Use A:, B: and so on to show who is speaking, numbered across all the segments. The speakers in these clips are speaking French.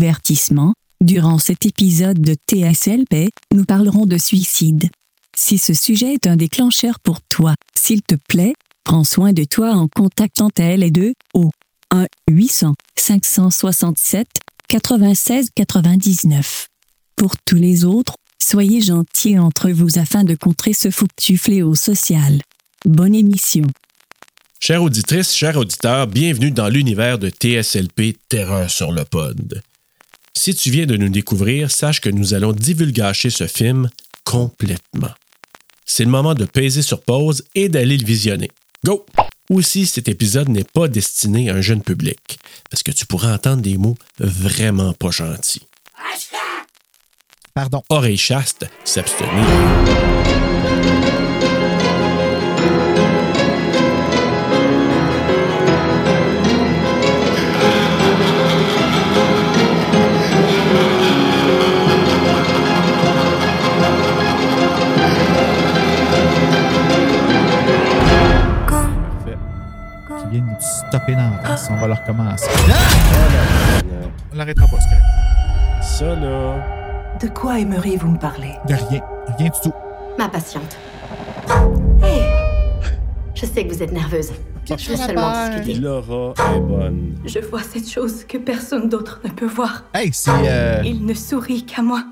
A: Avertissement. Durant cet épisode de TSLP, nous parlerons de suicide. Si ce sujet est un déclencheur pour toi, s'il te plaît, prends soin de toi en contactant TL2 au 1-800-567-96-99. Pour tous les autres, soyez gentils entre vous afin de contrer ce foutu fléau social. Bonne émission.
B: Chères auditrices, chers auditeurs, bienvenue dans l'univers de TSLP Terreur sur le pod. Si tu viens de nous découvrir, sache que nous allons divulgacher ce film complètement. C'est le moment de peser sur pause et d'aller le visionner. Go! Aussi, cet épisode n'est pas destiné à un jeune public, parce que tu pourras entendre des mots vraiment pas gentils.
C: Pardon.
B: Oreille chaste, s'abstenir.
C: Stopper dans la face. On va leur recommencer. On l'arrêtera pas, c'est correct.
B: Ça, là.
D: De quoi aimeriez-vous me parler?
C: De rien. Rien du tout.
E: Ma patiente. Hé Je sais que vous êtes nerveuse. Je veux seulement discuter.
B: Laura est bonne.
E: Je vois cette chose que personne d'autre ne peut voir.
C: Hey, c'est. Euh,
E: Il ne sourit qu'à moi.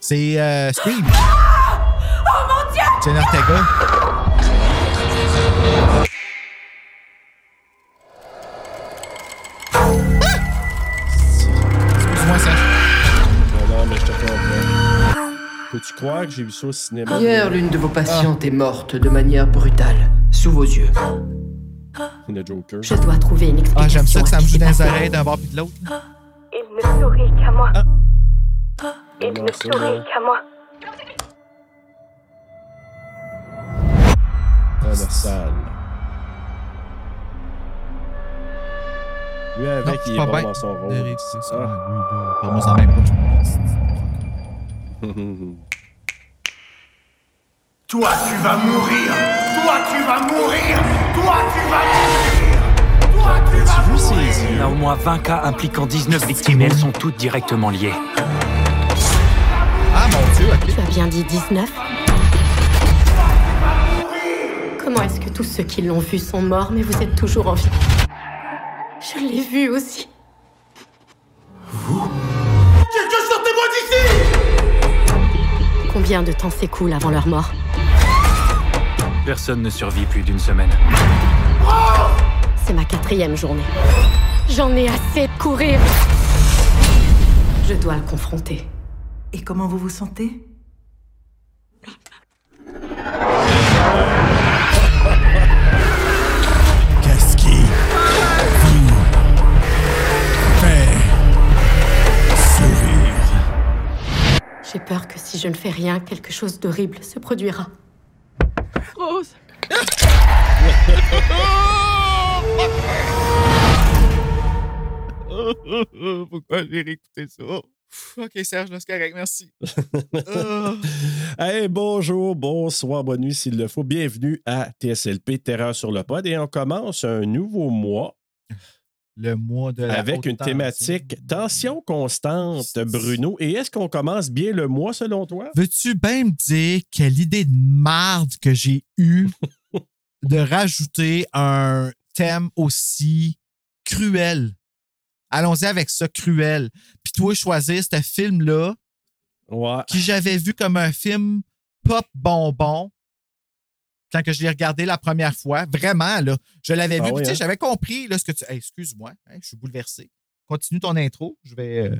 C: c'est. Euh, Scream. Oh mon dieu! Jenna Ortega.
B: Peux-tu croire que j'ai vu ça au cinéma?
F: Hier, l'une de vos patientes est morte de manière brutale, sous vos yeux.
B: Le Joker.
E: Je dois trouver une explication.
C: Ah, j'aime ça que ça me joue dans les oreilles d'un bord puis de l'autre.
E: Il ne sourit qu'à moi.
C: Ah.
E: Il ne
B: ça,
E: sourit qu'à moi.
B: Dans la salle. Lui, avec,
C: Non,
B: il est
C: pas
B: bon dans son rôle.
C: Eric, c'est ça.
B: Ah.
C: Là, Parle-moi en même pas.
G: Toi, tu vas mourir. Toi, tu vas mourir. Toi, tu vas mourir. Toi, tu vas mourir.
H: a au moins 20 cas impliquant 19 victimes. Et elles sont toutes directement liées.
C: Ah, mon Dieu, ok.
E: Tu as bien dit 19 Comment est-ce que tous ceux qui l'ont vu sont morts, mais vous êtes toujours en vie? Je l'ai vu aussi.
G: Quelqu'un sortez-moi d'ici!
E: Combien de temps s'écoule avant leur mort?
H: Personne ne survit plus d'une semaine.
E: C'est ma quatrième journée. J'en ai assez de courir. Je dois le confronter.
D: Et comment vous vous sentez?
G: Qu'est-ce qui vous fait sourire?
E: J'ai peur que si je ne fais rien, quelque chose d'horrible se produira. Rose
C: Pourquoi j'ai réécouté ça? Ok, Serge, c'est correct, merci.
B: Hey, bonjour, bonsoir, bonne nuit s'il le faut. Bienvenue à TSLP Terreur sur le pod et on commence un nouveau mois
C: Le mois de la
B: avec une thématique tension constante, Bruno. Et est-ce qu'on commence bien le mois selon toi?
C: Veux-tu bien me dire quelle idée de marde que j'ai eue de rajouter un thème aussi cruel? Allons-y avec ça, cruel. Puis toi, choisir ce film-là
B: Ouais.
C: qui j'avais vu comme un film pop bonbon quand que je l'ai regardé la première fois. Vraiment, là. Je l'avais
B: Ah
C: vu. puis
B: oui,
C: tu sais,
B: hein?
C: j'avais compris là, ce que tu. Hey, excuse-moi, hein, je suis bouleversé. Continue ton intro. Je vais. euh,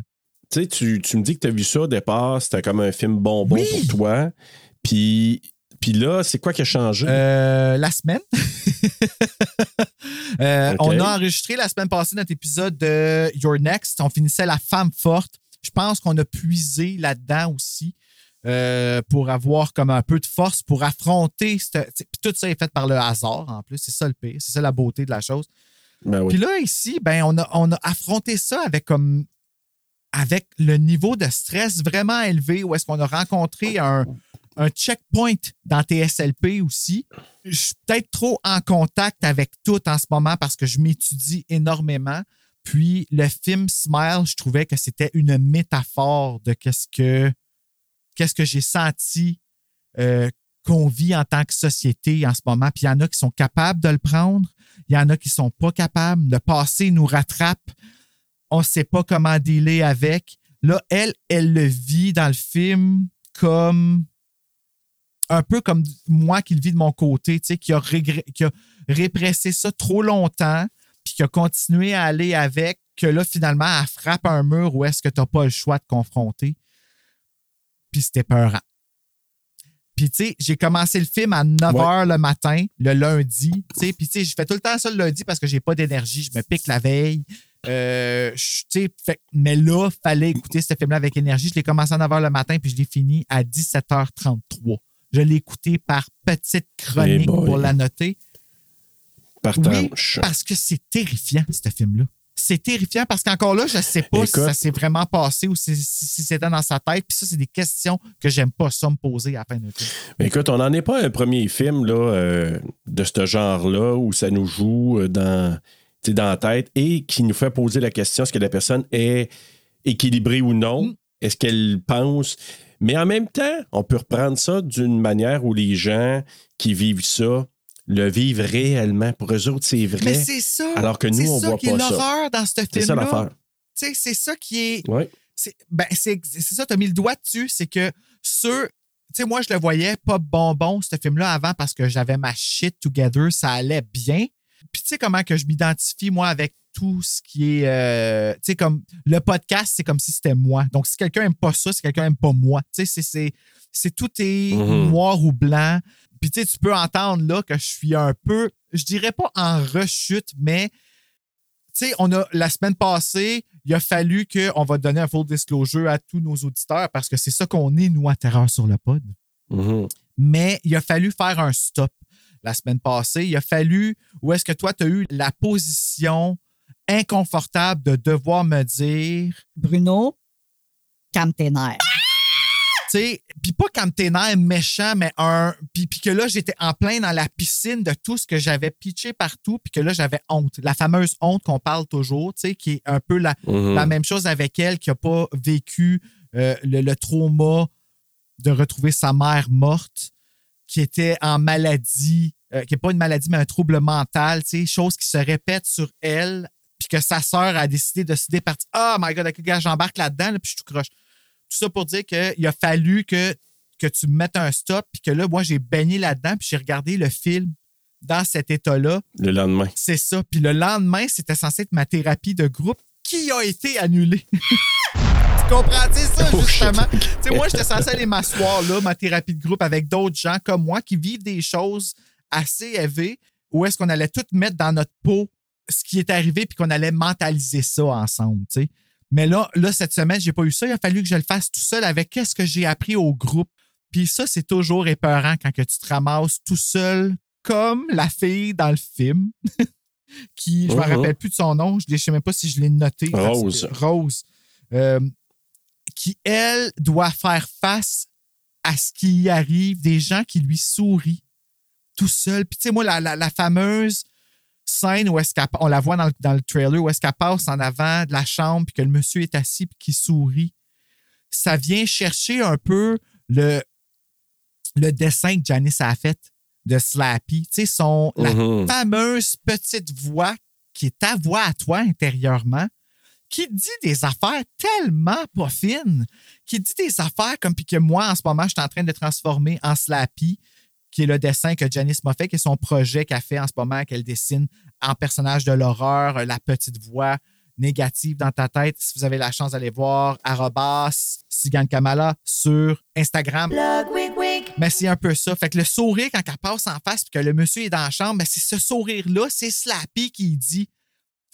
B: Tu sais, tu, me dis que tu as vu ça au départ, c'était comme un film bonbon
C: Oui.
B: pour toi. Puis, puis là, c'est quoi qui a changé?
C: Euh, la semaine. Euh. On a enregistré la semaine passée notre épisode de Your Next. On finissait La femme forte. Je pense qu'on a puisé là-dedans aussi euh, pour avoir comme un peu de force pour affronter. cette- tout ça est fait par le hasard en plus. C'est ça le pire. C'est ça la beauté de la chose.
B: Ben oui.
C: Puis là, ici, ben, on, a, on a affronté ça avec comme avec le niveau de stress vraiment élevé où est-ce qu'on a rencontré un, un checkpoint dans TSLP aussi. Je suis peut-être trop en contact avec tout en ce moment parce que je m'étudie énormément Puis le film Smile, je trouvais que c'était une métaphore de qu'est-ce que qu'est-ce que j'ai senti euh, qu'on vit en tant que société en ce moment. Puis il y en a qui sont capables de le prendre, il y en a qui sont pas capables. Le passé nous rattrape. On ne sait pas comment dealer avec. Là, elle, elle le vit dans le film comme un peu comme moi qui le vis de mon côté, tu qui a répressé ça trop longtemps, puis qui a continué à aller avec, que là, finalement, elle frappe un mur où est-ce que tu n'as pas le choix de confronter. Puis c'était peurant. Puis, tu sais, j'ai commencé le film à 9
B: Ouais.
C: h le matin, le lundi. Tu sais, puis, tu sais, je fais tout le temps ça le lundi parce que j'ai pas d'énergie. Je me pique la veille. Euh, tu sais, mais là, fallait écouter ce film-là avec énergie. Je l'ai commencé à 9 h le matin, puis je l'ai fini à 17h33. Je l'ai écouté par petite chronique pour la noter.
B: Par
C: Oui, parce que c'est terrifiant, ce film-là. C'est terrifiant parce qu'encore là, je ne sais pas si ça s'est vraiment passé ou si, si- si c'était dans sa tête. Puis ça, c'est des questions que j'aime pas ça me poser à la fin film.
B: Mais écoute, on n'en est pas un premier film là, euh, de ce genre-là où ça nous joue euh, dans, dans la tête et qui nous fait poser la question est-ce que la personne est équilibrée ou non?
C: Mm.
B: Est-ce qu'elle pense? Mais en même temps, on peut reprendre ça d'une manière où les gens qui vivent ça le vivent réellement. Pour eux autres, c'est vrai.
C: Mais c'est ça.
B: Alors que nous,
C: c'est
B: on
C: ça
B: voit
C: qui est
B: pas ça.
C: l'horreur dans ce
B: C'est ça l'affaire.
C: Tu sais, c'est ça qui est.
B: Oui.
C: c'est ben, c'est c'est ça, tu as mis le doigt dessus. C'est que ceux. Tu sais, moi, je le voyais pas bonbon, ce film-là, avant parce que j'avais ma shit together, ça allait bien. Puis, tu sais, comment que je m'identifie, moi, avec tout ce qui est. euh, tu sais, comme le podcast, c'est comme si c'était moi. Donc, si quelqu'un aime pas ça, si quelqu'un aime pas moi. Tu sais, c'est- c'est- c'est tout est
B: Mhm.
C: noir ou blanc. Puis, tu sais, tu peux entendre là que je suis un peu, je dirais pas en rechute, mais tu sais, on a la semaine passée, il a fallu qu'on va donner un full disclosure à tous nos auditeurs parce que c'est ça qu'on est, nous, à Terreur sur le pod.
B: Mhm.
C: Mais il a fallu faire un stop la semaine passée. Il a fallu, où est-ce que toi, tu as eu la position inconfortable de devoir me dire,
I: Bruno, calme tes nerfs.
C: Sais, puis pas comme tes nerfs méchants, mais un. Puis, que là, j'étais en plein dans la piscine de tout ce que j'avais pitché partout, puis que là, j'avais honte. La fameuse honte qu'on parle toujours, tu sais, qui est un peu la,
B: Mhm.
C: la même chose avec elle qui n'a pas vécu euh, le, le trauma de retrouver sa mère morte, qui était en maladie, euh, qui n'est pas une maladie, mais un trouble mental, tu sais, chose qui se répète sur elle, puis que sa sœur a décidé de se départir. Oh my God, gars, j'embarque là-dedans, là, puis je tout croche. Tout ça pour dire qu'il a fallu que, que tu me mettes un stop, puis que là, moi, j'ai baigné là-dedans, puis j'ai regardé le film dans cet état-là.
B: Le lendemain.
C: C'est ça. Puis le lendemain, c'était censé être ma thérapie de groupe qui a été annulée. tu comprends-tu ça,
B: Oh,
C: justement? Tu sais, moi, j'étais censé aller m'asseoir là, ma thérapie de groupe avec d'autres gens comme moi qui vivent des choses assez élevées où est-ce qu'on allait tout mettre dans notre peau ce qui est arrivé puis qu'on allait mentaliser ça ensemble, tu sais. Mais là, là, cette semaine, j'ai pas eu ça. Il a fallu que je le fasse tout seul avec qu'est-ce que j'ai appris au groupe. Puis ça, c'est toujours épeurant quand que tu te ramasses tout seul, comme la fille dans le film, qui, je me
B: Mhm.
C: rappelle plus de son nom, je ne sais même pas si je l'ai noté.
B: Rose.
C: Rose. Euh, qui, elle, doit faire face à ce qui y arrive, des gens qui lui sourient tout seul. Puis, tu sais, moi, la, la- la fameuse scène où est-ce qu'elle- on la voit dans le, dans le trailer, où est-ce qu'elle passe en avant de la chambre, puis que le monsieur est assis, puis qui sourit, ça vient chercher un peu le, le dessin que Janice a fait de Slappy. Tu sais, son, la
B: Mhm.
C: fameuse petite voix qui est ta voix à toi intérieurement, qui dit des affaires tellement pas fines, qui dit des affaires comme puis que moi, en ce moment, je suis en train de transformer en Slappy, qui est le dessin que Janice m'a fait, qui est son projet qu'elle fait en ce moment, qu'elle dessine en personnage de l'horreur, la petite voix négative dans ta tête. Si vous avez la chance d'aller voir, arrobas, Sigan Kamala sur Instagram. Mais c'est un peu ça. Fait que le sourire, quand elle passe en face puis que le monsieur est dans la chambre, c'est ce sourire-là, c'est Slappy qui dit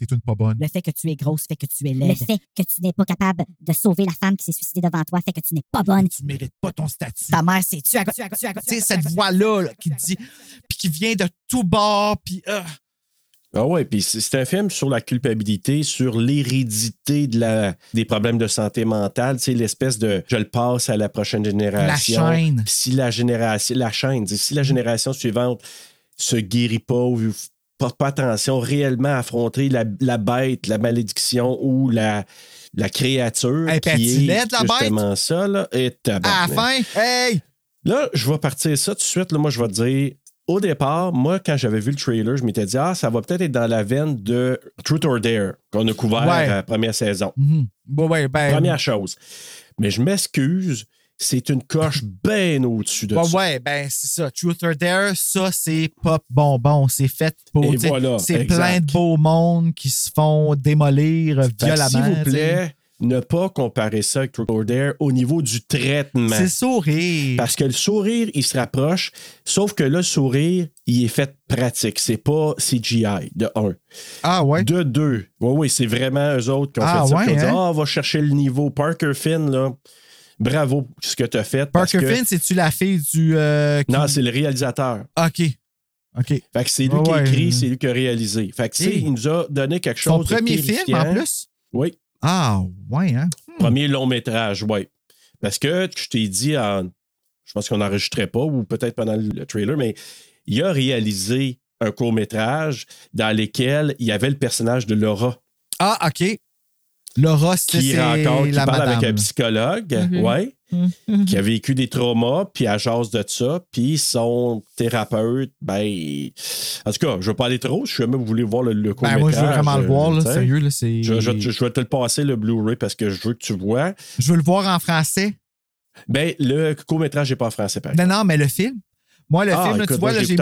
C: T'es une pas bonne.
I: Le fait que tu es grosse fait que tu es
J: Le
I: laide.
J: fait que tu n'es pas capable de sauver la femme qui s'est suicidée devant toi fait que tu n'es pas bonne.
C: Tu mérites pas ton statut.
I: Ta mère s'est tuée à cause- tu
C: Tu sais, cette voix-là là, qui dit, puis qui vient de tout bord, puis ah,
B: Ah ouais, puis c'est c'est un film sur la culpabilité, sur l'hérédité de la, des problèmes de santé mentale, tu sais, l'espèce de je le passe à la prochaine génération.
C: La chaîne.
B: Si la génération, la chaîne, si la génération suivante se guérit pas ou portent pas attention réellement à affronter la, la bête, la malédiction ou la, la créature
C: Hey,
B: qui est
C: la bête?
B: justement ça. Là, et
C: À la fin, hey!
B: Là, je vais partir ça tout de suite. Là, moi, je vais te dire. Au départ, moi, quand j'avais vu le trailer, je m'étais dit, ah, ça va peut-être être dans la veine de Truth or Dare qu'on a couvert
C: Ouais.
B: la première saison.
C: Mhm. Bon, ouais, ben.
B: Première chose. Mais je m'excuse, c'est une coche bien au-dessus de
C: Ouais,
B: ça.
C: ouais, ben c'est ça. Truth or Dare, ça, c'est pop bonbon. C'est fait pour.
B: Voilà,
C: c'est plein de beaux mondes qui se font démolir euh, violemment.
B: S'il vous plaît, ne pas comparer ça avec Truth or Dare au niveau du traitement.
C: C'est sourire.
B: Parce que le sourire, il se rapproche, sauf que le sourire, il est fait pratique. C'est pas CGI, de un.
C: Ah ouais?
B: De deux. Oui, oui, c'est vraiment eux autres qui ont
C: Ah
B: fait ça.
C: ouais,
B: dit,
C: hein?
B: ah, on va chercher le niveau. Parker Finn, là, bravo pour ce que tu as fait.
C: Parker
B: que-
C: Finn, c'est-tu la fille du. euh, qui-
B: Non, c'est le réalisateur.
C: OK. OK.
B: Fait que c'est lui qui a
C: ouais.
B: écrit, c'est lui qui a réalisé. Fait que,
C: Hey.
B: il nous a donné quelque
C: Son
B: chose de
C: premier film, en plus?
B: Oui.
C: Ah, ouais, hein?
B: Premier long métrage, oui. Parce que je t'ai dit, en, je pense qu'on n'enregistrait pas, ou peut-être pendant le trailer, mais il a réalisé un court métrage dans lequel il y avait le personnage de Laura
C: Ah, OK. Laura, c'est
B: qui
C: c'est
B: rencontre, qui
C: la
B: parle avec un psychologue,
C: Mhm.
B: ouais,
C: Mhm.
B: qui a vécu des traumas, puis à jase de ça, puis son thérapeute, ben, en tout cas, je ne veux pas aller trop, je suis jamais voulu voir le, le court
C: Ben, moi, je veux vraiment le voir, là, sérieux. Là, c'est...
B: Je, je- je vais te le passer, le Blu-ray, parce que je veux que tu vois.
C: Je veux le voir en français.
B: Ben, le court-métrage n'est pas en français, pareil.
C: Non, non, mais le film. Moi, le
B: Ah,
C: film, là,
B: écoute,
C: tu vois, j'ai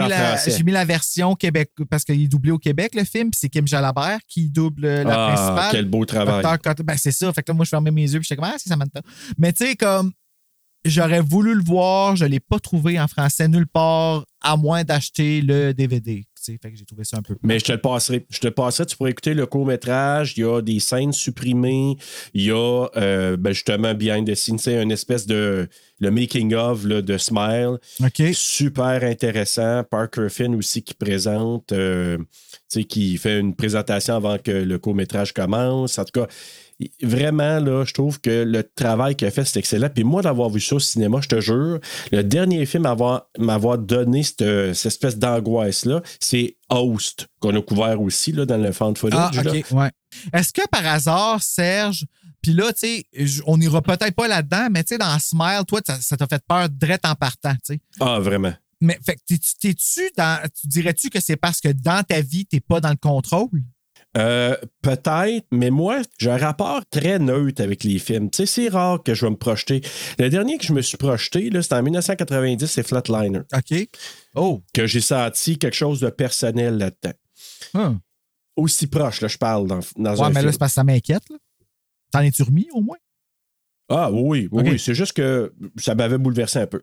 C: mis, la, mis version Québec parce qu'il est doublé au Québec, le film, puis c'est Kim Jalabert qui double euh, la
B: Ah,
C: principale.
B: quel beau travail.
C: Ben, c'est ça. Fait que là, moi, je fermais mes yeux, puis j'étais comme, ah, c'est Samantha. Mais tu sais, comme, j'aurais voulu le voir, je ne l'ai pas trouvé en français nulle part, à moins d'acheter le DVD. Tu sais, fait que j'ai trouvé ça un peu.
B: Mais je te le passerai. Je te le passerai. Tu pourrais écouter le court-métrage. Il y a des scènes supprimées. Il y a euh, ben, justement behind the scenes, c'est une espèce de le making-of là, de Smile.
C: OK.
B: Super intéressant. Parker Finn aussi qui présente, euh, tu sais, qui fait une présentation avant que le court-métrage commence. En tout cas, vraiment, là, je trouve que le travail qu'il a fait, c'est excellent. Puis moi, d'avoir vu ça au cinéma, je te jure, le dernier film à avoir- m'avoir donné cette, cette espèce d'angoisse-là, c'est Host, qu'on a couvert aussi là, dans le fan footage.
C: Ah,
B: là.
C: OK, ouais. Est-ce que par hasard, Serge, puis là, tu sais, on n'ira peut-être pas là-dedans, mais tu sais, dans Smile, toi, ça t'a fait peur direct en partant, tu sais.
B: Ah, vraiment.
C: Mais fait t'es-tu, t'es-tu dans. Tu dirais-tu que c'est parce que dans ta vie, t'es pas dans le contrôle?
B: Euh, Peut-être, mais moi, j'ai un rapport très neutre avec les films. Tu sais, c'est rare que je vais me projeter. Le dernier que je me suis projeté, c'était en 1990, c'est Flatliner.
C: OK. Oh.
B: Que j'ai senti quelque chose de personnel là-dedans.
C: Hum.
B: Aussi proche, là, je parle dans, dans
C: Ouais,
B: un
C: mais
B: film.
C: là, c'est parce que ça m'inquiète. là. T'en es-tu remis au moins?
B: Ah oui, oui, oui. C'est juste que ça m'avait bouleversé un peu.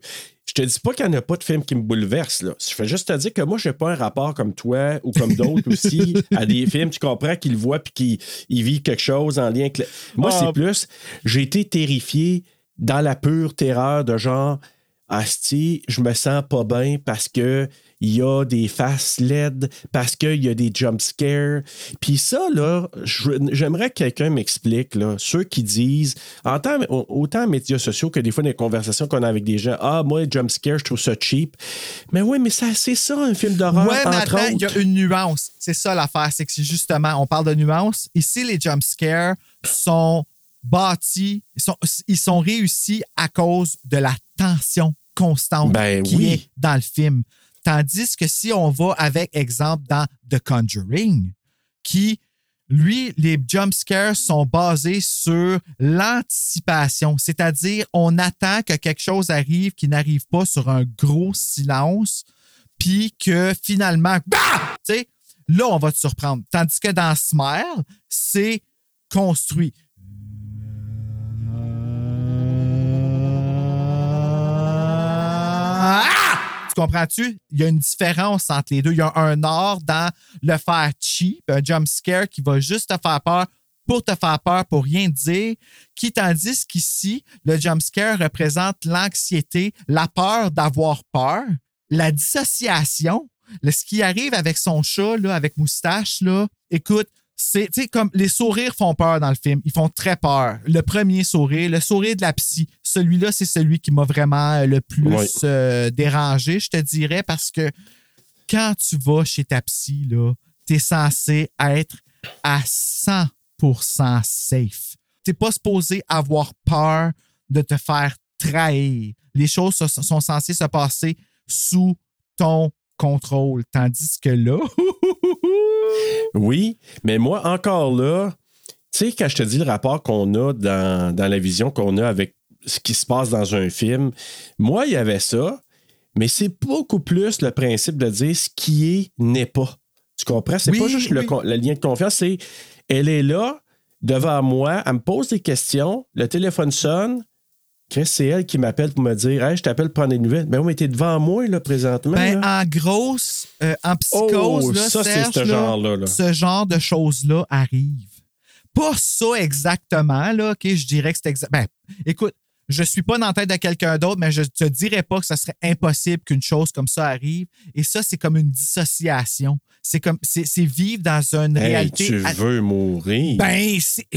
B: Je te dis pas qu'il n'y en a pas de film qui me bouleverse. Là. Je fais juste te dire que moi, je n'ai pas un rapport comme toi ou comme d'autres aussi à des films. Tu comprends qu'ils le voient puis qu'ils ils vivent quelque chose en lien avec. le- Moi,
C: Ah.
B: c'est plus. J'ai été terrifié dans la pure terreur de genre. Asti, je me sens pas bien parce que il y a des faces LED, parce qu'il y a des jump scares. Puis ça, là, j'aimerais que quelqu'un m'explique, là, ceux qui disent, en temps- autant en médias sociaux que des fois les conversations qu'on a avec des gens, ah, moi, jump scare, je trouve ça cheap. Mais oui, mais ça, c'est ça, un film d'horreur,
C: ouais, mais attends, il y a une nuance. C'est ça l'affaire, c'est que justement, on parle de nuance. Ici, les jump scares sont bâtis, ils sont, ils sont réussis à cause de la tension constante
B: Ben
C: qui
B: oui.
C: est dans le film. Tandis que si on va avec, exemple, dans The Conjuring, qui, lui, les jump scares sont basés sur l'anticipation, c'est-à-dire on attend que quelque chose arrive qui n'arrive pas sur un gros silence, puis que finalement, bah! là, on va te surprendre. Tandis que dans Smile, c'est construit. Ah! Tu comprends-tu? Il y a une différence entre les deux. Il y a un art dans le faire cheap, un jump scare qui va juste te faire peur pour te faire peur, pour rien dire, qui tandis qu'ici, le jump scare représente l'anxiété, la peur d'avoir peur, la dissociation, ce qui arrive avec son chat, là, avec moustache, là, écoute, c'est tu sais, comme les sourires font peur dans le film. Ils font très peur. Le premier sourire, le sourire de la psy, celui-là, c'est celui qui m'a vraiment euh, le plus euh, dérangé, je te dirais, parce que quand tu vas chez ta psy, là, tu es censé être à 100% safe. Tu n'es pas supposé avoir peur de te faire trahir. Les choses so- sont censées se passer sous ton contrôle. Tandis que là,
B: Oui, mais moi, encore là, tu sais, quand je te dis le rapport qu'on a dans, dans la vision qu'on a avec ce qui se passe dans un film, moi, il y avait ça, mais c'est beaucoup plus le principe de dire ce qui est n'est pas. Tu comprends? C'est
C: Oui,
B: pas juste
C: oui.
B: le lien de confiance, c'est elle est là, devant moi, elle me pose des questions, le téléphone sonne. C'est elle qui m'appelle pour me dire Hey, je t'appelle pour prendre des nouvelles. Ben oui, mais t'es devant moi, là, présentement.
C: ben,
B: là.
C: en grosse, euh, en psychose,
B: Oh,
C: là,
B: ça,
C: Serge,
B: ce
C: là,
B: genre-là, là.
C: ce genre de choses-là arrive. Pas ça exactement, là, OK? Je dirais que c'est exact. Ben, écoute, je suis pas dans la tête de quelqu'un d'autre, mais je te dirais pas que ça serait impossible qu'une chose comme ça arrive. Et ça, c'est comme une dissociation. C'est comme, c'est vivre dans une
B: Hey,
C: réalité.
B: tu veux mourir.
C: Ben, c'est.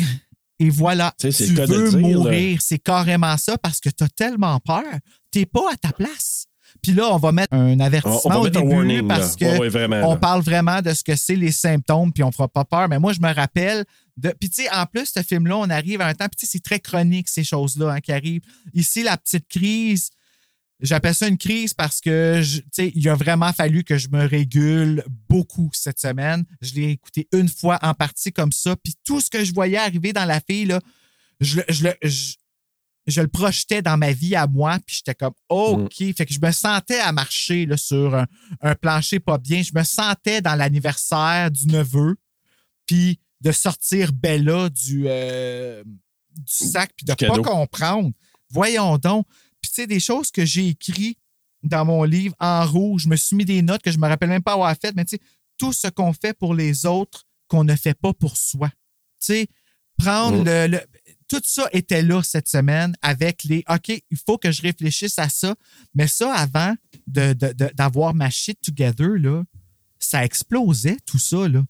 C: Et voilà,
B: Tu sais,
C: veux
B: dire,
C: mourir. C'est carrément ça parce que tu as tellement peur. Tu pas à ta place. Puis là, on va mettre un avertissement
B: On-
C: au début
B: warning,
C: parce
B: là.
C: que
B: Ouais, ouais, vraiment,
C: on
B: là.
C: parle vraiment de ce que c'est les symptômes, puis on fera pas peur. Mais moi, je me rappelle de. Puis tu sais, en plus, ce film-là, on arrive à un temps, puis tu sais, c'est très chronique ces choses-là hein, qui arrivent. Ici, la petite crise. J'appelle ça une crise parce que, tu sais, il a vraiment fallu que je me régule beaucoup cette semaine. Je l'ai écouté une fois en partie comme ça. Puis tout ce que je voyais arriver dans la fille, là, je, le- je, je- je le projetais dans ma vie à moi. Puis j'étais comme, OK. Fait que je me sentais à marcher là, sur un, un plancher pas bien. Je me sentais dans l'anniversaire du neveu. Puis de sortir Bella du, euh, du sac, puis de
B: Du
C: pas comprendre. Voyons donc. Puis, tu sais, des choses que j'ai écrites dans mon livre en rouge, je me suis mis des notes que je me rappelle même pas avoir faites, mais tu sais, tout ce qu'on fait pour les autres qu'on ne fait pas pour soi. Tu sais, prendre le, le- Tout ça était là cette semaine avec les OK, il faut que je réfléchisse à ça. Mais ça, avant de- de- de- d'avoir ma shit together, là, ça explosait, tout ça. Là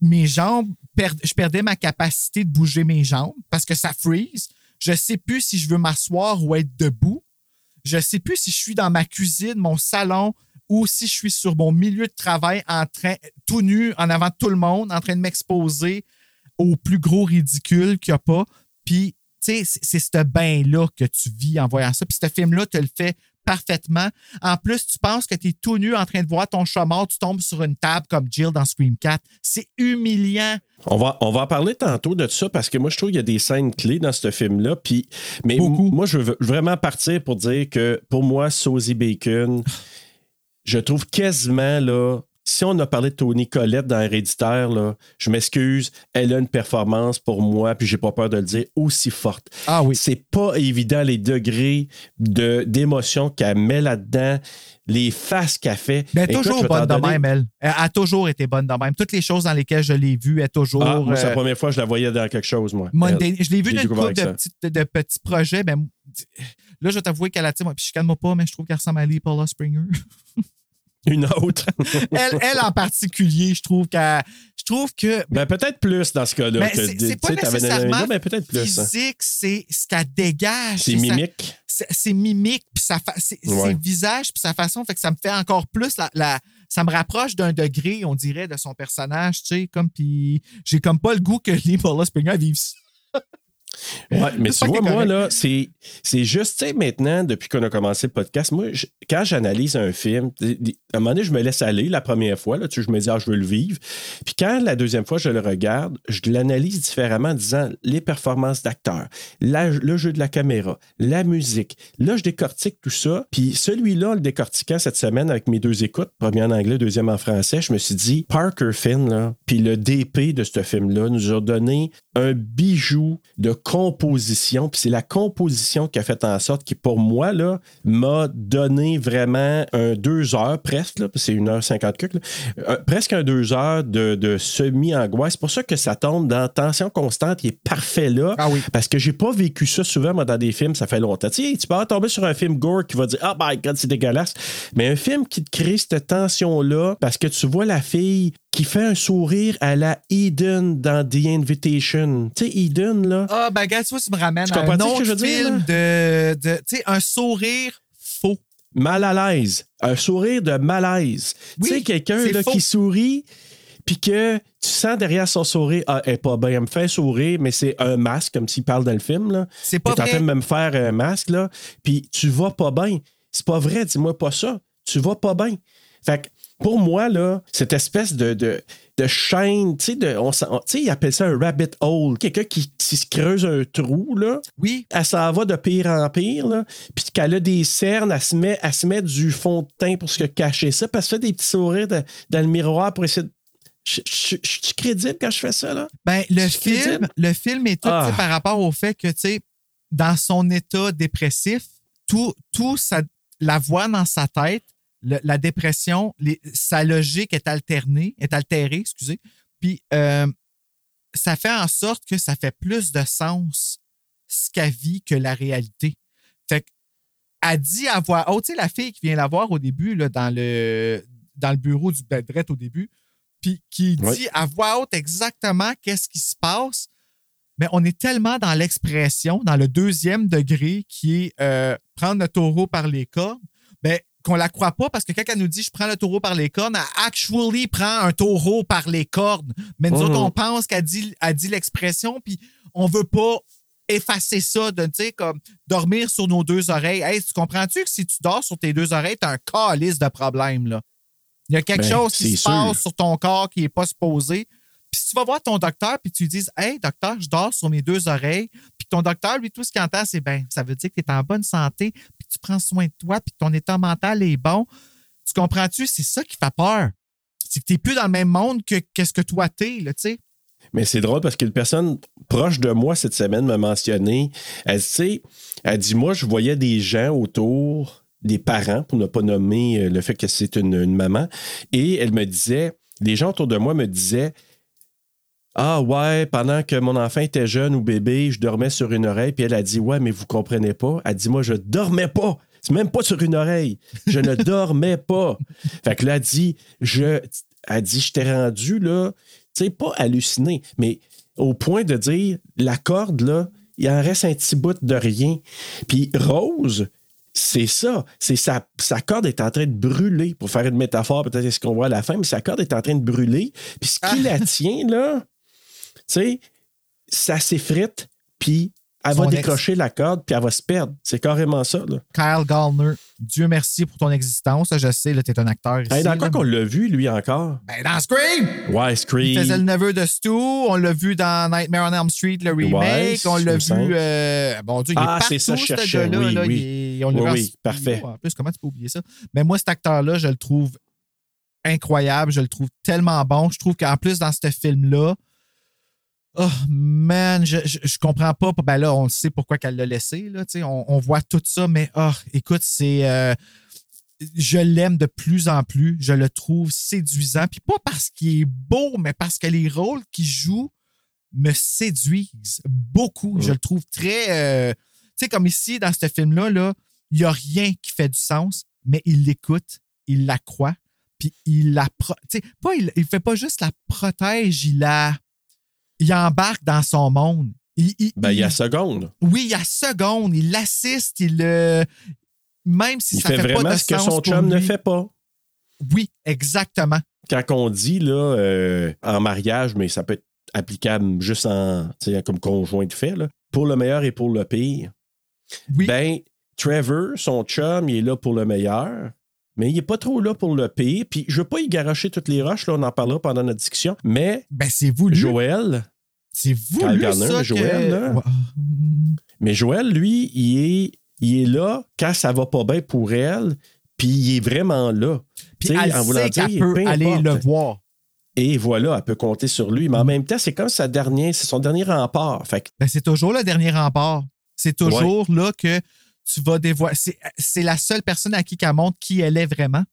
C: mes jambes, per- je perdais ma capacité de bouger mes jambes parce que ça freeze. Je sais plus si je veux m'asseoir ou être debout. Je sais plus si je suis dans ma cuisine, mon salon ou si je suis sur mon milieu de travail en train, tout nu, en avant tout le monde, en train de m'exposer au plus gros ridicule qu'il n'y a pas. Puis, tu sais, c'est- c'est ce bain-là que tu vis en voyant ça. Puis, ce film-là te le fait parfaitement. En plus, tu penses que tu es tout nu en train de voir ton chat mort, tu tombes sur une table comme Jill dans Scream 4. C'est humiliant.
B: On va, on va en parler tantôt de ça parce que moi, je trouve qu'il y a des scènes clés dans ce film-là. Puis, mais
C: Beaucoup.
B: moi, je veux vraiment partir pour dire que pour moi, Sosie Bacon, je trouve quasiment là. Si on a parlé de Tony Collette dans Héréditaire, là, je m'excuse, elle a une performance pour moi, puis j'ai pas peur de le dire, aussi forte.
C: Ah oui.
B: C'est pas évident les degrés de, d'émotion qu'elle met là-dedans, les faces qu'elle fait.
C: Mais elle est toujours bonne de même, elle. Elle a toujours été bonne de même. Toutes les choses dans lesquelles je l'ai vue, elle est toujours.
B: Ah, moi, c'est la
C: euh,
B: première fois que je la voyais dans quelque chose, moi.
C: Monday-. Je l'ai vu
B: J'ai
C: dans une couple de petits, de, de petits projets. Mais là, je vais t'avouer qu'elle a dit, moi, puis je calme pas, mais je trouve qu'elle ressemble à Lee Paula Springer.
B: Une autre.
C: elle, elle en particulier, je trouve qu'elle. Je trouve que.
B: Ben, peut-être plus dans ce cas-là. Que,
C: c'est pas nécessairement
B: mais peut-être plus. hein.
C: physique, c'est ce qu'elle dégage.
B: C'est mimique.
C: c'est- mimique, puis sa fa-
B: Ouais.
C: ses visages, puis sa façon, fait que ça me fait encore plus la, la- ça me rapproche d'un degré, on dirait, de son personnage, tu sais, comme puis j'ai comme pas le goût que Lee Paula Springer vive ça.
B: Ouais, mais
C: C'est
B: tu vois, moi, là, c'est, c'est juste, tu sais, maintenant, depuis qu'on a commencé le podcast, moi, je- quand j'analyse un film, à un moment donné, je me laisse aller la première fois, là, tu sais, je me dis, ah, je veux le vivre. Puis quand la deuxième fois, je le regarde, je l'analyse différemment en disant les performances d'acteurs, la- le jeu de la caméra, la musique. Là, je décortique tout ça. Puis celui-là, le décortiquant cette semaine avec mes deux écoutes, premier en anglais, deuxième en français, je me suis dit, Parker Finn, là, puis le DP de ce film-là nous a donné un bijou de composition. Puis c'est la composition qui a fait en sorte qui, pour moi, là, m'a donné vraiment un deux heures presque, là, c'est une heure cinquante euh, presque un deux heures de, de semi-angoisse. C'est pour ça que ça tombe dans tension constante. Il est parfait là.
C: Ah oui.
B: Parce que j'ai pas vécu ça souvent, moi, dans des films, ça fait longtemps. Tu sais, tu peux tomber sur un film gore qui va dire Ah, my God, c'est dégueulasse. Mais un film qui te crée cette tension-là, parce que tu vois la fille qui fait un sourire à la Eden dans The Invitation. Tu sais, Eden, là.
C: Ah, ben, regarde, tu me ramènes à un
B: que
C: autre
B: je veux dire,
C: film de, de tu sais, un sourire faux.
B: mal à l'aise. Un sourire de malaise.
C: Oui,
B: tu sais, quelqu'un qui sourit, puis que tu sens derrière son sourire, ah, elle est pas bien, elle me fait sourire, mais c'est un masque, comme s'il parle dans le film. Là.
C: C'est pas
B: T'es en
C: vrai.
B: train de me faire un masque, là, puis tu vas pas bien. C'est pas vrai, dis-moi pas ça. Tu vas pas bien. Fait que pour moi, là, cette espèce de, de, de chaîne, tu sais, on, ils appellent ça un rabbit hole. Quelqu'un qui, qui se creuse un trou, là.
C: Oui.
B: Elle s'en va de pire en pire, là. Puis qu'elle a des cernes, elle se, met, elle se met du fond de teint pour se cacher ça, puis elle se fait des petits sourires de- dans le miroir pour essayer de. Je je- je suis crédible quand je fais ça, là?
C: Ben, le
B: crédible.
C: film, le film est tout
B: Ah.
C: par rapport au fait que, tu sais, dans son état dépressif, tout, tout ça, la voix dans sa tête, le- la dépression, les- sa logique est alternée, est altérée, excusez. Puis, euh, ça fait en sorte que ça fait plus de sens ce qu'elle vit que la réalité. Fait que, elle dit à voix haute, tu sais, la fille qui vient la voir au début, là, dans, le, dans le bureau du bedrette au début, puis qui dit
B: Oui.
C: à voix haute exactement qu'est-ce qui se passe. Mais on est tellement dans l'expression, dans le deuxième degré qui est euh, prendre le taureau par les cornes, ben, qu'on la croit pas parce que quand elle nous dit je prends le taureau par les cornes, elle actually prend un taureau par les cornes. Mais nous
B: Mhm.
C: autres, on pense qu'elle dit, elle dit l'expression, puis on veut pas effacer ça, de, tu sais, comme dormir sur nos deux oreilles. Hey, tu comprends-tu que si tu dors sur tes deux oreilles, t'as un calice de problème, là? Il y a quelque
B: Ben,
C: chose qui se
B: sûr.
C: passe sur ton corps qui n'est pas supposé. Puis si tu vas voir ton docteur puis tu lui dis Hey, docteur, je dors sur mes deux oreilles, puis ton docteur, lui, tout ce qu'il entend, c'est ben, ça veut dire que tu es en bonne santé, tu prends soin de toi, puis ton état mental est bon. Tu comprends-tu? C'est ça qui fait peur. C'est que tu n'es plus dans le même monde que qu'est-ce que toi t'es, là, tu sais.
B: Mais c'est drôle parce qu'une personne proche de moi cette semaine m'a mentionné. Elle, tu sais, elle dit Moi, je voyais des gens autour, des parents, pour ne pas nommer euh, le fait que c'est une maman. Et elle me disait Les gens autour de moi me disaient Ah, ouais, pendant que mon enfant était jeune ou bébé, je dormais sur une oreille. Puis elle a dit Ouais, mais vous comprenez pas. Elle dit Moi, je dormais pas. C'est même pas sur une oreille. Je ne dormais pas. Fait que là, elle dit Je. Elle dit Je t'ai rendu, là tu sais, pas halluciné, mais au point de dire la corde, là, il en reste un petit bout de rien. Puis Rose, c'est ça. C'est sa, sa corde est en train de brûler. Pour faire une métaphore, peut-être c'est ce qu'on voit à la fin, mais sa corde est en train de brûler. Puis ce qui la tient, là, sais, ça s'effrite, puis elle va
C: ex.
B: décrocher la corde, puis elle va se perdre. C'est carrément ça, là.
C: Kyle Gallner, Dieu merci pour ton existence. Je sais, tu es un acteur ici.
B: Hey, dans quoi qu'on l'a vu, lui, encore?
C: Ben, dans Scream!
B: Ouais, Scream.
C: Il faisait le neveu de Stu. On l'a vu dans Nightmare on Elm Street, le remake.
B: Ouais,
C: on l'a vu. euh, bon Dieu, il
B: Ah,
C: est partout,
B: c'est ça, je
C: ce
B: cherchais.
C: gars-là.
B: Oui,
C: là.
B: oui.
C: Il est- on
B: Oui,
C: en
B: parfait.
C: En plus, comment tu peux oublier ça? Mais moi, cet acteur-là, je le trouve incroyable. Je le trouve tellement bon. Je trouve qu'en plus, dans ce film-là, Oh man, je, je, comprends pas. Ben là, on sait pourquoi qu'elle l'a laissé. Là, on, voit tout ça, mais oh, écoute, c'est. euh, je l'aime de plus en plus. Je le trouve séduisant. Puis pas parce qu'il est beau, mais parce que les rôles qu'il joue me séduisent beaucoup. Je le trouve très. euh, tu sais, comme ici, dans ce film-là, là, il n'y a rien qui fait du sens, mais il l'écoute, il la croit, puis il la. Tu sais, il, il fait pas juste la protège, il la. Il embarque dans son monde. Il, il-
B: Ben, il y a seconde.
C: oui, il y a seconde, il l'assiste, il le. Même si
B: Il
C: ça
B: fait
C: fait, pas
B: vraiment
C: de
B: ce que son chum ne fait pas.
C: Oui, exactement.
B: quand on dit là, euh, en mariage, mais ça peut être applicable juste en, comme conjoint de fait, là, pour le meilleur et pour le pire,
C: Oui.
B: ben, Trevor, son chum, il est là pour le meilleur, mais il n'est pas trop là pour le pire. Puis je ne veux pas y garocher toutes les roches, là, on en parlera pendant notre discussion, mais
C: Ben, c'est voulu.
B: Joël,
C: C'est
B: Kyle
C: voulu,
B: Garner,
C: ça. que-
B: Joël, là.
C: Ouais.
B: mais Joël, lui, il est, il est là quand ça va pas bien pour elle, puis il est vraiment là.
C: Puis
B: Tu sais,
C: elle
B: en voulant
C: sait qu'elle
B: dire,
C: peut
B: peu
C: aller
B: importe.
C: le voir.
B: Et voilà, elle peut compter sur lui. Mais en même temps, c'est comme sa dernière, c'est son dernier rempart. Fait que
C: Ben, c'est toujours le dernier rempart. C'est toujours là que tu vas dévoiler. C'est, la seule personne à qui qu'elle montre qui elle est vraiment.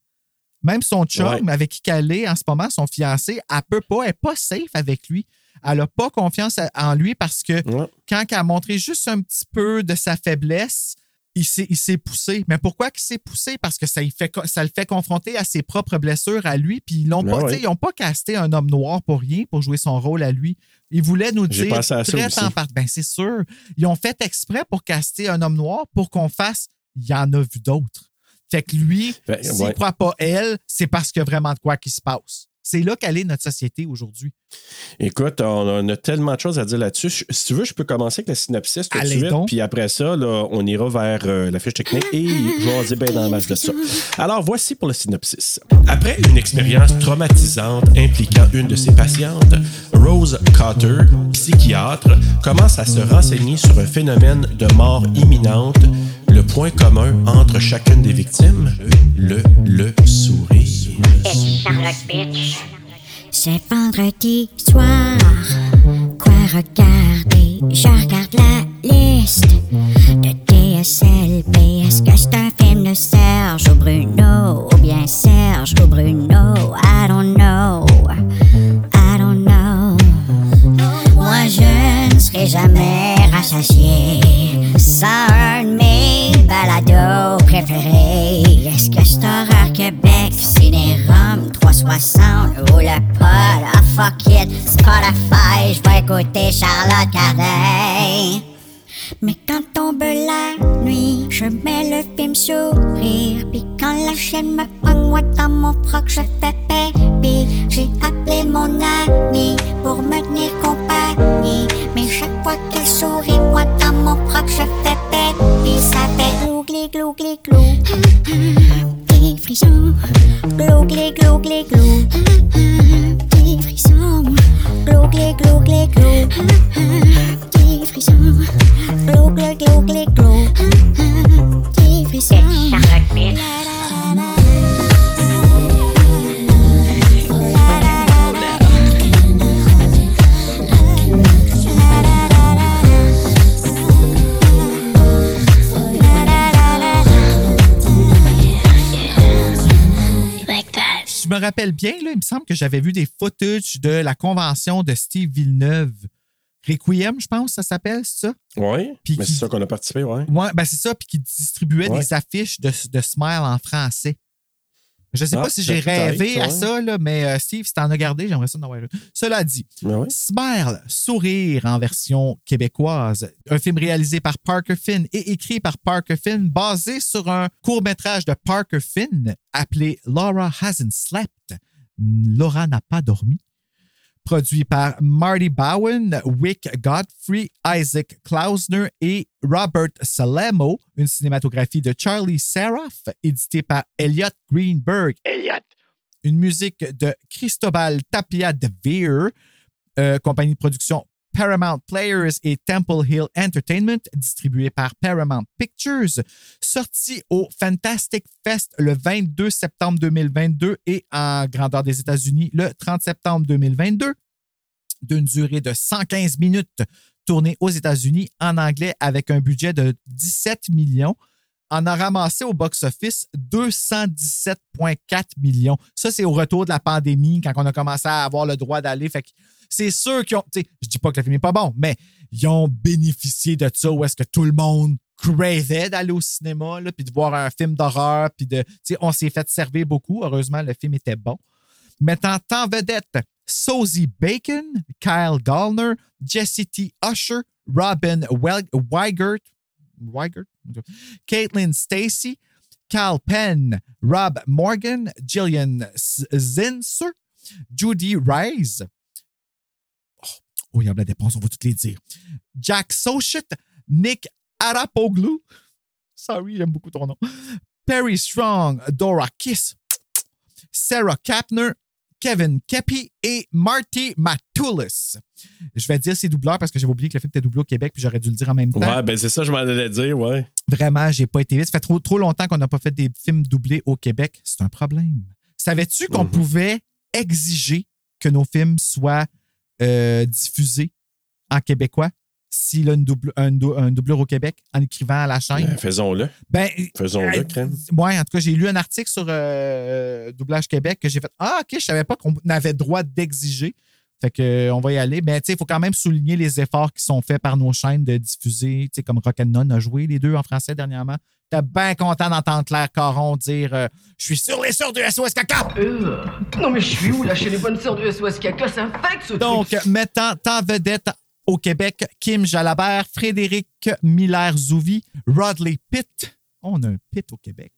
C: Même son chum,
B: Ouais.
C: avec qui qu'elle est en ce moment, son fiancé, elle peut pas, elle n'est pas safe avec lui. Elle n'a pas confiance en lui parce que
B: Ouais.
C: quand elle a montré juste un petit peu de sa faiblesse, il s'est, il poussé. Mais pourquoi qu'il s'est poussé? Parce que ça, il fait, co- ça le fait confronter à ses propres blessures à lui. Puis ils n'ont
B: Ben
C: pas,
B: ouais.
C: ils ont pas casté un homme noir pour rien, pour jouer son rôle à lui. Ils voulaient nous dire très en Ben, c'est sûr. Ils ont fait exprès pour caster un homme noir pour qu'on fasse il y en a vu d'autres. Fait que lui,
B: Ben,
C: s'il
B: ouais.
C: croit pas elle, c'est parce qu'il y a vraiment de quoi qui se passe. C'est là qu'elle est notre société aujourd'hui.
B: Écoute, on, on a tellement de choses à dire là-dessus. Si tu veux, je peux commencer avec la synopsis tout de suite.
C: donc.
B: Puis après ça, là, on ira vers euh, la fiche technique et je vais en dire bien dans la masse de ça. Alors, voici pour le synopsis. Après une expérience traumatisante impliquant une de ses patientes, Rose Cotter, psychiatre, commence à se renseigner sur un phénomène de mort imminente. Le point commun entre chacune des victimes, le, le sourire.
J: C'est vendredi soir. Quoi regarder? Je regarde la liste de TSLP. Est-ce que c'est un film de Serge ou Bruno? Ou bien Serge ou Bruno? I don't know. Serai jamais rassasié sans un de mes balados préférés. Est-ce que Horreur Québec, Ciné-Rome 360 ou le pod? Ah, fuck it, Spotify, je vais écouter Charlotte Cardin. Mais quand tombe la nuit, je mets le film sourire. Puis quand la chaîne me pogne, moi dans mon froc, je fais baby. J'ai appelé mon ami pour me tenir compagnie. Chaque fois qu'elle sourit, moi dans mon froc, je fais baby. Ça fait glou, glé, glou, glé, glou. Des frissons, glou, glé, glou, glé, glou. Des frissons, glou, glé, glou, glé, glou. Des frissons, glou,
C: rappelle bien, là, il me semble que j'avais vu des footage de la convention de Steve Villeneuve. Requiem, je pense, ça s'appelle, c'est ça?
B: Oui,
C: Puis
B: mais c'est ça qu'on a participé, ouais.
C: Ouais, ben c'est ça, puis qui distribuait
B: Ouais.
C: des affiches de, de Smile en français. Je sais
B: Ah,
C: pas si j'ai
B: peut-être,
C: rêvé à
B: ouais.
C: ça, là, mais euh, Steve, si t'en as gardé, j'aimerais ça en avoir un. Cela dit,
B: Ben oui.
C: Smile, Sourire en version québécoise, un film réalisé par Parker Finn et écrit par Parker Finn, basé sur un court-métrage de Parker Finn appelé Laura Hasn't Slept. Laura n'a pas dormi. Produit par Marty Bowen, Wick Godfrey, Isaac Klausner et Robert Salemo, une cinématographie de Charlie Seraph, édité par Elliot Greenberg. Elliot! Une musique de Cristobal Tapia de Veer, euh, compagnie de production Paramount Players et Temple Hill Entertainment, distribué par Paramount Pictures, sorti au Fantastic Fest le 22 septembre 2022 et en grandeur des États-Unis le 30 septembre 2022, d'une durée de 115 minutes, tourné aux États-Unis en anglais avec un budget de 17 millions en a ramassé au box-office 217,4 millions. Ça, c'est au retour de la pandémie, quand on a commencé à avoir le droit d'aller. C'est sûr qu'ils ont. Je dis pas que le film n'est pas bon, mais ils ont bénéficié de ça où est-ce que tout le monde cravait d'aller au cinéma, là, puis de voir un film d'horreur, puis de. On s'est fait servir beaucoup. Heureusement, le film était bon. Mettant en vedette Sosie Bacon, Kyle Gallner, Jesse T. Usher, Robin Weigert, Weigert, Caitlin Stacy, Cal Penn, Rob Morgan, Gillian S- Zinser, Judy Rice. Oh, il y a la dépense, on va toutes les dire. Jack Sochit, Nick Arapoglu. Sorry, j'aime beaucoup ton nom. Perry Strong, Dora Kiss, Sarah Kapner, Kevin Kepi et Marty Matoulis. Je vais dire ces doubleurs parce que j'avais oublié que le film était doublé au Québec puis j'aurais dû le dire en même temps.
B: Ouais, ben c'est ça, je m'en allais dire, ouais.
C: Vraiment, j'ai pas été vite. Ça fait trop, trop longtemps qu'on n'a pas fait des films doublés au Québec. C'est un problème. Savais-tu qu'on pouvait exiger que nos films soient euh, diffusés en québécois s'il a une double, un, un doubleur au Québec en écrivant à la chaîne?
B: Ben, faisons-le.
C: Ben,
B: Faisons-le,
C: euh,
B: crème.
C: Ouais, en tout cas, j'ai lu un article sur euh, Doublage Québec que j'ai fait Ah, OK, je savais pas qu'on avait droit d'exiger. Fait que, euh, on va y aller. Mais il faut quand même souligner les efforts qui sont faits par nos chaînes de diffuser. Tu sais, comme Rock'n'None a joué les deux en français dernièrement. T'es bien content d'entendre Claire Caron dire euh, Je suis sur les sœurs du SOS Caca.
F: Euh, non mais je suis où là? Chez les bonnes sœurs du SOS Caca, ça infecte ce
C: Donc,
F: truc.
C: mettant en vedette au Québec Kim Jalabert, Frédéric Miller-Zouvi, Rodley Pitt. On a un Pitt au Québec.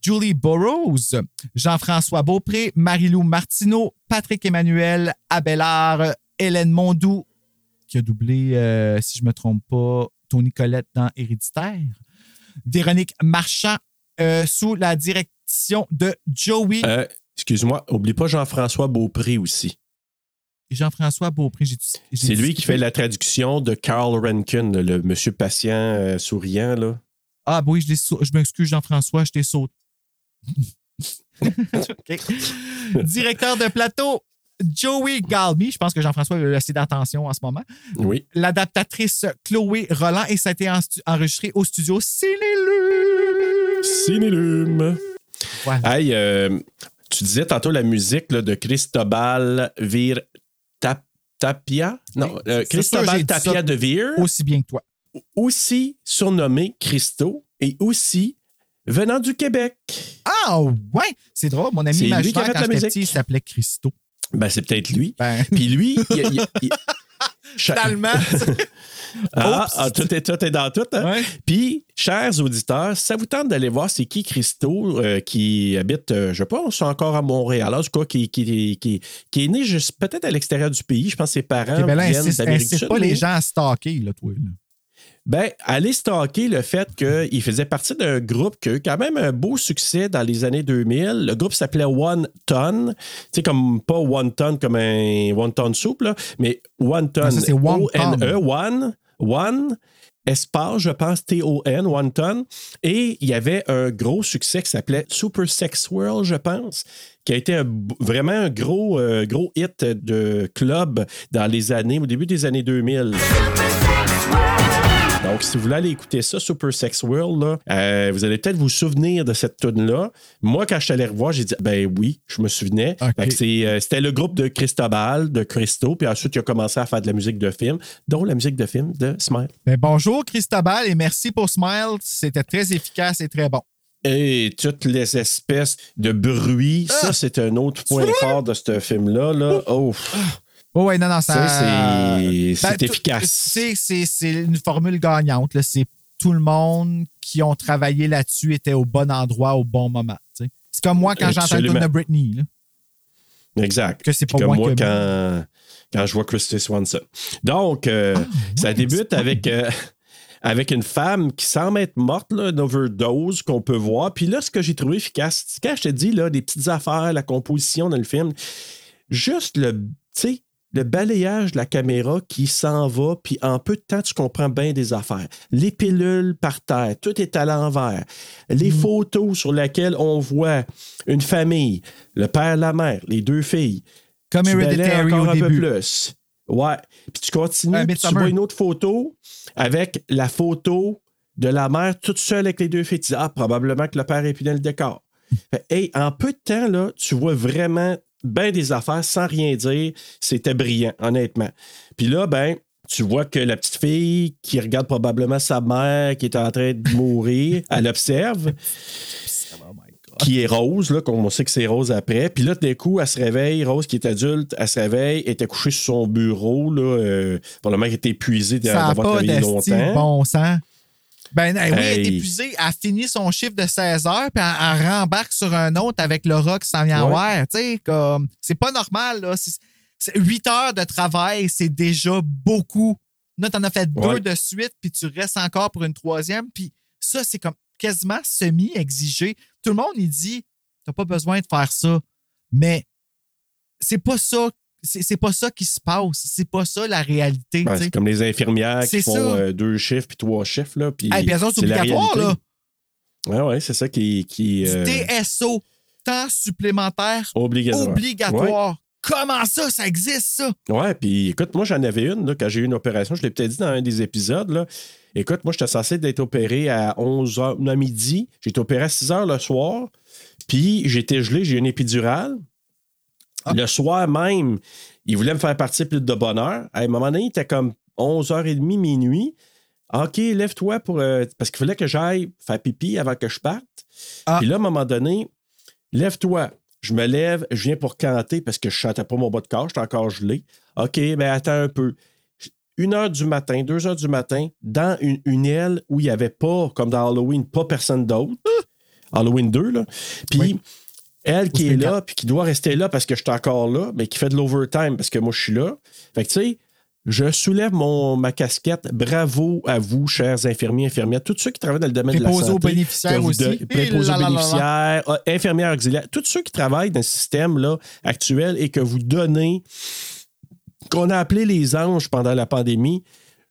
C: Julie Burroughs, Jean-François Beaupré, Marilou Martineau, Patrick Emmanuel, Abelard, Hélène Mondou, qui a doublé, euh, si je ne me trompe pas, Tony Collette dans Héréditaire, Véronique Marchand, euh, sous la direction de Joey.
B: Euh, Excuse-moi, oublie pas Jean-François Beaupré aussi.
C: Jean-François Beaupré, j'ai
B: C'est lui qui fait la traduction de Carl Rankin, le monsieur patient euh, souriant. Là.
C: Ah, oui, je, je m'excuse, Jean-François, je t'ai sauté. Directeur de plateau, Joey Galby. Je pense que Jean-François a eu assez d'attention en ce moment.
B: Oui.
C: L'adaptatrice Chloé Roland et ça a été en enregistré au studio Cinélume.
B: Cinélume.
C: Voilà.
B: Hey, euh, tu disais tantôt la musique là, de Cristobal Vir Tap- Tapia? Non, euh,
C: sûr,
B: Cristobal Tapia de Vir.
C: Aussi bien que toi.
B: Aussi surnommé Christo et aussi venant du Québec.
C: Ah, ouais! C'est drôle. Mon ami
B: C'est lui qui a
C: imaginaire,
B: fait
C: quand
B: la
C: j'étais
B: musique.
C: petit, il s'appelait Christo.
B: Ben, c'est peut-être lui.
C: Ben,
B: Puis lui, il, il- il- Cha-
C: finalement.
B: Ah, ah, tout, est, tout est dans tout. Hein?
C: Ouais.
B: Puis, chers auditeurs, ça vous tente d'aller voir c'est qui Christo euh, qui habite, euh, je pense, encore à Montréal, en tout cas, qui, qui, qui, qui est né juste peut-être à l'extérieur du pays. Je pense que ses parents
C: ben là,
B: viennent d'Amérique du Sud.
C: pas les gens à stalker, là, toi. là.
B: Ben, allez stalker le fait qu'il faisait partie d'un groupe qui a eu quand même un beau succès dans les années 2000. Le groupe s'appelait One Ton. Tu sais, comme pas One Ton comme un One Ton Soup, là, mais One Ton.
C: Ça, c'est One
B: O-N-E, One, One, espace, je pense, T-O-N, One Ton. Et il y avait un gros succès qui s'appelait Super Sex World, je pense, qui a été un- vraiment un gros, euh, gros hit de club dans les années, au début des années 2000. Donc, si vous voulez aller écouter ça, Super Sex World, là, euh, vous allez peut-être vous souvenir de cette tune-là. Moi, quand je suis allé revoir, j'ai dit, ben oui, je me souvenais. C'est, euh, c'était le groupe de Cristobal, de Christo, puis ensuite, il a commencé à faire de la musique de film, dont la musique de film de Smile.
C: Ben, bonjour, Christobal, et merci pour Smile. C'était très efficace et très bon.
B: Et toutes les espèces de bruits,
C: Ah!
B: ça, c'est un autre point fort de ce film-là. Là. Oh,
C: Oh, ouais, non, non, ça.
B: Ça, c'est- c'est
C: tout-
B: efficace.
C: C'est, une formule gagnante. C'est tout le monde qui ont travaillé là-dessus était au bon endroit au bon moment. C'est comme moi quand j'entends le de Britney. là.
B: Exact.
C: Que c'est pas
B: comme
C: moi
B: quand, quand je vois Christy Swanson. Donc, euh,
C: Ah,
B: ça débute avec, euh, avec une femme qui semble être morte, là, une overdose qu'on peut voir. Puis là, ce que j'ai trouvé efficace, c'est quand je te dis, là, des petites affaires, la composition dans le film, juste le, tu sais, le balayage de la caméra qui s'en va, puis en peu de temps, tu comprends bien des affaires. Les pilules par terre, tout est à l'envers. Les
C: Mm.
B: photos sur lesquelles on voit une famille, le père, la mère, les deux filles.
C: Comme
B: Tu
C: Hereditary
B: encore
C: au
B: un peu plus. Ouais. Puis tu continues,
C: Euh,
B: puis tu vois une autre photo avec la photo de la mère toute seule avec les deux filles. Tu dis, ah, probablement que le père est plus dans le décor. Fait, hey, en peu de temps, là, tu vois vraiment bien des affaires sans rien dire. C'était brillant, honnêtement. Puis là, ben, tu vois que la petite fille qui regarde probablement sa mère qui est en train de mourir, elle observe qui est Rose, là, qu'on sait que c'est Rose après. Puis là, d'un coup, elle se réveille, Rose qui est adulte, elle se réveille, elle était couchée sur son bureau, là, euh, probablement qu'elle était épuisée d'avoir travaillé longtemps.
C: bon sang. Ben hey, oui, elle est épuisée. Elle finit son chiffre de 16 heures, puis elle, elle rembarque sur un autre avec Laura qui s'en vient
B: Ouais.
C: voir. Tu sais, comme, c'est pas normal, là. 8 heures de travail, c'est déjà beaucoup. Là, t'en as fait deux de suite, puis tu restes encore pour une troisième. Puis ça, c'est comme quasiment semi-exigé. Tout le monde, il dit, t'as pas besoin de faire ça. Mais c'est pas ça. C'est, pas ça qui se passe. C'est pas ça la réalité.
B: C'est comme les infirmières qui font euh, deux chiffres puis trois chiffres. Là, puis
C: Hey, puis elles obligatoire, là.
B: Ouais, ouais, c'est ça qui. qui euh,
C: TSO, temps supplémentaire
B: obligatoire.
C: obligatoire. Comment ça, ça existe, ça?
B: Ouais, puis écoute, moi, j'en avais une là, quand j'ai eu une opération. Je l'ai peut-être dit dans un des épisodes. Là. Écoute, moi, j'étais censé d'être opéré à 11h, à midi. J'ai été opéré à 6h le soir. Puis j'étais gelé, j'ai eu une épidurale.
C: Ah.
B: Le soir même, il voulait me faire partir plus de bonne heure. À un moment donné, il était comme 11h30, minuit. OK, lève-toi pour. euh, parce qu'il fallait que j'aille faire pipi avant que je parte.
C: Ah.
B: Puis là, à un moment donné, lève-toi. Je me lève, je viens pour canter parce que je chantais pas mon bas de corps, j'étais encore gelé. OK, ben attends un peu. Une heure du matin, deux heures du matin, dans une, une aile où il n'y avait pas, comme dans Halloween, pas personne d'autre. Halloween 2, là. Puis
C: Oui.
B: Elle qui est là, puis qui doit rester là parce que je suis encore là, mais qui fait de l'overtime parce que moi, je suis là. Fait que, tu sais, je soulève mon, ma casquette. Bravo à vous, chers infirmiers, infirmières, tous ceux qui travaillent dans le domaine de la santé.
C: aux bénéficiaires aussi.
B: de- préposés aux bénéficiaires, euh, infirmières auxiliaires, tous ceux qui travaillent dans le système là, actuel et que vous donnez, qu'on a appelé les anges pendant la pandémie,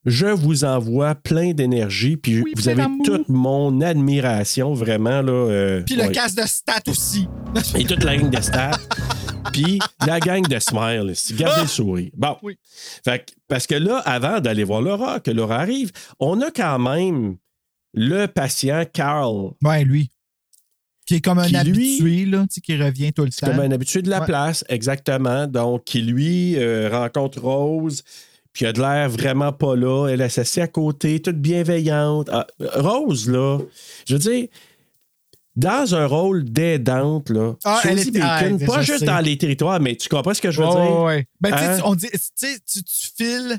B: je vous envoie plein d'énergie, puis
C: Oui,
B: vous avez toute mon admiration, vraiment. Là, euh,
C: Puis le
B: ouais.
C: casse de stats aussi.
B: Et toute la gang de stats. Puis la gang de Smile. Gardez le sourire. Bon.
C: Oui.
B: Fait parce que là, avant d'aller voir Laura, que Laura arrive, on a quand même le patient Carl.
C: Ouais, lui. Qui est comme un
B: Qui, lui-
C: habitué, là, tu sais, qui revient tout le
B: C'est
C: temps.
B: comme un habitué de la
C: Ouais.
B: place, exactement. Donc, qui lui euh, rencontre Rose, puis a de l'air vraiment pas là. Elle est assise à côté, toute bienveillante. Ah, Rose, là, je veux dire, dans un rôle d'aidante, là,
C: Ah, elle
B: Suzy
C: est-
B: Bacon,
C: ah,
B: pas juste
C: sais.
B: dans les territoires, mais tu comprends ce que je veux dire?
C: ouais. Ben, tu
B: Hein?
C: tu- on dit, tu tu, files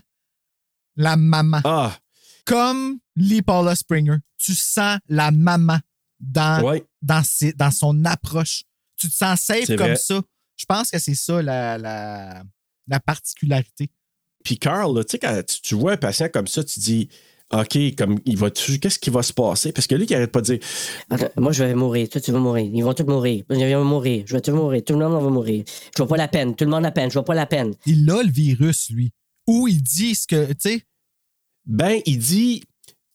C: la maman.
B: Ah,
C: Comme Lee Paula Springer. Tu sens la maman dans,
B: ouais.
C: dans, ses- dans son approche. Tu te sens safe comme
B: vrai.
C: ça. Je pense que c'est ça la, la, la particularité.
B: Puis Carl, là, tu sais, quand tu, tu vois un patient comme ça, tu dis, OK, comme il va qu'est-ce qui va se passer? Parce que lui, qui arrête pas de dire,
K: Attends, moi, je vais mourir. Toi, tu vas mourir. Ils vont tous mourir. Je vais mourir. Je vais tous mourir. Tout le monde va mourir. Je vois pas la peine. Tout le monde a peine. Je vois pas la peine.
C: Il a le virus, lui. Ou il dit ce que, tu sais,
B: Ben, il dit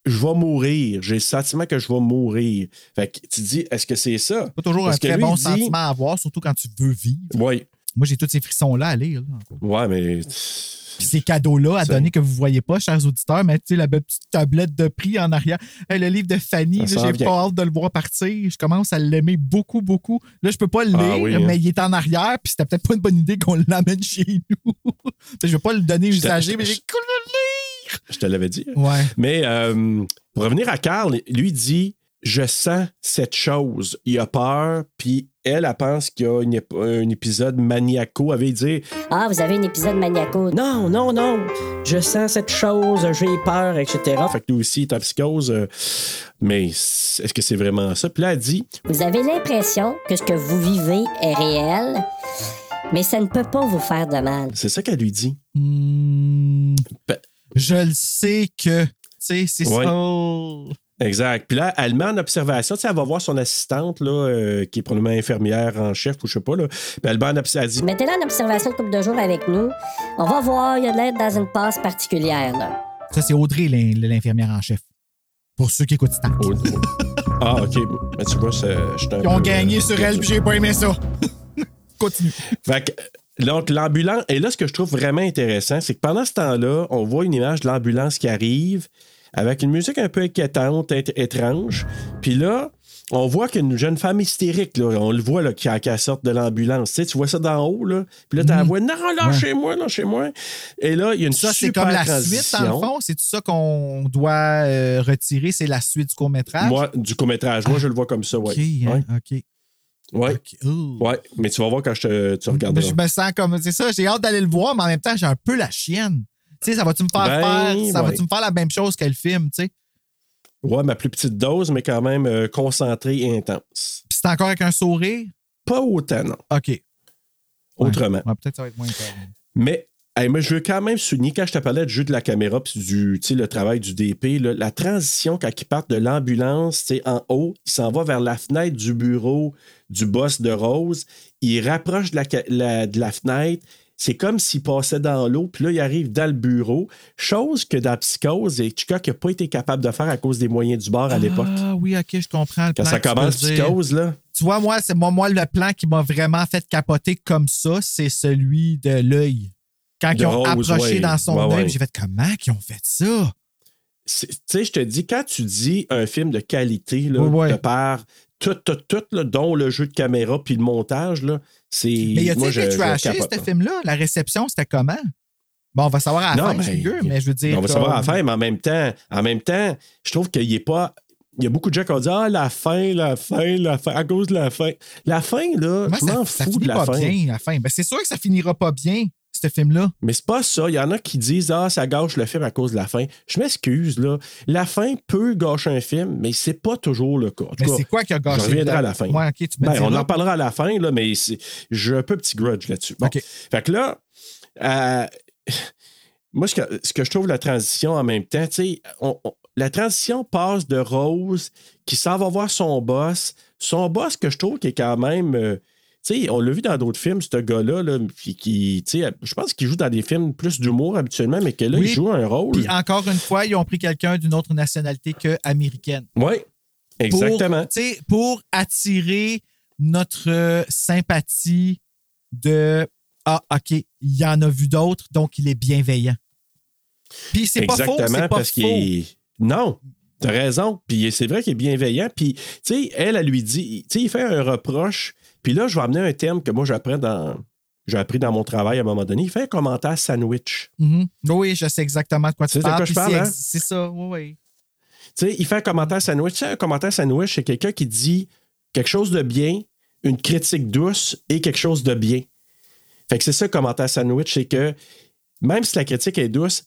B: Je vais mourir. J'ai le sentiment que je vais mourir. Fait que tu dis Est-ce que c'est ça?
C: pas toujours
B: Parce
C: un très
B: lui,
C: bon
B: dit-
C: sentiment à avoir, surtout quand tu veux vivre.
B: Oui.
C: Moi, j'ai tous ces frissons-là à lire. Là.
B: Ouais, mais.
C: Puis ces cadeaux-là à donner que vous voyez pas, chers auditeurs, mais tu sais, la belle petite tablette de prix en arrière. Hey, le livre de Fanny, j'ai pas hâte de le voir partir. Je commence à l'aimer beaucoup, beaucoup. Là, je peux pas le lire,
B: Ah oui, hein.
C: mais il est en arrière, puis c'était peut-être pas une bonne idée qu'on l'amène chez nous. je vais pas le donner usagé, mais j'ai
B: je- Je te l'avais dit.
C: Ouais.
B: Mais euh, pour revenir à Carl, lui dit Je sens cette chose. Il a peur, puis elle, elle pense qu'il y a une un épisode maniaco. Elle veut dire
K: Ah, vous avez un épisode maniaco. Non, non, non. Je sens cette chose. J'ai peur, etc.
B: Fait que lui aussi, il est en psychose. euh, mais est-ce que c'est vraiment ça? Puis là, elle dit
J: Vous avez l'impression que ce que vous vivez est réel, mais ça ne peut pas vous faire de mal.
B: C'est ça qu'elle lui dit.
C: Hmm,
B: Ben-
C: je le sais que. Tu sais, c'est
B: Ouais.
C: ça.
B: Exact. Puis là, elle met en observation. Tu sais, elle va voir son assistante, là, euh, qui est probablement infirmière en chef ou je sais pas. Là. Puis elle met en observation. Elle dit
J: Mettez-la en observation une couple de jours avec nous. On va voir, il y a de l'air dans une passe particulière. Là.
C: Ça, c'est Audrey, l'in- l'infirmière en chef. Pour ceux qui écoutent.
B: Oh, oh. Ah, OK. Mais tu vois, un
C: Ils ont
B: peu,
C: gagné
B: euh,
C: sur elle, puis j'ai pas aimé ça. Continue.
B: Fait que, donc, l'ambulance. Et là, ce que je trouve vraiment intéressant, c'est que pendant ce temps-là, on voit une image de l'ambulance qui arrive avec une musique un peu inquiétante, ét- étrange. Puis là, on voit qu'une jeune femme hystérique, là, on le voit là, qui, qui sort de l'ambulance. Tu, sais, tu vois ça d'en haut, là. Puis là, tu la vois, non, lâchez-moi, lâchez-moi. Et là, il y a une
C: Ça, c'est
B: super
C: comme la
B: transition.
C: suite, dans le fond. C'est ça qu'on doit euh, retirer, c'est la suite du court-métrage?
B: Moi, du court-métrage, moi, je le vois comme ça, ouais.
C: OK, hein, OK.
B: Ouais.
C: Ouh.
B: Ouais, mais tu vas voir quand je te, tu regarderas.
C: Je me sens comme, c'est ça, j'ai hâte d'aller le voir, mais en même temps, j'ai un peu la chienne. Tu sais, ça va-tu me faire
B: Ben,
C: faire, ça
B: ouais.
C: va-tu me faire la même chose que le film, tu sais?
B: Ouais, ma plus petite dose, mais quand même euh, concentrée et intense.
C: Puis c'est encore avec un sourire?
B: Pas autant, non.
C: OK.
B: Autrement.
C: Ouais, peut-être ça va être moins peur.
B: Mais hey, moi, je veux quand même souligner, quand je te parlais du jeu de la caméra puis du le travail du DP, là, la transition quand ils partent de l'ambulance en haut, il s'en va vers la fenêtre du bureau du boss de Rose. Il rapproche de la- de la fenêtre. C'est comme s'il passait dans l'eau, puis là, il arrive dans le bureau. Chose que dans Psychose, Hitchcock n'a pas été capable de faire à cause des moyens du bord à l'époque.
C: Ah oui, OK, je comprends. le
B: Quand
C: plan
B: ça commence. Psychose, là.
C: Tu vois, moi, c'est moi, moi, le plan qui m'a vraiment fait capoter comme ça, c'est celui de l'œil. Quand
B: De
C: ils ont
B: Rose,
C: approché
B: ouais.
C: dans son
B: Ouais,
C: œil,
B: ouais.
C: j'ai fait comment qu'ils ont fait ça?
B: Tu sais, je te dis, quand tu dis un film de qualité, là, de par tout, tout, tout, là, dont le jeu de caméra puis le montage, là.
C: Mais y a-t-il été trashé, ce
B: là.
C: film-là? La réception, c'était comment? Bon, on va savoir à la
B: Non,
C: fin,
B: ben,
C: figure, mais je veux dire.
B: On va savoir à la fin, mais en même temps, en même temps, je trouve qu'il est pas. Il y a beaucoup de gens qui ont dit Ah, la fin, la fin, la fin, à cause de la fin. La fin, là,
C: Moi,
B: je
C: ça,
B: m'en fous
C: finit
B: de la
C: pas
B: fin.
C: bien, la fin? Ben, c'est sûr que ça finira pas bien. Ce film-là?
B: Mais c'est pas ça. Il y en a qui disent Ah, ça gâche le film à cause de la fin. Je m'excuse, là. La fin peut gâcher un film, mais c'est pas toujours le cas. En
C: Mais c'est quoi qui a gâché?
B: Je reviendrai à la fin.
C: Ouais, ok, tu me
B: Ben, on en parlera à la fin, là, mais j'ai un peu petit grudge là-dessus. Bon. Fait que là, euh, moi, ce que, ce que je trouve la transition en même temps, tu la transition passe de Rose qui s'en va voir son boss. Son boss, que je trouve qui est quand même. euh, sais, on l'a vu dans d'autres films, ce gars-là, là, qui, je pense qu'il joue dans des films plus d'humour habituellement, mais que là,
C: Oui.
B: il joue un rôle.
C: Puis encore une fois, ils ont pris quelqu'un d'une autre nationalité que américaine.
B: Oui, exactement.
C: Pour, pour attirer notre sympathie de Ah, OK, il y en a vu d'autres, donc il est bienveillant. Puis c'est pas faux,
B: Exactement,
C: c'est pas
B: parce
C: faux.
B: qu'il est. Non, t'as raison. Puis c'est vrai qu'il est bienveillant. Puis, tu sais, elle, elle lui dit, tu sais, il fait un reproche. Puis là, je vais amener un terme que moi, j'apprends dans. J'ai appris dans mon travail à un moment donné. Il fait un commentaire sandwich.
C: Mhm. Oui, je sais exactement de quoi tu
B: C'est de quoi
C: parles.
B: parle,
C: c'est
B: hein?
C: C'est ça, oui, oui.
B: Tu sais, il fait un commentaire sandwich. Tu sais, un commentaire sandwich, c'est quelqu'un qui dit quelque chose de bien, une critique douce et quelque chose de bien. Fait que c'est ça, le commentaire sandwich, c'est que même si la critique est douce,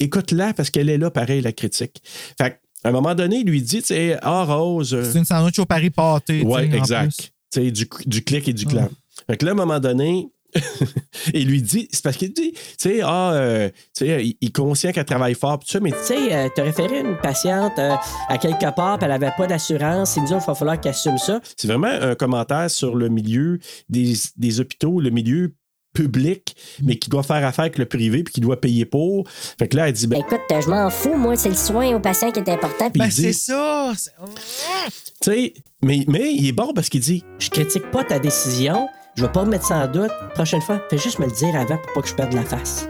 B: écoute-la parce qu'elle est là, pareil, la critique. Fait qu'à un moment donné, il lui dit, tu sais, ah, Rose. euh,
C: C'est une sandwich au Paris pâté. tu sais, en
B: exact.
C: Plus.
B: Tu sais, du, du clic et du clan. Fait que là, à un moment donné, il lui dit, c'est parce qu'il dit, tu sais, ah, euh, tu sais, il, il est conscient qu'elle travaille fort, pis tout ça, mais
K: Tu sais, euh, t'as référé une patiente euh, à quelque part, puis elle avait pas d'assurance. Il nous dit, il va falloir qu'elle assume ça.
B: c'est vraiment un commentaire sur le milieu des, des hôpitaux, le milieu public, mais qui doit faire affaire avec le privé, puis qui doit payer pour. Fait que là, elle dit, ben,
J: Écoute, je m'en fous, moi, c'est le soin aux patients qui est important.
C: Ben,
B: dit-
C: c'est ça.
B: tu sais, mais, mais il est bon parce qu'il dit,
K: Je critique pas ta décision. Je vais pas me mettre ça en doute. Prochaine fois, fais juste me le dire avant pour pas que je perde la face.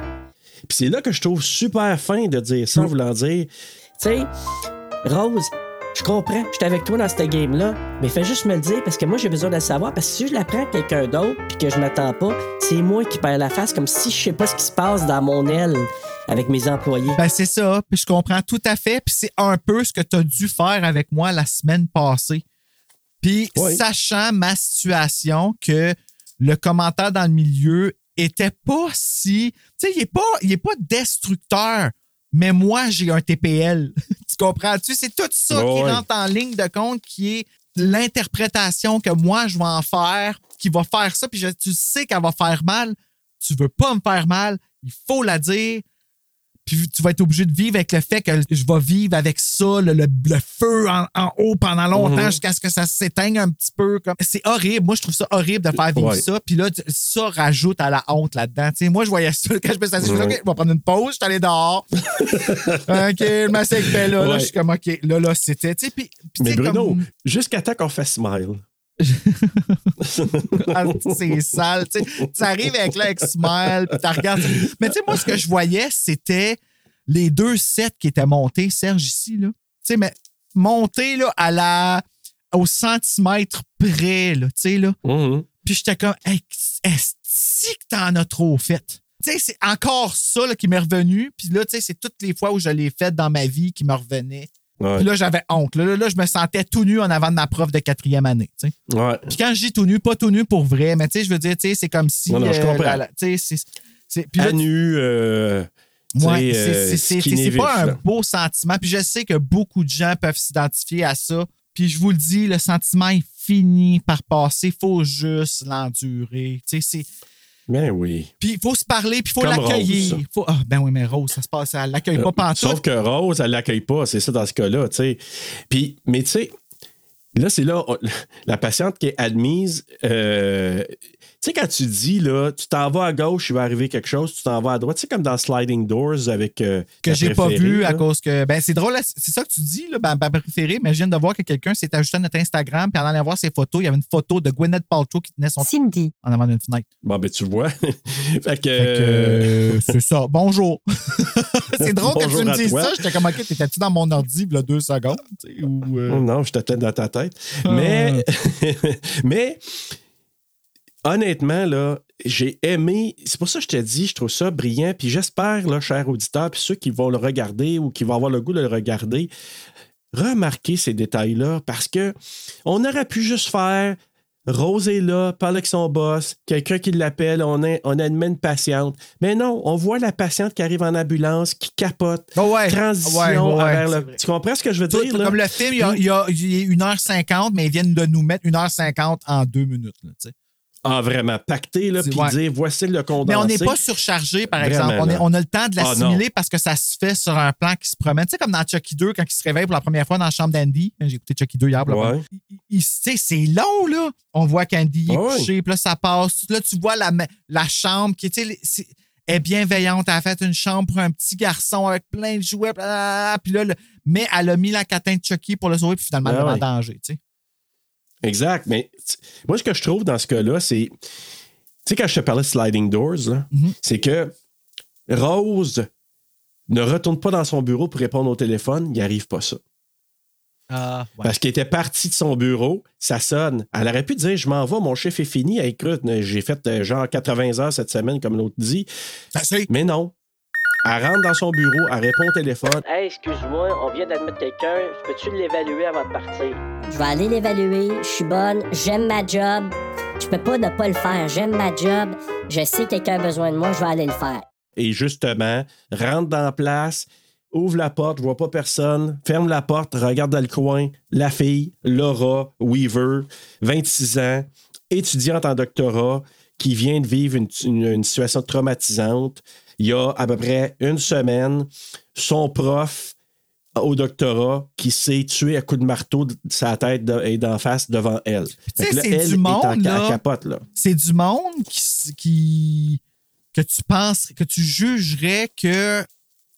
B: puis c'est là que je trouve super fin de dire ça, en voulant dire,
K: Tu sais, Rose, je comprends, je suis avec toi dans cette game-là, mais fais juste me le dire parce que moi, j'ai besoin de le savoir. Parce que si je l'apprends à quelqu'un d'autre puis que je m'attends pas, c'est moi qui perds la face comme si je sais pas ce qui se passe dans mon aile avec mes employés.
C: Ben, c'est ça. Puis je comprends tout à fait. Puis c'est un peu ce que tu as dû faire avec moi la semaine passée. Puis
B: Oui.
C: sachant ma situation, que le commentaire dans le milieu était pas si. Tu sais, il est pas, il est pas destructeur, mais moi, j'ai un TPL. tu comprends-tu? C'est tout ça qui rentre en ligne de compte qui est l'interprétation que moi, je vais en faire, qui va faire ça. Puis je- tu sais qu'elle va faire mal. Tu veux pas me faire mal. Il faut la dire. Puis tu vas être obligé de vivre avec le fait que je vais vivre avec ça, le, le- le feu en, en haut pendant longtemps
B: Mhm.
C: jusqu'à ce que ça s'éteigne un petit peu. C'est horrible. Moi, je trouve ça horrible de faire vivre
B: Ouais.
C: ça. Puis là, ça rajoute à la honte là-dedans. Moi, je voyais ça quand je me suis assis, je me suis dit,
B: Ouais.
C: OK, on va prendre une pause, je suis allé dehors. OK, le masque fait là, là, je suis comme OK, là, là, c'était. Puis, puis
B: mais Bruno,
C: comme-
B: jusqu'à temps qu'on fasse smile.
C: Ah, c'est sale. Tu arrives avec là, avec Smile, puis tu regardes. Mais tu sais, moi, ce que je voyais, c'était les deux sets qui étaient montés, Serge, ici, là. Tu sais, mais montés, là, à la, au centimètre près, là, tu sais, là.
B: Mhm.
C: Puis j'étais comme, hey, est-ce que t'en as trop fait? Tu sais, c'est encore ça là, qui m'est revenu. Puis là, tu sais, c'est toutes les fois où je l'ai fait dans ma vie qui me revenait.
B: Ouais.
C: Puis là, j'avais honte. Là, là, là, je me sentais tout nu en avant de ma prof de quatrième année.
B: Ouais.
C: Puis quand je dis tout nu, pas tout nu pour vrai, mais tu sais, je veux dire, tu sais, c'est comme si.
B: Non, non, je
C: euh,
B: comprends.
C: tu sais, c'est- c'est. Puis là,
B: nu, euh,
C: Ouais, c'est-
B: euh,
C: c'est- pas un beau sentiment. Puis je sais que beaucoup de gens peuvent s'identifier à ça. Puis je vous le dis, le sentiment est fini par passer. Il faut juste l'endurer. Tu sais, c'est.
B: Ben oui.
C: Puis il faut se parler, puis il faut l'accueillir. Faut- Ah, ben oui, mais Rose, ça se passe, elle l'accueille pas
B: Euh,
C: pantoute.
B: Sauf que Rose, elle l'accueille pas. C'est ça dans ce cas-là, tu sais. Puis, mais tu sais, là, c'est là, on- la patiente qui est admise. euh, tu sais, quand tu dis, là, tu t'en vas à gauche, il va arriver quelque chose, tu t'en vas à droite. Tu sais, comme dans Sliding Doors avec. euh,
C: que j'ai pas vu à cause que. Ben, c'est drôle, c'est ça que tu dis, là, ben, ma préférée, mais je viens de voir que quelqu'un s'est ajouté à notre Instagram, puis en allant voir ses photos, il y avait une photo de Gwyneth Paltrow qui tenait son
I: Cindy.
C: en avant d'une fenêtre.
B: Bon, ben, tu vois. fait que.
C: Fait que, euh, c'est ça. Bonjour. c'est drôle que tu me
B: toi.
C: ça. J'étais comme, OK, t'étais-tu dans mon ordi, a deux secondes? Ou, euh,
B: Oh non, je t'attends dans ta tête. Mais, mais honnêtement, là, j'ai aimé. C'est pour ça que je te dis, je trouve ça brillant. Puis j'espère, là, cher auditeur, puis ceux qui vont le regarder ou qui vont avoir le goût de le regarder, remarquez ces détails-là parce que on aurait pu juste faire Rose est là, parle avec son boss, quelqu'un qui l'appelle, on, est, on admet une patiente. Mais non, on voit la patiente qui arrive en ambulance, qui capote.
C: Oh ouais.
B: Transition
C: Ouais, ouais,
B: vers le-. Tu comprends ce que je veux
C: Tout-
B: dire? là?
C: Comme le film, il y a, il y a- il y a 1h50, mais ils viennent de nous mettre 1h50 en deux minutes. là.
B: Ah, vraiment, pacté, là, puis
C: ouais.
B: dire voici le condensé.
C: Mais on n'est pas surchargé, par
B: Vraiment,
C: exemple. On, est- on a le temps de
B: Ah,
C: l'assimiler parce que ça se fait sur un plan qui se promène. Tu sais, comme dans Chucky 2, quand il se réveille pour la première fois dans la chambre d'Andy. J'ai écouté Chucky 2 hier.
B: Ouais.
C: c'est long, là. On voit qu'Andy est couché, puis là, ça passe. Là, tu vois la, la chambre qui tu sais, les- c'est- est bienveillante. Elle a fait une chambre pour un petit garçon avec plein de jouets. Puis là, le- mais elle a mis la catin de Chucky pour le sauver, puis finalement,
B: Ah
C: elle est en
B: ouais.
C: danger. tu sais.
B: Exact. Mais moi, ce que je trouve dans ce cas-là, c'est. Tu sais, quand je te parlais de Sliding Doors, là,
C: Mhm.
B: c'est que Rose ne retourne pas dans son bureau pour répondre au téléphone, il n'y arrive pas ça.
C: Ah, ouais.
B: Parce qu'il était parti de son bureau, ça sonne. Elle aurait pu dire Je m'en vais, mon chiffre est fini. Écoute, j'ai fait euh, genre 80 heures cette semaine, comme l'autre dit. Mais non. Elle rentre dans son bureau, elle répond au téléphone.
K: Hey, excuse-moi, on vient d'admettre quelqu'un. Peux-tu l'évaluer avant de partir?
J: Je vais aller l'évaluer, je suis bonne, j'aime ma job. Je peux pas ne pas le faire, j'aime ma job. Je sais que quelqu'un a besoin de moi, je vais aller le faire.
B: Et justement, rentre dans la place, ouvre la porte, je vois pas personne, ferme la porte, regarde dans le coin, la fille, Laura Weaver, 26 ans, étudiante en doctorat, qui vient de vivre une, une- une situation traumatisante. Il y a à peu près une semaine, son prof au doctorat qui s'est tué à coups de marteau de sa tête de- et d'en face devant elle.
C: C'est du
B: est en
C: monde,
B: ca-
C: là. c'est du monde qui, que tu penses, que tu jugerais que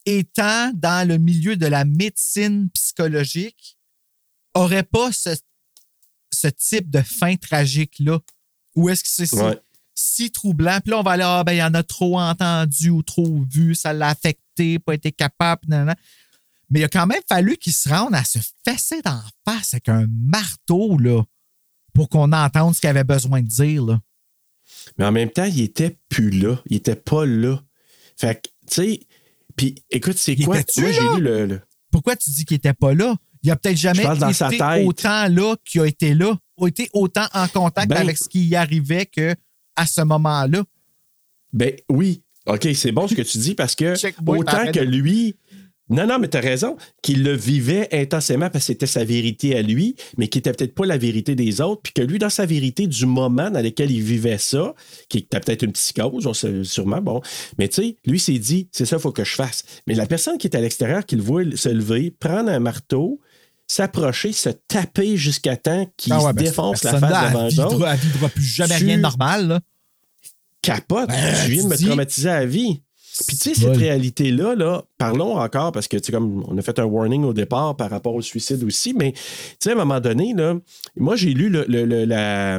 C: étant dans le milieu de la médecine psychologique, aurait pas ce, ce type de fin tragique-là? Ou est-ce que c'est
B: Ouais.
C: Si troublant? Puis là, on va aller, ah, ben, il y en a trop entendu ou trop vu, ça l'a affecté, pas été capable, nanana. Mais il a quand même fallu qu'il se rende à se fesser d'en face avec un marteau, là, pour qu'on entende ce qu'il avait besoin de dire, là.
B: Mais en même temps, il était plus là. Il était pas là. Fait que, tu sais, puis écoute, c'est quoi? Moi, j'ai lu le. le-
C: Pourquoi tu dis qu'il était pas là? Il a peut-être jamais
B: dans
C: été
B: sa tête.
C: autant là qu'il a été là, a été autant en contact
B: Ben-
C: avec ce qui y arrivait que à ce moment-là.
B: Ben oui. OK, c'est bon ce que tu dis parce que autant que lui. Non, non, mais t'as raison, qu'il le vivait intensément parce que c'était sa vérité à lui, mais qui était peut-être pas la vérité des autres, puis que lui, dans sa vérité du moment dans lequel il vivait ça, qui était peut-être une psychose, on sait sûrement, bon, mais tu sais, lui s'est dit, c'est ça, il faut que je fasse. Mais la personne qui est à l'extérieur, qui le voit se lever, prendre un marteau, s'approcher, se taper jusqu'à temps qu'il
C: Ah ouais,
B: se
C: ben,
B: la face devant eux autres.
C: elle plus jamais
B: Tu-
C: rien de normal. Là.
B: capote.
C: Ben,
B: tu viens de me
C: dis-
B: traumatiser à la vie. Puis tu sais, cette réalité-là, là, parlons encore, parce que tu sais, comme on a fait un warning au départ par rapport au suicide aussi, mais tu sais, à un moment donné, là, moi j'ai lu le- le- le- la,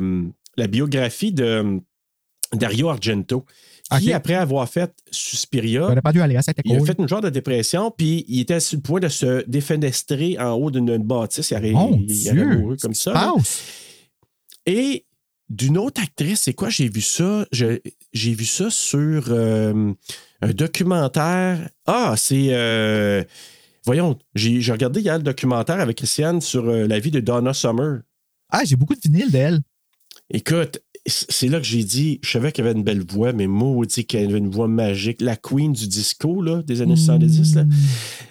B: la biographie de Dario Argento, qui, après avoir fait Suspiria,
C: J'aurais pas dû aller à cette
B: il a fait une genre de dépression, puis il était sur le point de se défenestrer en haut d'une bâtisse. Il aurait,
C: Mon
B: il- mouru comme ça. là. Et d'une autre actrice, c'est quoi? J'ai vu ça. J'ai vu ça sur euh, un documentaire. Ah, c'est. euh, voyons, j'ai regardé hier le documentaire avec Christiane sur euh, la vie de Donna Summer.
C: Ah, j'ai beaucoup de vinyle d'elle.
B: Écoute, c'est là que j'ai dit, je savais qu'elle avait une belle voix, mais maudit qu'elle avait une voix magique. La queen du disco, là, des années 70, là.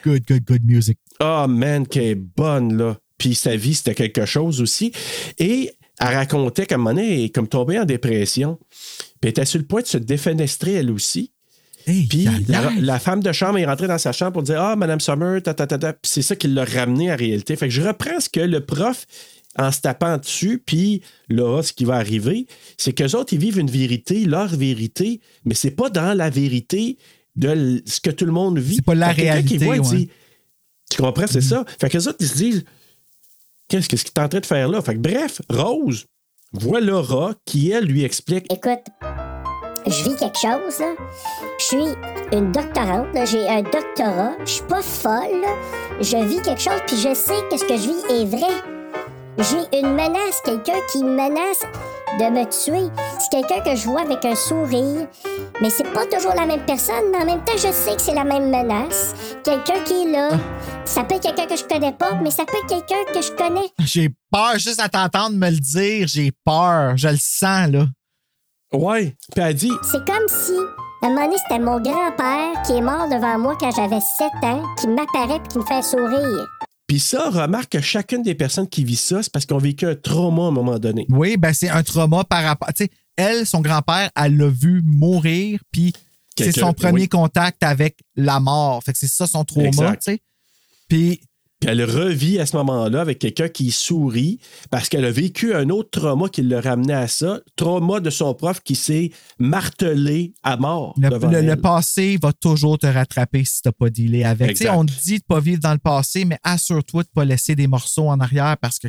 C: Good, good, good music.
B: Ah, man, qu'elle est bonne, là. Puis sa vie, c'était quelque chose aussi. Et elle racontait qu'à un moment donné, elle est comme tombée en dépression. Puis elle était sur le point de se défenestrer, elle aussi.
C: Hey,
B: Puis la, la femme de chambre est rentrée dans sa chambre pour dire Ah, Madame Summer, ta, ta, ta, ta. Puis c'est ça qui l'a ramené en réalité. Fait que je reprends ce que le prof, en se tapant dessus, puis là, ce qui va arriver, c'est qu'eux autres, ils vivent une vérité, leur vérité, mais c'est pas dans la vérité de ce que tout le monde vit.
C: C'est pas la réalité,
B: voit,
C: ouais.
B: dit, tu comprends, c'est ça. Fait que les autres, ils se disent Qu'est-ce que tu es en train de faire là? Fait que bref, Rose voit Laura qui, elle, lui explique
J: Écoute, je vis quelque chose, là. Je suis une doctorante. J'ai un doctorat. Je suis pas folle, là. Je vis quelque chose, puis je sais que ce que je vis est vrai. J'ai une menace, quelqu'un qui me menace de me tuer. C'est quelqu'un que je vois avec un sourire. Mais c'est pas toujours la même personne, mais en même temps, je sais que c'est la même menace. Quelqu'un qui est là, Ça peut être quelqu'un que je connais pas, mais ça peut être quelqu'un que je connais.
C: J'ai peur juste à t'entendre me le dire. J'ai peur. Je le sens, là.
B: Ouais. Puis elle dit
J: C'est comme si, à un moment donné, c'était mon grand-père qui est mort devant moi quand j'avais 7 ans, qui m'apparaît et qui me fait sourire.
B: Puis ça, remarque que chacune des personnes qui vit ça, c'est parce qu'ils ont vécu un trauma à un moment donné.
C: Oui, ben c'est un trauma par rapport. Tu sais, elle, son grand-père, elle l'a vu mourir, puis c'est son premier
B: oui.
C: contact avec la mort. Fait que c'est ça son trauma, tu sais. Puis
B: Elle revit à ce moment-là avec quelqu'un qui sourit parce qu'elle a vécu un autre trauma qui l'a ramené à ça. Trauma de son prof qui s'est martelé à mort.
C: le,
B: devant
C: le- le passé va toujours te rattraper si t'as pas dealé avec. Tu on te dit de pas vivre dans le passé, mais assure-toi de pas laisser des morceaux en arrière parce que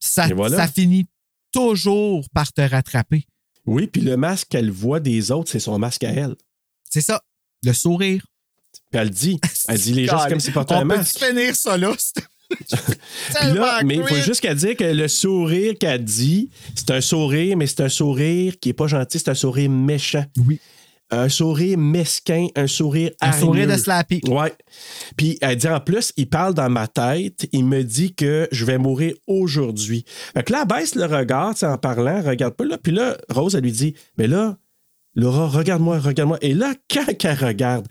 C: ça,
B: Et voilà.
C: ça finit toujours par te rattraper.
B: Oui, puis le masque qu'elle voit des autres, c'est son masque à elle.
C: C'est ça, le sourire.
B: Puis elle dit, elle dit les gens, c'est comme si portaient un
C: On peut
B: masque.
C: finir ça là?
B: Puis là, mais il faut juste qu'elle dise que le sourire qu'elle dit, c'est un sourire, mais c'est un sourire qui est pas gentil, c'est un sourire méchant.
C: Oui.
B: Un sourire mesquin, un sourire
C: Un sourire de slappy.
B: Ouais. Puis elle dit en plus, il parle dans ma tête, il me dit que je vais mourir aujourd'hui. Fait que là, elle baisse le regard, tu sais, en parlant, elle regarde pas là. Puis là, Rose, elle lui dit, mais là, Laura, regarde-moi, regarde-moi. Et là, quand elle regarde,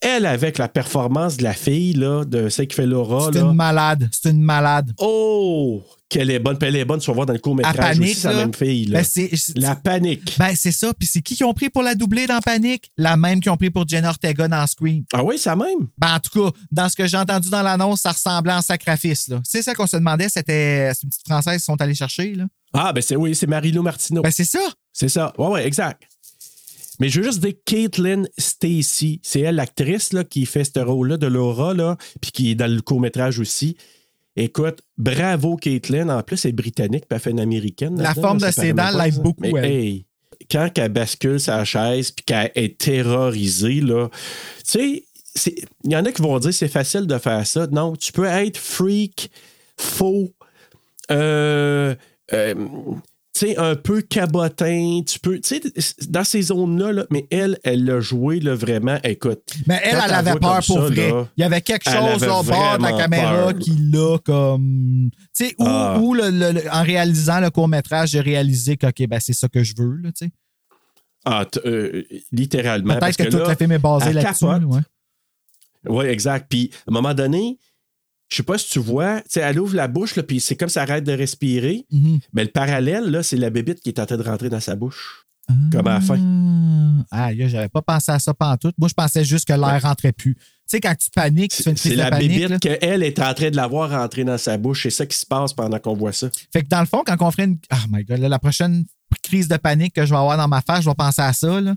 B: elle, avec la performance de la fille, là, de celle qui fait Laura,
C: C'est une malade. C'est une malade.
B: oh, qu'elle est bonne. Puis elle est bonne, tu vas voir dans le court-métrage
C: panique.
B: aussi, c'est la
C: là.
B: même fille. Là.
C: Ben, c'est- c'est-
B: la panique.
C: Ben, c'est ça. Puis c'est qui qui ont pris pour la doubler dans Panique? La même qui ont pris pour Jenna Ortega dans Scream.
B: Ah oui, ça même?
C: Ben, en tout cas, dans ce que j'ai entendu dans l'annonce, ça ressemblait en sacrifice. là. C'est ça qu'on se demandait, c'était c'est une petite Française qui sont allés chercher. Là.
B: Ah, ben c'est oui, c'est Marilo Martineau.
C: Ben, c'est ça.
B: C'est ça. Ouais, ouais, exact. Mais je veux juste dire Caitlin Stacy. C'est elle, l'actrice, là, qui fait ce rôle-là de Laura, là, puis qui est dans le court-métrage aussi. Écoute, bravo Caitlin. En plus, elle est britannique, puis elle fait une américaine.
C: La forme
B: là,
C: de ses dents
B: pas,
C: l'aide beaucoup,
B: Mais,
C: elle.
B: hey, quand elle bascule sa chaise, puis qu'elle est terrorisée, là, tu sais, il y en a qui vont dire c'est facile de faire ça. Non, tu peux être freak, faux, euh, euh, sais, un peu cabotin, tu peux, tu sais, dans ces zones-là, là, mais elle, elle l'a joué, là, vraiment, écoute.
C: Mais elle, elle avait peur pour
B: ça,
C: vrai.
B: là,
C: Il y avait quelque chose au bord de la caméra
B: peur.
C: qui l'a comme. Tu sais, où,
B: Ah.
C: le- le- le- en réalisant le court-métrage, j'ai réalisé que, OK, ben, c'est ça que je veux. Là, tu sais.
B: Ah, euh, littéralement.
C: Peut-être que, tout
B: là,
C: le film est basé là-dessus. ouais.
B: Oui, exact. Puis, à un moment donné, je sais pas si tu vois, tu sais, elle ouvre la bouche, puis c'est comme ça arrête de respirer.
C: Mhm.
B: Mais le parallèle, là, c'est la bébite qui est en train de rentrer dans sa bouche. Comme à la fin.
C: Ah, là, j'avais pas pensé à ça pantoute. Moi, je pensais juste que l'air rentrait plus. Tu sais, quand tu paniques, tu fais une
B: C'est
C: crise de
B: la
C: panique.
B: bébite qu'elle est en train de la voir rentrer dans sa bouche. C'est ça qui se passe pendant qu'on voit ça.
C: Fait que dans le fond, quand on ferait une. Oh my god, là, la prochaine crise de panique que je vais avoir dans ma face, je vais penser à ça. Là.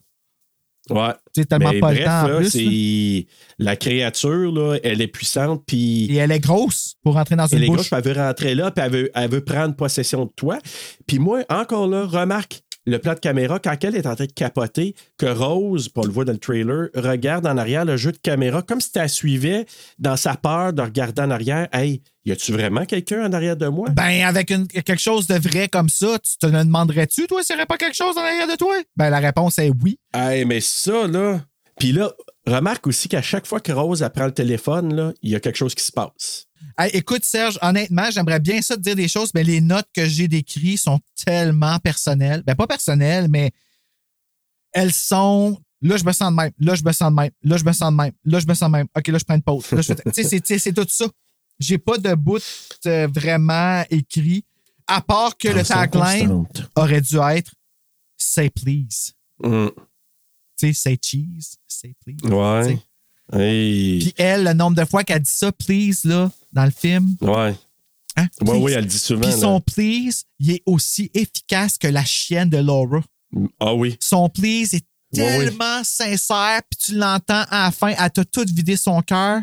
B: Ouais.
C: Tu tellement
B: Mais
C: pas
B: bref,
C: le temps en
B: là,
C: plus.
B: la créature, là, elle est puissante, puis
C: Et elle est grosse pour rentrer dans
B: elle
C: une
B: est grosse, elle veut rentrer là, puis elle veut, elle veut prendre possession de toi. Puis moi, encore là, remarque le plan de caméra, quand elle est en train de capoter, que Rose, on le voit dans le trailer, regarde en arrière le jeu de caméra, comme si tu la suivais dans sa peur de regarder en arrière. Hey, y a-tu vraiment quelqu'un en arrière de moi?
C: Ben, avec une- quelque chose de vrai comme ça, tu te le demanderais-tu, toi, s'il n'y aurait pas quelque chose en arrière de toi? Ben, la réponse est oui.
B: Hey, mais ça, là. Puis là, remarque aussi qu'à chaque fois que Rose elle prend le téléphone, là, il y a quelque chose qui se passe.
C: Hey, écoute, Serge, honnêtement, j'aimerais bien ça te dire des choses, mais les notes que j'ai décrites sont tellement personnelles. Ben, pas personnelles, mais elles sont. Là, je me sens de même. Là, je me sens de même. Là, je me sens de même. Là, je me sens de même. OK, là, je prends une pause. Là, je fais- Tu sais, c'est- tout ça. J'ai pas de bout euh, vraiment écrit, à part que le tagline aurait dû être Say please.
B: Mm.
C: Tu sais, say cheese. Say please.
B: Ouais. Hey.
C: Puis elle, le nombre de fois qu'elle dit ça, please, là, dans le film.
B: Ouais.
C: Hein?
B: Ouais,
C: Please.
B: oui, elle le dit souvent.
C: Puis son please, il est aussi efficace que la chienne de Laura.
B: Ah oui.
C: Son please est
B: Ouais, oui.
C: tellement sincère, puis tu l'entends à la fin, elle t'a tout vidé son cœur,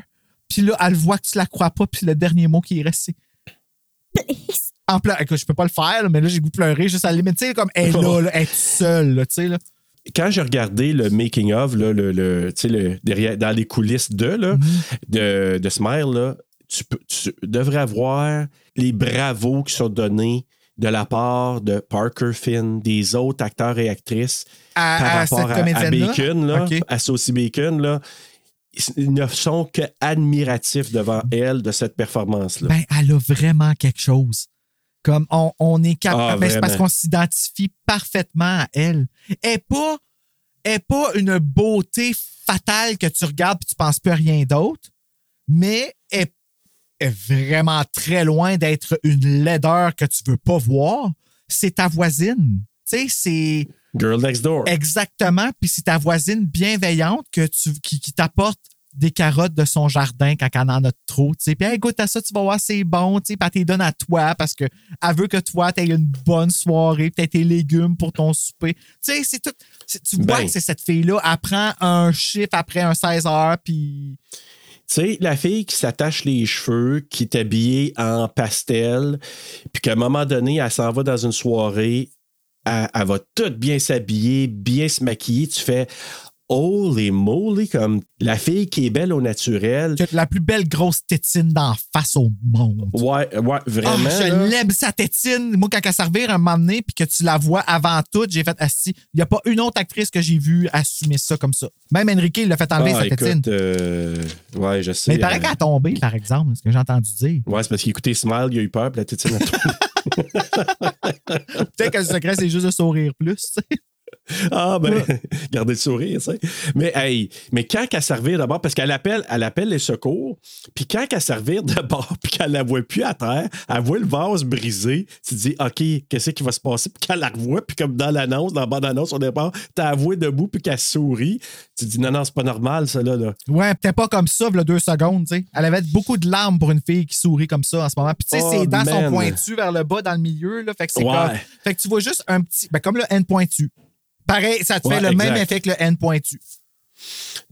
C: puis là, elle voit que tu la crois pas, puis le dernier mot qui est resté. En pleurant. Écoute, je peux pas le faire, là, mais là, j'ai goût de pleurer juste à la limite. Tu sais, comme elle est là, là, elle est seule, là, tu sais, là.
B: Quand j'ai regardé le making of, là, le, le, tu sais, le- derrière, dans les coulisses de, là, de, de Smile, là, tu, peux- tu devrais voir les bravos qui sont donnés de la part de Parker Finn, des autres acteurs et actrices
C: À-
B: par
C: à
B: rapport
C: cette
B: à, à? Bacon, là, à Saucy Bacon. Là. ils ne sont que admiratifs devant elle de cette performance-là.
C: Ben, elle a vraiment quelque chose. Comme on, on est capable.
B: Ah,
C: c'est parce qu'on s'identifie parfaitement à elle. Elle n'est pas, elle est pas une beauté fatale que tu regardes et tu penses plus à rien d'autre, mais est vraiment très loin d'être une laideur que tu veux pas voir. C'est ta voisine. Tu sais, c'est.
B: Girl Next Door.
C: Exactement. Puis c'est ta voisine bienveillante que tu, qui, qui t'apporte des carottes de son jardin quand elle en a trop. tu sais. Puis hey, goûte à ça, tu vas voir, c'est bon. tu sais. Puis elle te donne à toi parce qu'elle veut que toi, tu aies une bonne soirée, puis tu tes légumes pour ton souper. Tu sais, c'est tout. Tu vois
B: Ben.
C: que c'est cette fille-là. Elle prend un chiffre après un 16 heures, puis.
B: Tu sais, la fille qui s'attache les cheveux, qui est habillée en pastel, puis qu'à un moment donné, elle s'en va dans une soirée, elle, elle va toute bien s'habiller, bien se maquiller. Tu fais Holy moly, comme la fille qui est belle au naturel.
C: qui a la plus belle grosse tétine d'en face au monde.
B: Ouais, ouais, vraiment.
C: Ah, je
B: là.
C: l'aime, sa tétine. Moi, quand elle servir un moment donné, puis que tu la vois avant tout, j'ai fait Asti. Il n'y a pas une autre actrice que j'ai vue assumer ça comme ça. Même Enrique, il l'a fait enlever
B: Ah,
C: sa tétine.
B: euh, ouais, je sais.
C: Mais il paraît
B: euh,
C: qu'elle a tombé, par exemple, ce que j'ai entendu dire?
B: Ouais, c'est parce qu'il écoutait Smile, il a eu peur, puis la tétine a tombé.
C: Peut-être que le secret, c'est juste de sourire plus.
B: Ah, ben, gardez le sourire, tu sais. Mais, hey, mais quand qu'à servir d'abord, parce qu'elle appelle, elle appelle les secours, puis quand qu'à servir d'abord, puis qu'elle la voit plus à terre, elle voit le vase brisé, tu te dis, OK, qu'est-ce qui va se passer? Puis qu'elle la revoit, puis comme dans l'annonce, dans la bande-annonce au départ, t'as avoué debout, puis qu'elle sourit, tu te dis, non, non, c'est pas normal, ça, là. là.
C: Ouais, peut-être pas comme ça, là, deux secondes, tu sais. Elle avait beaucoup de larmes pour une fille qui sourit comme ça en ce moment. Puis, tu sais,
B: Oh,
C: ses dents sont pointues vers le bas dans le milieu, là. Fait que c'est
B: Ouais.
C: comme- Fait que tu vois juste un petit. Ben, comme le N pointu. Pareil, ça te
B: Ouais,
C: fait le même effet que le N pointu.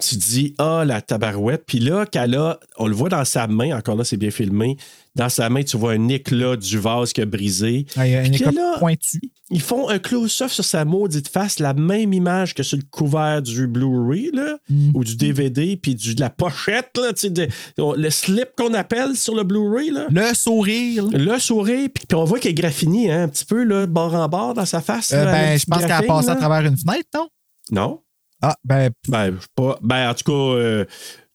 B: Tu dis, ah, la tabarouette. Puis là, qu'elle a, on le voit dans sa main, encore là, c'est bien filmé. Dans sa main, tu vois un éclat du vase qui a brisé.
C: Ah, il y a un éclat
B: là,
C: pointu.
B: Ils font un close-up sur sa maudite face, la même image que sur le couvert du Blu-ray, là,
C: Mm.
B: ou du DVD, puis du, de la pochette, là, de- le slip qu'on appelle sur le Blu-ray. Là.
C: Le sourire.
B: Le sourire, puis on voit qu'il est graffiné hein, un petit peu, là, bord en bord dans sa face.
C: Euh, ben, je pense qu'elle a passé à travers une fenêtre, non?
B: Non.
C: Ah, ben,
B: Ben, pas. Ben, en tout cas, euh,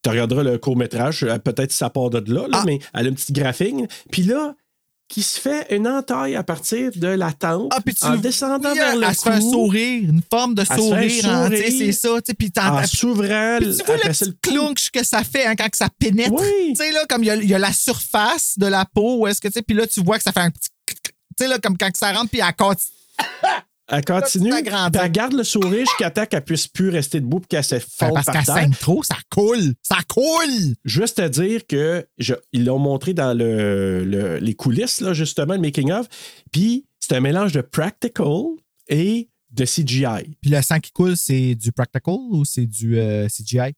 B: tu regarderas le court-métrage, euh, peut-être si ça part de là, là,
C: Ah.
B: mais elle a un petit graphique. Puis là, qui se fait une entaille à partir de la tente
C: Ah, puis tu
B: en descendant
C: Oui,
B: vers le
C: elle se fait un
B: cou,
C: sourire, une forme de sourire. hein, c'est ça. Puis
B: en s'ouvrant
C: tu vois le petit
B: cou.
C: que ça fait hein, quand que ça pénètre.
B: Oui.
C: Tu sais, là, comme il y, a, il y a la surface de la peau, est-ce que, tu sais, puis là, tu vois que ça fait un petit. Tu sais, là, comme quand que ça rentre, puis elle continue.
B: Elle continue, elle garde le sourire jusqu'à temps qu'elle puisse plus rester debout puis qu'elle se fonde
C: parce
B: par
C: qu'elle trop, ça coule. Ça coule.
B: Juste à dire que je- ils l'ont montré dans le, le- les coulisses, là, justement, le making-of. Puis c'est un mélange de practical et de CGI.
C: Puis le sang qui coule, c'est du practical ou c'est du euh, CGI?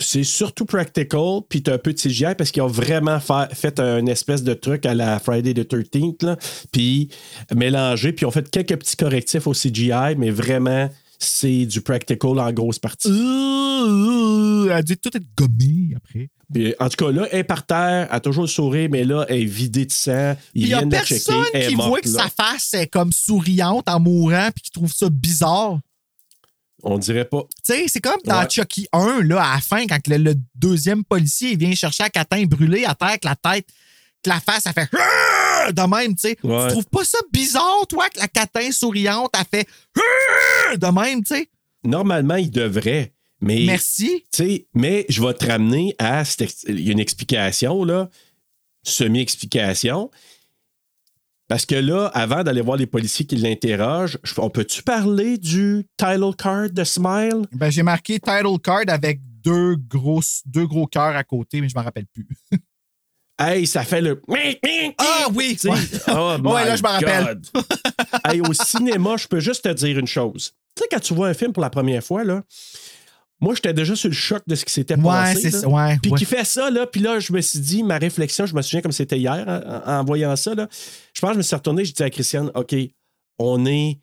B: C'est surtout practical, puis t'as un peu de CGI parce qu'ils ont vraiment fa- fait un espèce de truc à la Friday the 13th, là, puis mélangé, puis ils ont fait quelques petits correctifs au CGI, mais vraiment, c'est du practical en grosse partie.
C: Euh, elle a dû tout être gommé après.
B: Puis, en tout cas, là, elle est par terre, elle a toujours le sourire, mais là, elle est vidée de sang.
C: Il y a
B: checker.
C: personne qui voit que
B: là.
C: sa face est comme souriante en mourant puis qui trouve ça bizarre.
B: On dirait pas.
C: Tu sais, c'est comme dans
B: Ouais.
C: Chucky 1, là, à la fin, quand le, le deuxième policier vient chercher à Catin brûlé à terre avec la tête, que la face, elle fait de même, tu sais.
B: Ouais.
C: Tu trouves pas ça bizarre, toi, que la Catin souriante, a fait de même, tu sais?
B: Normalement, il devrait. Mais,
C: Merci.
B: mais je vais te ramener à. Il y a une explication, là. Semi-explication. Parce que là, avant d'aller voir les policiers qui l'interrogent, je- on peut-tu parler du title card de Smile?
C: Ben, j'ai marqué title card avec deux gros, deux gros cœurs à côté, mais je m'en rappelle plus.
B: Hey, ça fait le.
C: Ah oui!
B: Tu sais, oh
C: Ouais, là, je me rappelle.
B: Hey, au cinéma, je peux juste te dire une chose. Tu sais, quand tu vois un film pour la première fois, là, moi, j'étais déjà sur le choc de ce qui s'était
C: Ouais,
B: passé.
C: c'est
B: là.
C: ça, ouais,
B: Puis
C: ouais.
B: qui fait ça, là, puis là, je me suis dit, ma réflexion, je me souviens comme c'était hier, en, en voyant ça, là, je pense que je me suis retourné, je dis à Christiane, OK, on est.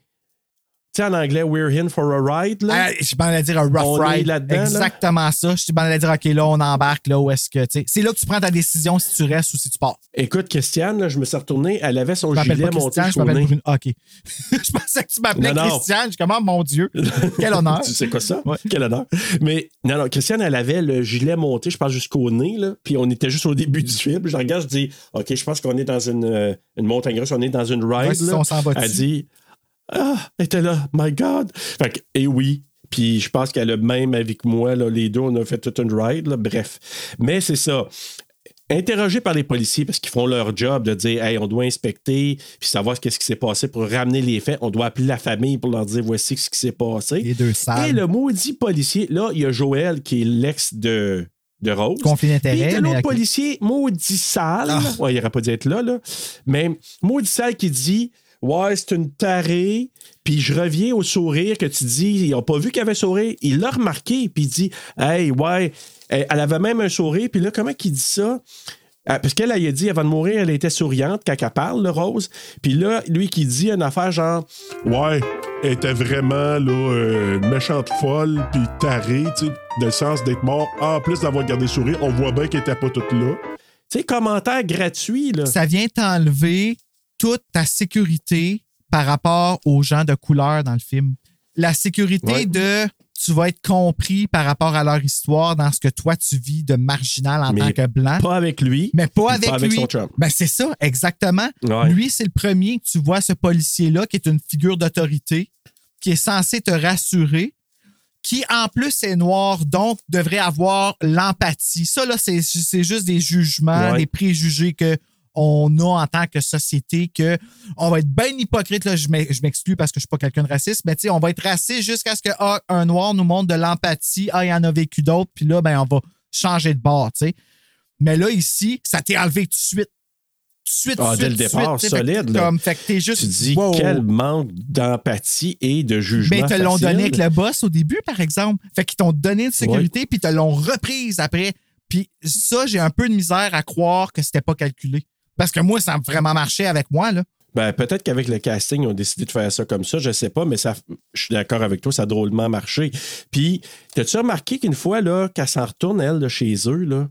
B: sais, en anglais, we're in for a ride. Là.
C: Ah, je suis allé dire un rough
B: On
C: ride.
B: là.
C: Exactement ça. Je suis allé dire, OK, là, on embarque, là, où est-ce que, tu. C'est là que tu prends ta décision si tu restes ou si tu pars.
B: Écoute, Christiane, là, je me suis retourné, elle avait son
C: Je
B: gilet
C: pas
B: monté
C: je m'appelle. Bruno. Ah, OK. je pensais que tu m'appelais
B: Non, non.
C: Christian. Je comment, mon Dieu. Quel honneur.
B: tu sais quoi ça? Quel honneur. Mais non, non, Christiane, elle avait le gilet monté, je pense, jusqu'au nez, là. Puis on était juste au début du film. Je regarde, je dis, OK, je pense qu'on est dans une, euh, une montagne russe, on est dans une ride.
C: Ouais, si
B: là.
C: on s'en va
B: Elle dit, Ah, elle était là, my God. Fait que, et oui. Puis je pense qu'elle a même avec moi, là, les deux, on a fait toute une ride, là. bref. Mais c'est ça. Interrogé par les policiers parce qu'ils font leur job de dire hey, on doit inspecter puis savoir ce qui s'est passé pour ramener les faits. On doit appeler la famille pour leur dire voici ce qui s'est passé.
C: Les deux salles.
B: Et le maudit policier, là, il y a Joël qui est l'ex de, de Rose.
C: Conflit d'intérêt,
B: Puis il y a
C: mais
B: l'autre policier, maudit sale.
C: Ah.
B: Ouais, il n'aurait pas dû être là, là. Mais maudit sale qui dit Ouais, c'est une tarée. Puis je reviens au sourire que tu dis. Ils n'ont pas vu qu'il avait sourire. Il l'a remarqué. Puis il dit Hey, ouais. Elle elle avait même un sourire. Puis là, comment qu'il dit ça? Ah, parce qu'elle, elle a dit, avant de mourir, elle était souriante quand elle parle, le Rose. Puis là, lui qui dit une affaire genre Ouais, elle était vraiment là, euh, méchante folle, puis tarée, tu sais, dans le sens d'être mort. En plus d'avoir gardé le sourire, on voit bien qu'elle était pas toute là. Tu sais, commentaire gratuit, là.
C: Ça vient t'enlever toute ta sécurité par rapport aux gens de couleur dans le film. La sécurité
B: Ouais.
C: de tu vas être compris par rapport à leur histoire dans ce que toi tu vis de marginal en
B: Mais
C: tant que blanc.
B: Pas avec lui.
C: Mais pas avec
B: pas avec
C: lui.
B: son chum.
C: Ben c'est ça, exactement.
B: Ouais.
C: Lui, c'est le premier que tu vois, ce policier-là, qui est une figure d'autorité, qui est censé te rassurer, qui en plus est noir, donc devrait avoir l'empathie. Ça, là, c'est c'est juste des jugements,
B: Ouais.
C: des préjugés que on a en tant que société que on va être bien hypocrite là je m'ex- je m'exclus parce que je suis pas quelqu'un de raciste mais on va être raciste jusqu'à ce que ah, un noir nous montre de l'empathie ah il en a vécu d'autres puis là ben on va changer de bord mais là ici ça t'est enlevé tout de suite tout de suite,
B: Ah,
C: de
B: dès le
C: de
B: départ,
C: suite, fait
B: solide, là.
C: comme- fait que t'es juste
B: Tu dis
C: wow.
B: quel manque d'empathie et de jugement.
C: Mais ils te l'ont donné avec le boss au début, par exemple. Fait qu'ils t'ont donné une sécurité, puis ils te l'ont reprise après. Puis ça, j'ai un peu de misère à croire que c'était pas calculé. Parce que moi, ça a vraiment marché avec moi, là.
B: Ben, peut-être qu'avec le casting, ils ont décidé de faire ça comme ça, je sais pas, mais ça, je suis d'accord avec toi, ça a drôlement marché. Puis, t'as-tu remarqué qu'une fois, là, qu'elle s'en retourne, elle, de chez eux, là,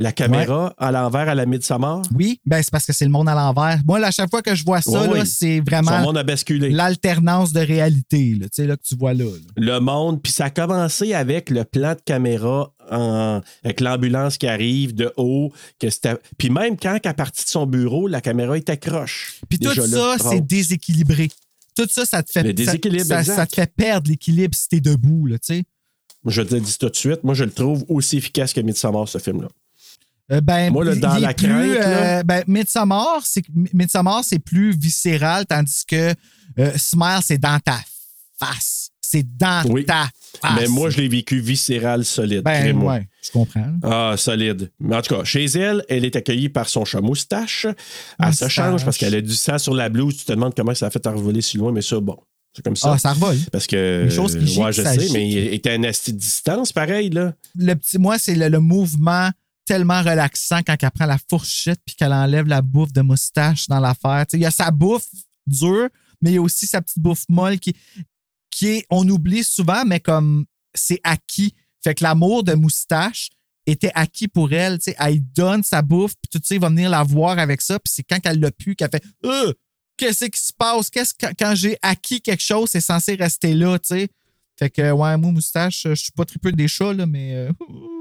B: la caméra à l'envers à la Midsommar?
C: Oui, ben c'est parce que c'est le monde à l'envers. Moi, à chaque fois que je vois ça,
B: oui.
C: c'est vraiment l'alternance de réalité, là, tu sais, là, que tu vois là. là.
B: Le monde, puis ça a commencé avec le plan de caméra en- avec l'ambulance qui arrive de haut. Que puis même quand est partie de son bureau, la caméra était croche.
C: Puis tout ça, c'est déséquilibré. Tout ça, ça te fait,
B: Le déséquilibre,
C: ça, ça,
B: exact.
C: ça te fait perdre l'équilibre si t'es debout, tu sais.
B: Je te le dis tout de suite, moi, je le trouve aussi efficace que Midsommar, ce film-là.
C: Euh, ben,
B: Moi, là, dans la
C: plus,
B: crainte, là-
C: euh, ben, Midsommar, c'est Midsommar, c'est plus viscéral, tandis que euh, Smile, c'est dans ta face. C'est dans
B: Oui.
C: ta face.
B: Mais moi, je l'ai vécu viscéral, solide.
C: ben,
B: crée-moi.
C: ouais, je comprends.
B: Ah, solide. Mais en tout cas, chez elle, elle est accueillie par son chat moustache. Elle se
C: Moustache.
B: change parce qu'elle a du sang sur la blouse. Tu te demandes comment ça a fait à revoler si loin, mais ça, bon. C'est comme ça.
C: Ah, ça revole.
B: Parce que.
C: Les choses qui
B: Ouais, je sais, mais il était à une asti de distance, pareil, là.
C: Le petit, moi, c'est le, le mouvement tellement relaxant quand elle prend la fourchette puis qu'elle enlève la bouffe de moustache dans l'affaire. Il y a sa bouffe dure, mais il y a aussi sa petite bouffe molle qui, est, on oublie souvent, mais comme c'est acquis. Fait que l'amour de moustache était acquis pour elle. Tu sais, elle donne sa bouffe, puis tout ça, il va venir la voir avec ça. Puis c'est quand elle l'a pu qu'elle fait Euh, Qu'est-ce qui se passe? Qu'est-ce que, quand j'ai acquis quelque chose, c'est censé rester là, tu sais. Fait que, ouais, moi, moustache, je suis pas triple des chats, là, mais. euh,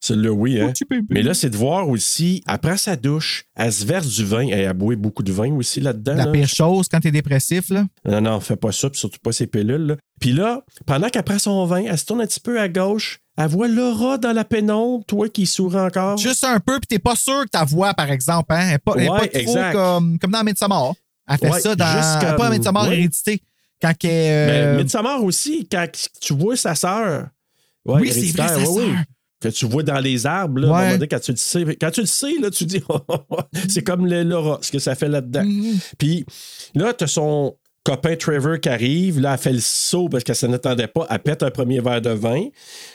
B: Celui-là, oui, hein. Mais là, c'est de voir aussi, après sa douche, elle se verse du vin. Elle a boué beaucoup de vin aussi là-dedans.
C: la
B: là.
C: pire chose quand t'es dépressif, là?
B: Non, non, fais pas ça, puis surtout pas ces pilules. Là. Puis là, pendant qu'elle prend son vin, elle se tourne un petit peu à gauche. Elle voit Laura dans la pénombre, toi qui souris encore.
C: Juste un peu, puis t'es pas sûr que ta voix, par exemple, hein, est pas, est pas trop
B: exact.
C: comme, comme dans Midsommar. Elle fait
B: Ouais,
C: ça dans.
B: juste comme-
C: Pas Midsommar,
B: ouais.
C: Hérédité. Quand qu'elle. euh,
B: Mais Midsommar aussi, quand tu vois sa sœur. Ouais,
C: Oui, c'est vrai, sa sœur.
B: Que tu vois dans les arbres, là,
C: Ouais.
B: donné, quand tu le sais. Quand tu le sais, là, tu dis, c'est comme le Laura, ce que ça fait là-dedans.
C: Mhm.
B: Puis là, tu as son copain Trevor qui arrive. Là, elle fait le saut parce qu'elle ne s'en attendait pas. Elle pète un premier verre de vin.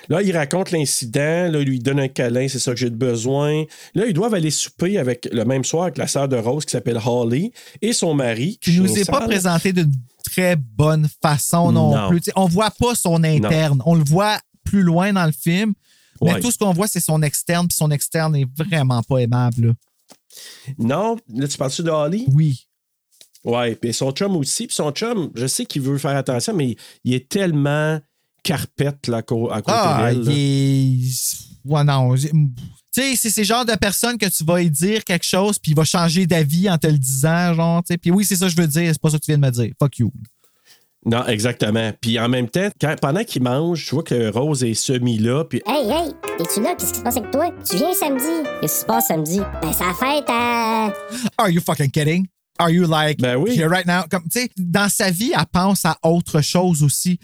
B: Là, il raconte l'incident. Là, il lui donne un câlin. C'est ça que j'ai de besoin. Là, ils doivent aller souper avec, le même soir avec la sœur de Rose qui s'appelle Holly et son mari.
C: Qui nous est pas présenté d'une très bonne façon non,
B: Non.
C: plus. Tu sais, on voit pas son interne. On le voit plus loin dans le film. Mais
B: Ouais.
C: tout ce qu'on voit, c'est son externe, puis son externe est vraiment pas aimable. là.
B: Non, là, tu parles-tu de Holly?
C: Oui.
B: Ouais, puis son chum aussi. Puis son chum, je sais qu'il veut faire attention, mais il est tellement carpette là, à côté
C: Ah,
B: d'elle.
C: il est. Ouais, non. Tu sais, c'est ce genre de personne que tu vas lui dire quelque chose, puis il va changer d'avis en te le disant, genre, tu sais. Puis oui, c'est ça que je veux dire, c'est pas ça que tu viens de me dire. Fuck you.
B: Non, exactement. Puis en même temps, quand- pendant qu'il mange, tu vois que Rose est semi-là, puis
J: Hey, hey, es-tu là? Qu'est-ce qui se passe avec toi? Tu viens samedi? Qu'est-ce qui se passe samedi? Ben, ça fête à.
C: Are you fucking kidding? Are you like
B: Ben oui.
C: here right now? Comme, tu sais, dans sa vie, elle pense à autre chose aussi.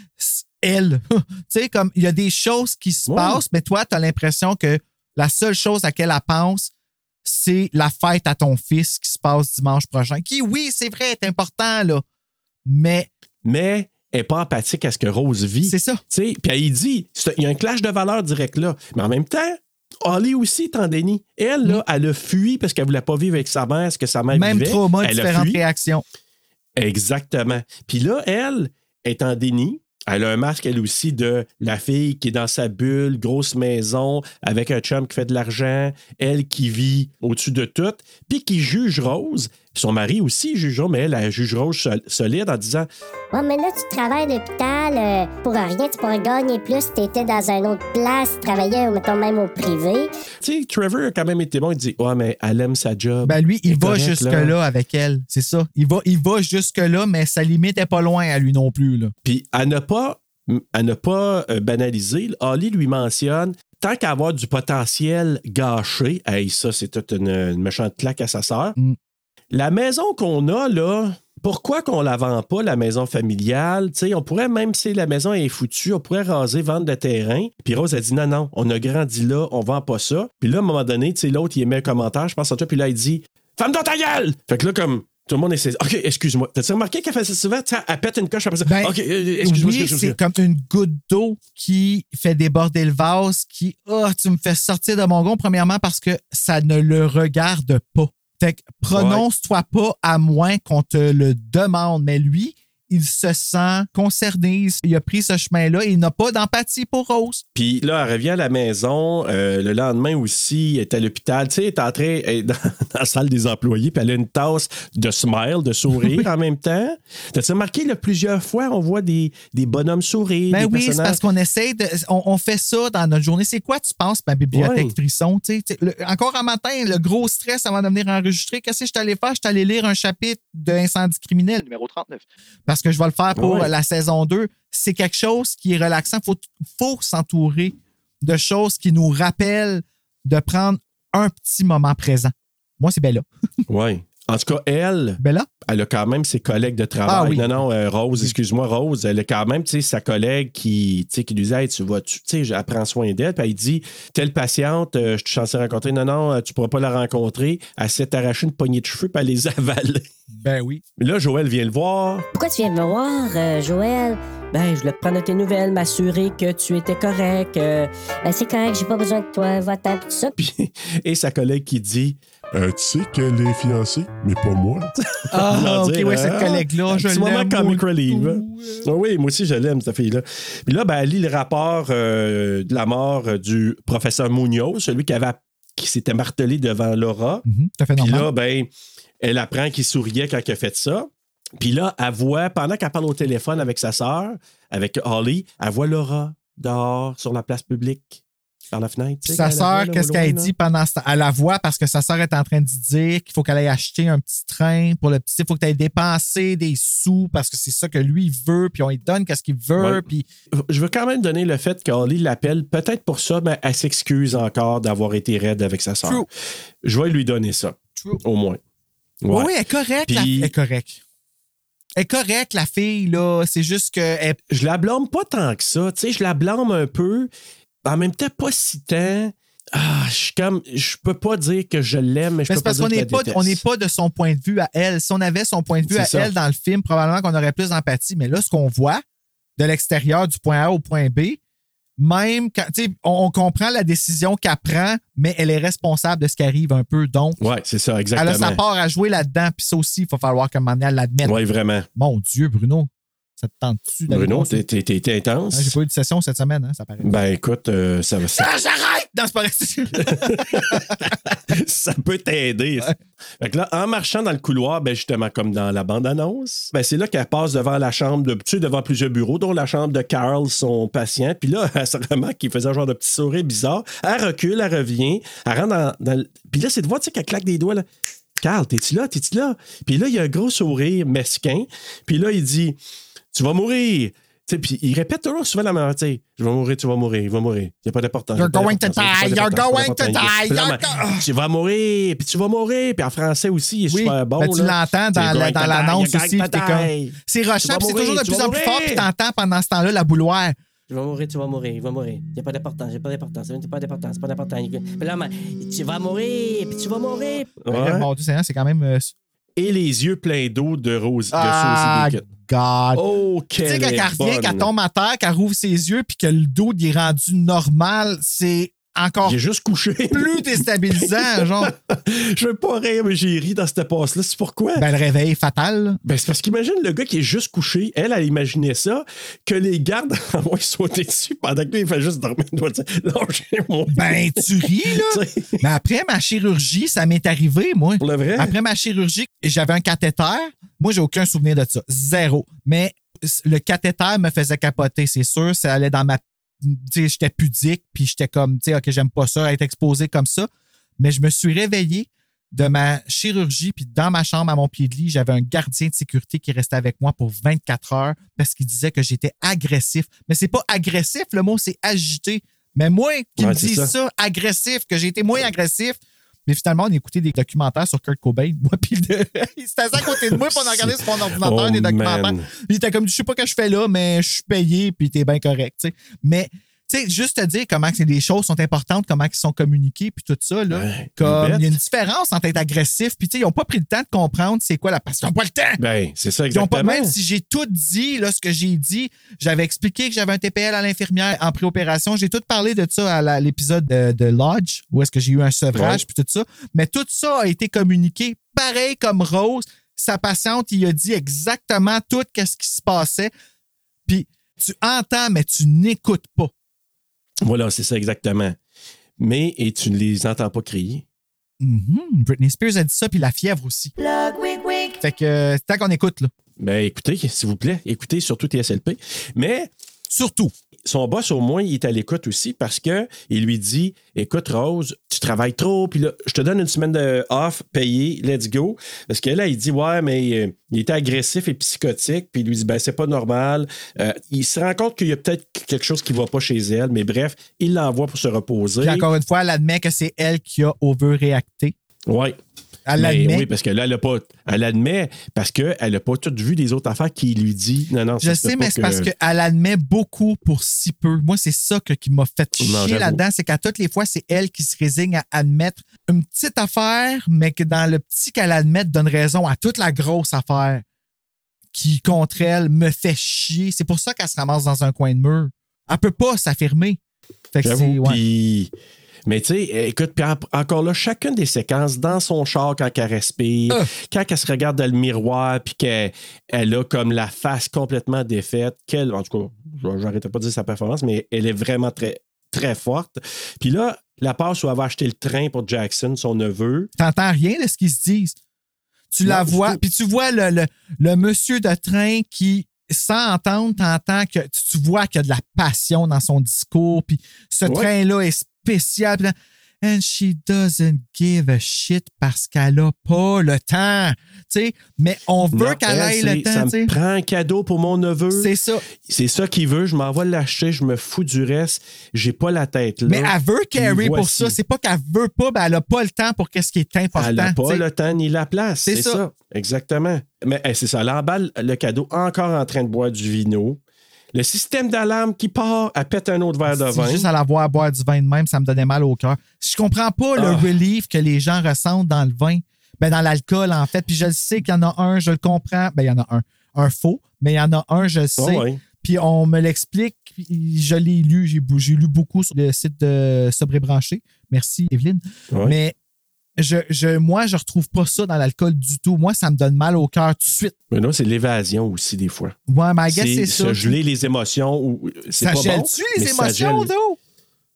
C: Elle. tu sais, comme, il y a des choses qui se passent, mais toi, tu as l'impression que la seule chose à laquelle elle pense, c'est la fête à ton fils qui se passe dimanche prochain. Qui, oui, c'est vrai, est important, là. Mais
B: mais elle n'est pas empathique à ce que Rose vit.
C: c'est ça.
B: Puis elle dit, il y a un clash de valeurs direct là. Mais en même temps, Holly aussi est en déni. Elle, là, elle a fui parce qu'elle voulait pas vivre avec sa mère, ce que sa mère.
C: Même
B: vivait.
C: trauma,
B: Elle a
C: différentes
B: fui.
C: réactions.
B: Exactement. Puis là, elle est en déni. Elle a un masque, elle aussi, de la fille qui est dans sa bulle, grosse maison, avec un chum qui fait de l'argent, elle qui vit au-dessus de tout, puis qui juge Rose. Son mari aussi juge Rose, mais elle, elle juge Rose sol- solide en disant
J: Ouais, mais là, tu travailles à l'hôpital euh, pour rien, tu pourrais gagner plus si t'étais dans une autre place, tu travaillais, mettons, même au privé.
B: Tu sais, Trevor a quand même été bon. Il dit Ouais, mais elle aime sa job.
C: Ben lui, il va jusque-là
B: là.
C: avec elle. C'est ça. Il va, il va jusque-là, mais sa limite est pas loin à lui non plus. Là.
B: Puis à ne pas, à ne pas euh, banaliser, Holly lui mentionne tant qu'à avoir du potentiel gâché, hey, ça, c'est toute une, une méchante claque à sa sœur.
C: Mm.
B: La maison qu'on a, là, pourquoi qu'on la vend pas, la maison familiale? Tu sais, on pourrait, même si la maison est foutue, on pourrait raser, vendre le terrain. Puis Rose a dit non, non, on a grandi là, on vend pas ça. Puis là, à un moment donné, tu sais, l'autre, il émet un commentaire, je pense à toi, puis là, il dit Femme dans ta gueule! Fait que là, comme. Tout le monde essaie. OK, excuse-moi. T'as-tu remarqué qu'elle fait ça souvent? Elle pète une coche après ça.
C: Ben,
B: OK, euh, excuse-moi,
C: oui, c'est comme une goutte d'eau qui fait déborder le vase, qui, ah, tu me fais sortir de mon gond, premièrement parce que ça ne le regarde pas. Fait que prononce-toi pas à moins qu'on te le demande. Mais lui, il se sent concerné. Il a pris ce chemin-là et il n'a pas d'empathie pour Rose.
B: Puis là, elle revient à la maison. euh, le lendemain aussi, elle est à l'hôpital. Tu sais, elle est en train, elle est dans, dans la salle des employés, puis elle a une tasse de smile, de sourire en même temps. T'as-tu remarqué, là, plusieurs fois, on voit des, des bonhommes sourire.
C: Ben
B: des
C: oui, c'est parce qu'on essaie de. On, on fait ça dans notre journée. C'est quoi, tu penses, ma bibliothèque
B: Ouais.
C: frisson? tu sais? Tu sais, le- encore un matin, le gros stress avant de venir enregistrer. Qu'est-ce que je suis allé faire? Je suis allé lire un chapitre de Incendie criminel, numéro 39. Parce que je vais le faire pour
B: Ouais.
C: la saison 2. C'est quelque chose qui est relaxant. Il faut, faut s'entourer de choses qui nous rappellent de prendre un petit moment présent. Moi, c'est Bella.
B: Ouais. En tout cas, elle,
C: Bella?
B: elle a quand même ses collègues de travail.
C: Ah oui.
B: Non, non, euh, Rose, excuse-moi, Rose, elle a quand même, tu sais, sa collègue qui, tu sais, qui lui dit, Hey, tu vas, tu sais, elle prend soin d'elle, puis elle dit, telle patiente, euh, je suis censé rencontrer, non, non, euh, tu pourras pas la rencontrer. Elle s'est arrachée une poignée de cheveux, puis elle les a avalés.
C: Ben oui.
B: Mais là, Joël vient le voir.
J: Pourquoi tu viens me voir, euh, Joël?
K: Ben, je voulais te prendre tes nouvelles, m'assurer que tu étais correct. euh,
J: Ben, c'est correct, j'ai pas besoin de toi, va-t'en, tout ça.
B: Puis, et sa collègue qui dit,
L: Euh, tu sais qu'elle est fiancée, mais pas moi.
C: Ah, ok,
B: dire,
C: ouais, cette
B: ah,
C: collègue-là, je
B: petit moment
C: l'aime.
B: comic
C: moi,
B: relief. hein. Ah oui, moi aussi, je l'aime, cette fille-là. Puis là, ben, elle lit le rapport euh, de la mort euh, du professeur Munoz, celui qui, avait, qui s'était martelé devant Laura.
C: Mhm, fait
B: Puis
C: normal.
B: là, ben, elle apprend qu'il souriait quand il a fait ça. Puis là, elle voit, pendant qu'elle parle au téléphone avec sa sœur, avec Holly, elle voit Laura dehors, sur la place publique, par la fenêtre. tu sais,
C: Sa sœur, qu'est-ce qu'elle dit pendant ce temps? Elle la voit parce que sa sœur est en train de dire qu'il faut qu'elle aille acheter un petit train pour le petit. Il faut que tu ailles dépenser des sous parce que c'est ça que lui il veut, puis on lui donne qu'est-ce qu'il veut,
B: Ouais.
C: puis
B: Je veux quand même donner le fait qu'Holly l'appelle, peut-être pour ça, mais elle s'excuse encore d'avoir été raide avec sa sœur. Je vais lui donner ça,
C: True.
B: au moins.
C: Oui,
B: Ouais.
C: oui, elle est correcte.
B: Puis-
C: Elle est correcte. Elle est correcte, la fille, là. C'est juste que. elle-
B: Je la blâme pas tant que ça. Tu sais, je la blâme un peu. En même temps, pas si tant. Ah, je suis comme. Je peux pas dire que je l'aime, mais je
C: Mais
B: peux
C: c'est
B: pas
C: parce
B: dire
C: qu'on n'est pas, on n'est pas de son point de vue à elle. Si on avait son point de vue
B: C'est
C: à
B: ça.
C: elle dans le film, probablement qu'on aurait plus d'empathie. Mais là, ce qu'on voit de l'extérieur du point A au point B, même quand, tu sais, on, on comprend la décision qu'elle prend, mais elle est responsable de ce qui arrive un peu. Donc,
B: Ouais, c'est ça,
C: elle a sa
B: exactement.
C: part à jouer là-dedans. Puis ça aussi, il va falloir qu'à un moment donné, elle l'admette.
B: Oui, vraiment.
C: Mon Dieu, Bruno. Ça te tente-tu
B: Bruno, t'es- t'es t'es- t'es intense.
C: Hein, J'ai pas eu de session cette semaine, hein, ça paraît.
B: Ben écoute, euh, ça, ça,
C: Ah, j'arrête! Non, c'est pas
B: ça peut t'aider. Fait que là, en marchant dans le couloir, ben justement, comme dans la bande-annonce, ben c'est là qu'elle passe devant la chambre de. Tu sais, devant plusieurs bureaux, dont la chambre de Carl, son patient. Puis là, elle se remarque qu'il faisait un genre de petit sourire bizarre. Elle recule, elle revient, elle rentre dans. dans Puis là, c'est de voir, tu sais, qu'elle claque des doigts, là. Carl, t'es-tu là? T'es-tu là? Puis là, il y a un gros sourire mesquin. Puis là, il dit Tu vas mourir. Tu sais, Puis il répète toujours souvent la même tu sais, Je vais mourir, tu vas mourir, il va mourir. Il n'y a pas d'importance.
C: You're
B: il a
C: going to
B: il a
C: die, you're going to die,
B: Tu vas mourir, puis tu vas mourir. Puis en français aussi, il est
C: Oui,
B: super bon.
C: ben, tu l'entends dans, l'annonce aussi. C'est
B: Tu
C: rushant, c'est toujours de
B: tu
C: plus en plus fort, puis t'entends pendant ce temps-là la bouloire.
K: Tu vas mourir, tu vas mourir, il va mourir. Il n'y a pas d'importance, il n'y a pas d'importance, c'est pas d'importance, c'est pas d'importance. Puis là, tu vas mourir, puis tu vas mourir.
C: Mon Dieu, Seigneur, c'est quand même. euh,
B: Et les yeux pleins d'eau de rose.
C: Ah,
B: de Beacon.
C: God.
B: Oh,
C: Tu sais, quand elle revient, qu'elle tombe à terre, qu'elle rouvre ses yeux, puis que le dos il est rendu normal, c'est encore
B: est juste couché.
C: plus déstabilisant, genre.
B: Je veux pas rire, mais j'ai ri dans cette passe-là. C'est pourquoi?
C: Ben, le réveil fatal. là.
B: Ben, c'est parce qu'imagine le gars qui est juste couché. Elle, elle imaginait ça, que les gardes envoient sauter dessus pendant que lui, il fait juste dormir. Doit dire, lâchez-moi.
C: Ben, tu ris, là. Mais après ma chirurgie, ça m'est arrivé, moi.
B: Pour le vrai?
C: Après ma chirurgie, j'avais un cathéter. Moi, j'ai aucun souvenir de ça. Zéro. Mais le cathéter me faisait capoter, c'est sûr. Ça allait dans ma. J'étais pudique, puis j'étais comme, tu sais, OK, j'aime pas ça, être exposé comme ça. Mais je me suis réveillé de ma chirurgie, puis dans ma chambre, à mon pied de lit, j'avais un gardien de sécurité qui restait avec moi pour 24 heures parce qu'il disait que j'étais agressif. Mais c'est pas agressif, le mot, c'est agité. Mais moi, qui
B: Ouais,
C: me dit
B: ça.
C: ça. agressif, que j'ai été moins agressif, mais finalement, on écoutait des documentaires sur Kurt Cobain. Moi, puis il assis à côté de moi, puis on a regardé sur mon ordinateur
B: Oh,
C: des documentaires. Puis il était comme, je sais pas ce que je fais là, mais je suis payé, puis t'es bien correct. tu sais. Mais, tu sais, juste te dire comment que les choses sont importantes, comment ils sont communiquées, puis tout ça, là.
B: Ouais,
C: comme, il y a une différence entre être agressif, puis tu sais, ils n'ont pas pris le temps de comprendre c'est quoi la passion. Ils n'ont pas le temps!
B: Ben, c'est ça
C: Ils ont
B: exactement.
C: pas, même si j'ai tout dit, là, ce que j'ai dit, j'avais expliqué que j'avais un TPL à l'infirmière en préopération. J'ai tout parlé de ça à l'épisode de, de Lodge, où est-ce que j'ai eu un sevrage, puis tout ça. Mais tout ça a été communiqué pareil comme Rose. Sa patiente, il a dit exactement tout ce qui se passait. Puis tu entends, mais tu n'écoutes pas.
B: Voilà, c'est ça exactement. Mais, et tu ne les entends pas crier.
C: Mhm. Britney Spears a dit ça, puis la fièvre aussi. Fait que euh, tant qu'on écoute, là.
B: Ben, écoutez, s'il vous plaît, écoutez surtout TSLP. Mais,
C: Surtout.
B: Son boss, au moins, il est à l'écoute aussi parce que il lui dit Écoute, Rose, tu travailles trop, puis là, je te donne une semaine de off payée, let's go. Parce que là, il dit Ouais, mais euh, il était agressif et psychotique, puis il lui dit Ben, c'est pas normal. Euh, il se rend compte qu'il y a peut-être quelque chose qui va pas chez elle, mais bref, il l'envoie pour se reposer.
C: Puis encore une fois, elle admet que c'est elle qui a overréacté.
B: Ouais.
C: Elle l'admet.
B: oui, parce que là, elle a pas. Elle admet parce qu'elle n'a pas tout vu des autres affaires qui lui dit non, non, ça
C: Je sais, mais c'est parce qu'elle admet beaucoup pour si peu. Moi, c'est ça que- qui m'a fait chier là-dedans. C'est qu'à toutes les fois, c'est elle qui se résigne à admettre une petite affaire, mais que dans le petit qu'elle admet, donne raison à toute la grosse affaire qui, contre elle, me fait chier. C'est pour ça qu'elle se ramasse dans un coin de mur. Elle peut pas s'affirmer. Fait que c'est.
B: J'avoue.
C: ouais.
B: Puis. Mais tu sais, écoute, puis en- encore là, chacune des séquences dans son char quand elle respire,
C: Ah.
B: quand elle se regarde dans le miroir, puis qu'elle elle a comme la face complètement défaite, qu'elle, en tout cas, j'arrêtais pas de dire sa performance, mais elle est vraiment très, très forte. Puis là, la passe où elle va acheter le train pour Jackson, son neveu.
C: T'entends rien de ce qu'ils se disent. Tu la
B: Non,
C: vois, puis tu vois le, le, le monsieur de train qui, sans entendre, t'entends que tu, tu vois qu'il y a de la passion dans son discours, puis ce
B: Ouais.
C: train-là est spécial. And she doesn't give a shit parce qu'elle a pas le temps. Mais on veut qu'elle
B: elle,
C: ait le temps.
B: Ça me prend un cadeau pour mon neveu.
C: C'est ça.
B: C'est ça qu'il veut. Je m'en vais l'acheter. Je me fous du reste. J'ai pas la tête là.
C: Mais elle veut carry pour
B: voici.
C: ça. C'est pas qu'elle veut pas, ben elle a pas le temps pour qu'est-ce qui est important.
B: Elle n'a pas le temps ni la place.
C: C'est
B: C'est
C: ça.
B: ça. Exactement. Mais hey, c'est ça. Elle emballe le cadeau encore en train de boire du vino. Le système d'alarme qui part, elle pète un autre verre de vin.
C: juste à la voir boire du vin de même, ça me donnait mal au cœur. Je comprends pas le
B: Ah.
C: relief que les gens ressentent dans le vin, ben dans l'alcool en fait. Puis je le sais qu'il y en a un, je le comprends. Ben il y en a un, un faux, mais il y en a un, je le sais.
B: Ah ouais.
C: Puis on me l'explique, je l'ai lu, j'ai, lu beaucoup sur le site de Sobre Branché. Merci Evelyne. Mais je, je, moi, je retrouve pas ça dans l'alcool du tout. Moi, ça me donne mal au cœur tout de suite.
B: Mais non, c'est l'évasion aussi, des fois.
C: Ouais, mais I guess c'est
B: se
C: ça.
B: geler les émotions. Ou, c'est
C: Ça
B: pas bon,
C: gèle-tu les émotions,
B: gèle.
C: d'eau?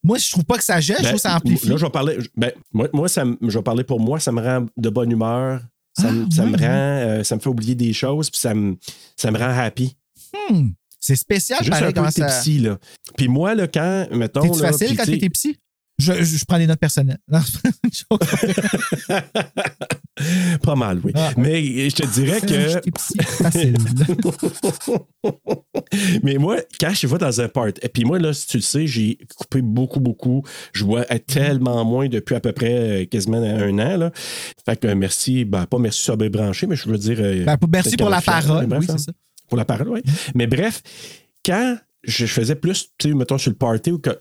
C: Moi, je trouve pas que ça gèle, je
B: Ben,
C: trouve que ça amplifie.
B: Là, je vais parler. Ben, moi, moi ça, je vais parler pour moi, ça me rend de bonne humeur. Ça, me-
C: Ah,
B: ça me
C: ouais,
B: rend. euh, ça me fait oublier des choses, puis ça me, ça me rend happy.
C: Hmm, C'est spécial,
B: Juste
C: pareil,
B: un peu
C: ça...
B: tipsy, là. Puis moi, là, quand, mettons. Là,
C: facile quand t'étais psy? Je, je, je prends des notes personnelles.
B: Pas mal, oui.
C: Ah.
B: Mais je te dirais que.
C: Facile.
B: Mais moi, quand je vais dans un part, et puis moi, là, si tu le sais, j'ai coupé beaucoup, beaucoup. Je bois euh, tellement moins depuis à peu près euh, quasiment un an. Là. Fait que euh, merci, ben, pas merci sur branché, mais je veux dire. euh,
C: Ben, merci pour la parole,
B: bref,
C: oui,
B: hein.
C: ça.
B: Pour la parole, oui. Mais bref, quand je faisais plus, tu sais, mettons sur le party, ou que,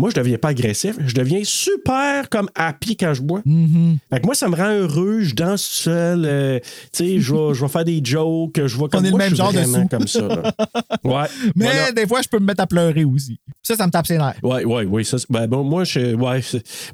B: moi, je deviens pas agressif, je deviens super comme happy quand je bois.
C: Mm-hmm.
B: Fait que moi, ça me rend heureux, je danse seul, euh, tu sais, je vais, je vais faire des jokes, je vois comme
C: On est le même genre de
B: comme ça. là. Ouais.
C: Mais
B: voilà.
C: des fois, je peux me mettre à pleurer aussi. Ça, ça me tape ses nerfs.
B: Oui, oui, oui. Ça, ben, bon, moi, je, ouais,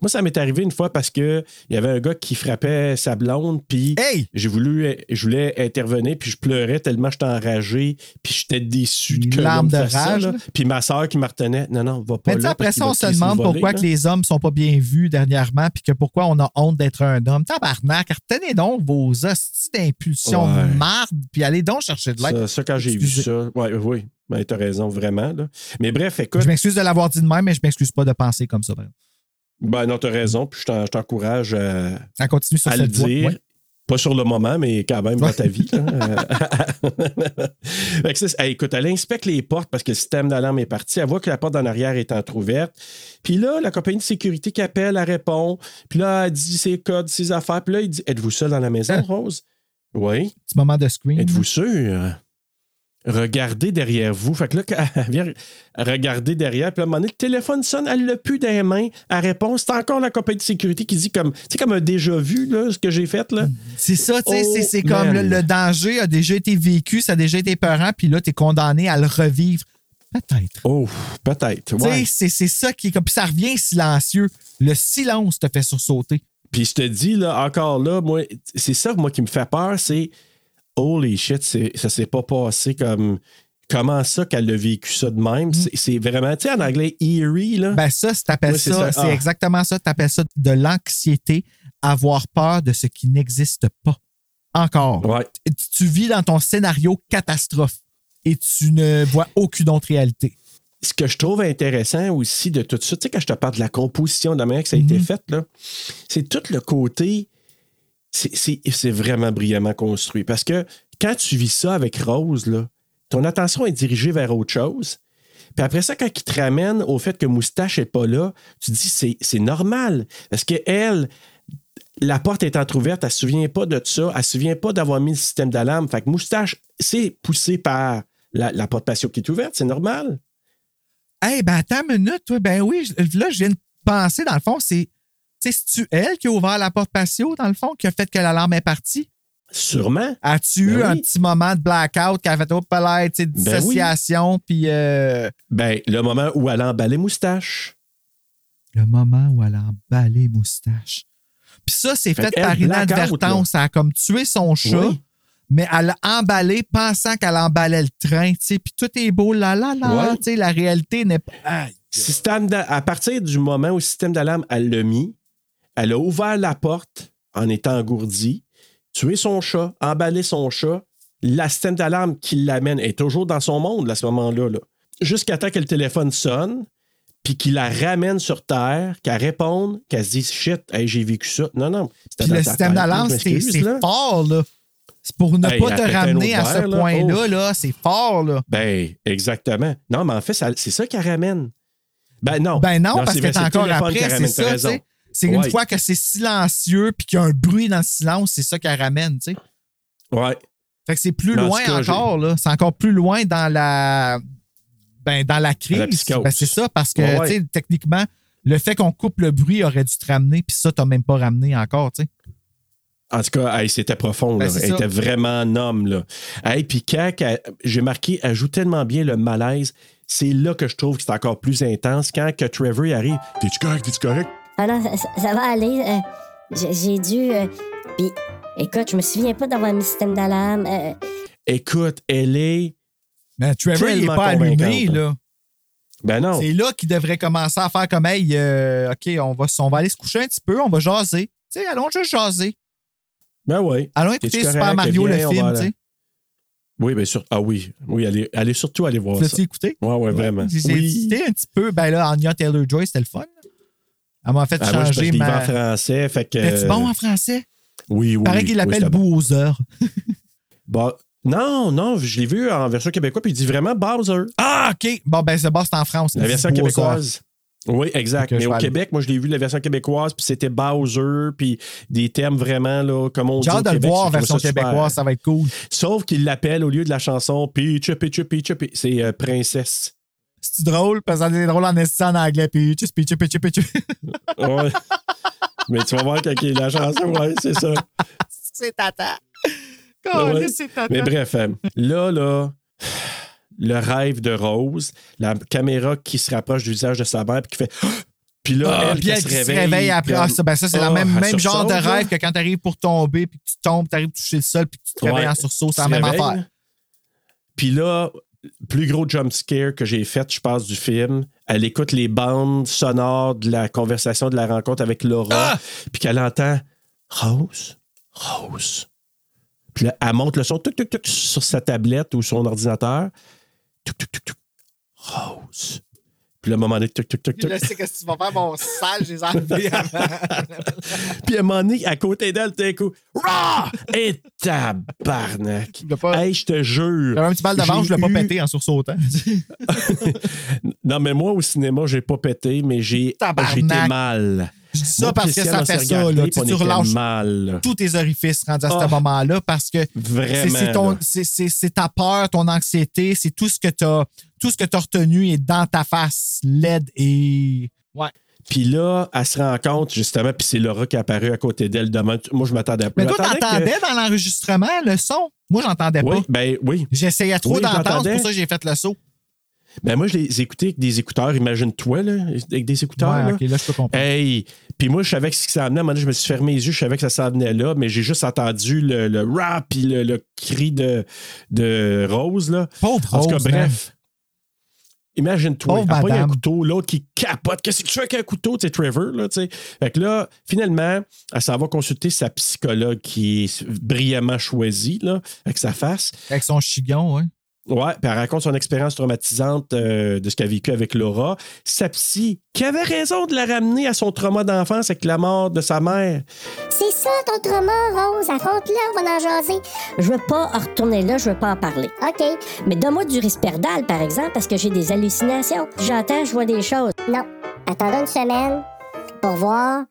B: moi, ça m'est arrivé une fois parce que il y avait un gars qui frappait sa blonde, puis j'ai voulu, je voulais intervenir, puis je pleurais tellement j'étais enragé, puis j'étais déçu que
C: de
B: fasse ça,
C: rage.
B: Puis ma soeur qui me retenait, non, non, va pas
C: Mais
B: là.
C: après ça, on se demande
B: voler,
C: pourquoi
B: là.
C: que les hommes sont pas bien vus dernièrement, puis que pourquoi on a honte d'être un homme. Tabarnak, retenez donc vos hosties d'impulsions
B: Ouais.
C: marde, puis allez donc chercher de l'aide.
B: Ça, ça, quand j'ai vu ça, ouais, oui, ben, t'as raison, vraiment. Là. Mais bref, écoute.
C: Je m'excuse de l'avoir dit de même, mais je m'excuse pas de penser comme ça. exemple.
B: Ben non, t'as raison, puis je t'en- je t'encourage à,
C: Ça continue sur
B: à le
C: voie.
B: dire.
C: ouais.
B: Pas sur le moment, mais quand même dans ta vie. Fait que hey, écoute, elle inspecte les portes parce que le système d'alarme est parti. Elle voit que la porte en arrière est entrouverte. Puis là, la compagnie de sécurité qui appelle, elle répond. Puis là, elle dit ses codes, ses affaires. Puis là, il dit Êtes-vous seul dans la maison,
C: Hein?
B: Rose? Oui.
C: Petit moment de screen.
B: Êtes-vous sûr? Regardez derrière vous. Fait que là, elle vient regarder derrière, puis à un moment donné, le téléphone sonne, elle l'a plus dans les mains. Elle répond. C'est encore la compagnie de sécurité qui dit comme, tu sais, comme un déjà vu, là, ce que j'ai fait, là.
C: C'est ça, tu sais,
B: Oh,
C: c'est- c'est comme le, danger a déjà été vécu, ça a déjà été peurant, puis là, tu es condamné à le revivre. Peut-être.
B: Oh, peut-être.
C: Tu sais,
B: Ouais.
C: c'est c'est ça qui est comme. Puis ça revient silencieux. Le silence te fait sursauter.
B: Puis je te dis, là, encore là, moi, c'est ça, moi, qui me fait peur, c'est holy shit, ça s'est pas passé comme. Comment ça qu'elle a vécu ça de même? C'est- C'est vraiment, tu sais, en anglais, eerie, là?
C: Mm. Ben ça, t'appelles ça,
B: ça.
C: c'est
B: Ah.
C: exactement ça. T'appelles ça de l'anxiété, avoir peur de ce qui n'existe pas. Encore.
B: Ouais.
C: Tu- Tu vis dans ton scénario catastrophe et tu ne vois aucune autre réalité.
B: ce que je trouve intéressant aussi de tout ça, tu sais, quand je te parle de la composition, de la manière que ça a été fait, là, c'est tout le côté. C'est- vraiment brillamment construit. Parce que quand tu vis ça avec Rose, là, ton attention est dirigée vers autre chose. Puis après ça, quand il te ramène au fait que Moustache n'est pas là, tu te dis c'est normal. Parce que elle, la porte est entrouverte, elle ne se souvient pas de ça, elle ne se souvient pas d'avoir mis le système d'alarme. Fait que Moustache, c'est poussé par la, porte patio qui est ouverte, c'est normal.
C: Eh ben attends une minute. Ben oui, là, je viens de penser, dans le fond, c'est. C'est-tu elle qui a ouvert la porte patio, dans le fond, qui a fait que l'alarme est partie?
B: Sûrement.
C: As-tu eu
B: Ben
C: un
B: oui.
C: petit moment de blackout qui a fait au palais, tu sais,
B: Ben
C: dissociation, puis euh,
B: Ben, le moment où elle a emballé Moustache.
C: le moment où elle a emballé moustache. Puis ça, c'est
B: Fait
C: par inadvertance. Elle a comme tué son chat,
B: Oui.
C: mais elle a emballé pensant qu'elle emballait le train, tu sais, puis tout est beau, là, là, là,
B: Ouais.
C: tu sais, la réalité n'est pas...
B: À partir du moment où le système d'alarme, elle l'a mis, elle a ouvert la porte en étant engourdie, tué son chat, emballé son chat. La système d'alarme qui l'amène est toujours dans son monde à ce moment-là. Là. Jusqu'à temps que le téléphone sonne, puis qu'il la ramène sur Terre, qu'elle réponde, qu'elle se dise shit, hey, j'ai vécu ça. Non, non.
C: Puis le système d'alarme, c'est fort, là. C'est pour ne
B: Hey,
C: pas te ramener à ce point-là,
B: Oh.
C: là, c'est fort, là.
B: Ben, exactement. Non, mais en fait, c'est ça qu'elle ramène. Ben non.
C: Ben non, parce que t'es encore après, c'est ça, C'est une
B: Ouais.
C: fois que c'est silencieux puis qu'il y a un bruit dans le silence, c'est ça qu'elle ramène, tu sais.
B: Ouais.
C: Fait que c'est plus loin
B: cas,
C: encore, là. C'est encore plus loin dans la. Ben, dans la crise. Ben, c'est ça, parce que,
B: Ouais, ouais.
C: techniquement, le fait qu'on coupe le bruit aurait dû te ramener, puis ça, t'as même pas ramené encore, tu sais.
B: En tout cas, hey, c'était profond.
C: Ben,
B: là. Elle
C: ça.
B: était vraiment un homme. Là. Hey, puis quand j'ai marqué, elle joue tellement bien le malaise. C'est là que je trouve que c'est encore plus intense. Quand que Trevor arrive,
L: T'es-tu correct? T'es-tu correct?
J: Ah non, ça, va aller. euh, J'ai dû. euh, Puis, écoute, je me souviens pas d'avoir mis système d'alarme. euh,
B: Écoute, elle est.
C: Mais Trevor, il n'est
B: Tellement
C: pas allumé, là.
B: Ben non.
C: C'est là qu'il devrait commencer à faire comme, hey, euh, OK, on va, on va aller se coucher un petit peu, on va jaser. Tu sais, allons juste jaser.
B: Ben oui.
C: Allons écouter
B: correct?
C: Super Mario, le film, tu sais.
B: Oui, bien sûr. Ah oui. Oui, allez, allez surtout aller voir
C: L'as-tu
B: ça.
C: écouté?
B: Ouais, ouais, vraiment.
C: J'ai
B: Oui.
C: hésité un petit peu. Ben là, Anya Taylor-Joy, c'était le fun. Elle m'a fait
B: Ah, moi, je
C: changer ma...
B: en français. Fait que.
C: T'es-tu bon en français?
B: Oui, oui.
C: Paraît qu'il l'appelle. Bowser.
B: Non, non, je l'ai vu en version québécoise, puis il dit vraiment Bowser.
C: Ah, OK. Bon, ben c'est c'est en France.
B: La version
C: Bowser.
B: québécoise. Oui, exact. Mais au
C: aller.
B: Québec, moi, je l'ai vu la version québécoise, puis c'était Bowser, puis des termes vraiment, là, comme on dit.
C: J'ai hâte de le voir en version
B: ça
C: québécoise, ça va être cool.
B: Sauf qu'il l'appelle au lieu de la chanson Peach, Peach, Peach. C'est euh, Princesse.
C: C'est drôle, parce que c'est drôle en esti en anglais. Puis, pitch, pitch, pitch, pitch.
B: Ouais. Mais tu vas voir quand il y a la chanson, ouais, c'est ça.
C: C'est tata.
B: Ouais.
C: c'est tata.
B: Mais bref, euh, là, là, le rêve de Rose, la caméra qui se rapproche du visage de sa mère, puis qui fait. Puis là,
C: Ah,
B: elle,
C: puis elle qui se réveille après. Ah, ça, ben ça, c'est le
B: Ah,
C: même,
B: elle
C: même genre de
B: là.
C: rêve que quand tu arrives pour tomber, puis que tu tombes, tu arrives toucher le sol, puis que tu te réveilles
B: Ouais.
C: en sursaut. C'est la
B: Tu
C: même affaire.
B: là. Puis là, plus gros jump scare que j'ai fait, je pense, du film. Elle écoute les bandes sonores de la conversation, de la rencontre avec Laura,
C: Ah!
B: puis qu'elle entend Rose, Rose. Puis là, elle monte le son tuc, tuc, tuc, sur sa tablette ou son ordinateur. Rose. Puis un moment donné, tuc, tuc, tuc, tuc.
C: Je sais que tu vas faire mon sale, j'ai enlevé avant.
B: Puis à un moment donné, à côté d'elle, tout d'un coup, Rah! Et tabarnak! Hey, je te jure.
C: J'avais un petit balle de ventre, je l'ai pas pété en sursautant.
B: Non, mais moi, au cinéma, j'ai pas pété, mais j'ai été mal.
C: Je dis ça
B: Moi,
C: parce que ça fait ça,
B: regardé,
C: là. Tu, tu relâches
B: mal.
C: tous tes orifices rendus à ce
B: Ah.
C: moment-là parce que c'est- ta peur, ton anxiété, c'est tout ce que tu as tout ce que tu as retenu est dans ta face laide et ouais.
B: Puis là, elle se rend compte, justement, puis c'est Laura qui est apparue à côté d'elle demain. Moi, je m'attendais pas.
C: Mais toi,
B: m'attendais que-
C: t'entendais dans l'enregistrement le son? Moi, j'entendais
B: Oui,
C: pas.
B: ben oui.
C: J'essayais trop
B: Oui,
C: d'entendre, c'est pour ça que j'ai fait le saut.
B: Ben moi, je les écoutais avec des écouteurs. Imagine-toi, là, avec des écouteurs.
C: Ouais,
B: là.
C: ok, là, je peux comprendre.
B: Hey! Puis moi, je savais que ce qui s'en venait. À un moment donné, je me suis fermé les yeux, je savais que ça s'en venait là, mais j'ai juste entendu le, le rap puis le, le cri de, de Rose, là.
C: Pauvre
B: En tout cas,
C: Rose,
B: bref. Imagine-toi,
C: Pauvre
B: elle pogne un couteau, l'autre qui capote. Qu'est-ce que tu fais avec un couteau, tu sais, Trevor, là, tu sais? Fait que là, finalement, elle s'en va consulter sa psychologue qui est brillamment choisie, là, avec sa face.
C: Avec son chigon, ouais.
B: Ouais, puis elle raconte son expérience traumatisante euh, de ce qu'elle a vécu avec Laura. Sa psy, qui avait raison de la ramener à son trauma d'enfance avec la mort de sa mère.
J: C'est ça ton trauma, Rose. Affronte-le, on va en jaser. Je veux pas en retourner là, je veux pas en parler. OK. Mais donne-moi du risperdal, par exemple, parce que j'ai des hallucinations. J'entends, je vois des choses. Non. Attendons une semaine pour voir.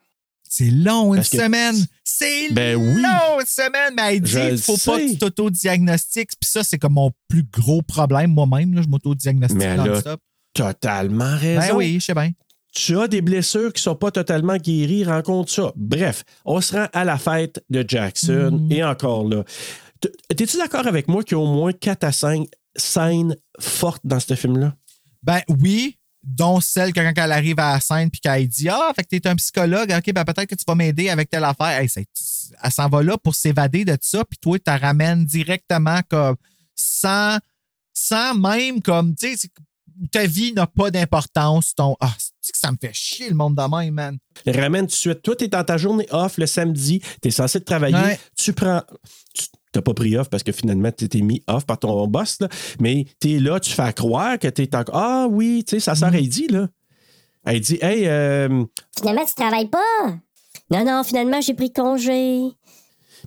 C: C'est long, une
B: que-
C: semaine. C'est
B: Ben oui.
C: long, une semaine. Mais elle dit
B: le
C: faut pas que tu t'auto-diagnostiques. Puis ça, c'est comme mon plus gros problème moi-même. là. Je m'auto-diagnostique non-stop.
B: totalement raison.
C: Ben oui, je sais bien.
B: Tu as des blessures qui sont pas totalement guéries, rencontre ça. Bref, on se rend à la fête de Jackson
C: Mhm.
B: et encore là. T'es-tu d'accord avec moi qu'il y a au moins 4 à 5 scènes fortes dans ce film-là?
C: Ben oui, dont celle que quand elle arrive à la scène puis qu'elle dit Ah, fait que t'es un psychologue, ok, ben peut-être que tu vas m'aider avec telle affaire. Hey, elle s'en va là pour s'évader de ça, puis toi, tu la ramènes directement comme sans, sans même comme, tu sais, ta vie n'a pas d'importance. Ton, ah, c'est que ça me fait chier le monde de même, man?
B: Ramène tout de suite. Toi, t'es dans ta journée off le samedi, t'es censé travailler,
C: Ouais.
B: tu prends. Tu t'as pas pris off parce que finalement, tu t'es mis off par ton boss, là, mais t'es là, tu fais croire que t'es encore. Ah oui, tu sais, sa
C: Mm.
B: sœur, elle dit, là. Elle dit, hey, euh,
J: Finalement, tu travailles pas? Non, non, finalement, j'ai pris congé.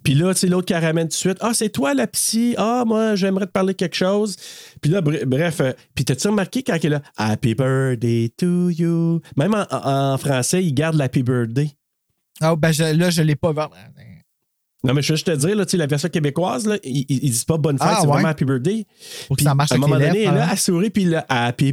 B: Puis là, tu sais, l'autre qui ramène tout de suite. Ah, c'est toi la psy. Ah, moi, j'aimerais te parler de quelque chose. Puis là, br- bref. euh, puis t'as-tu remarqué quand il est là? Happy birthday to you? Même en, français, il garde l'happy birthday.
C: Ah, ben je- là, je l'ai pas vu.
B: Non, mais je veux juste te dire, là, tu sais, la version québécoise, là, ils, ils- disent pas bonne fête,
C: Ah,
B: c'est
C: ouais.
B: vraiment happy birthday.
C: Pour que
B: Puis,
C: ça marche
B: à un moment donné,
C: lèvres,
B: là,
C: hein.
B: elle sourit, puis là, happy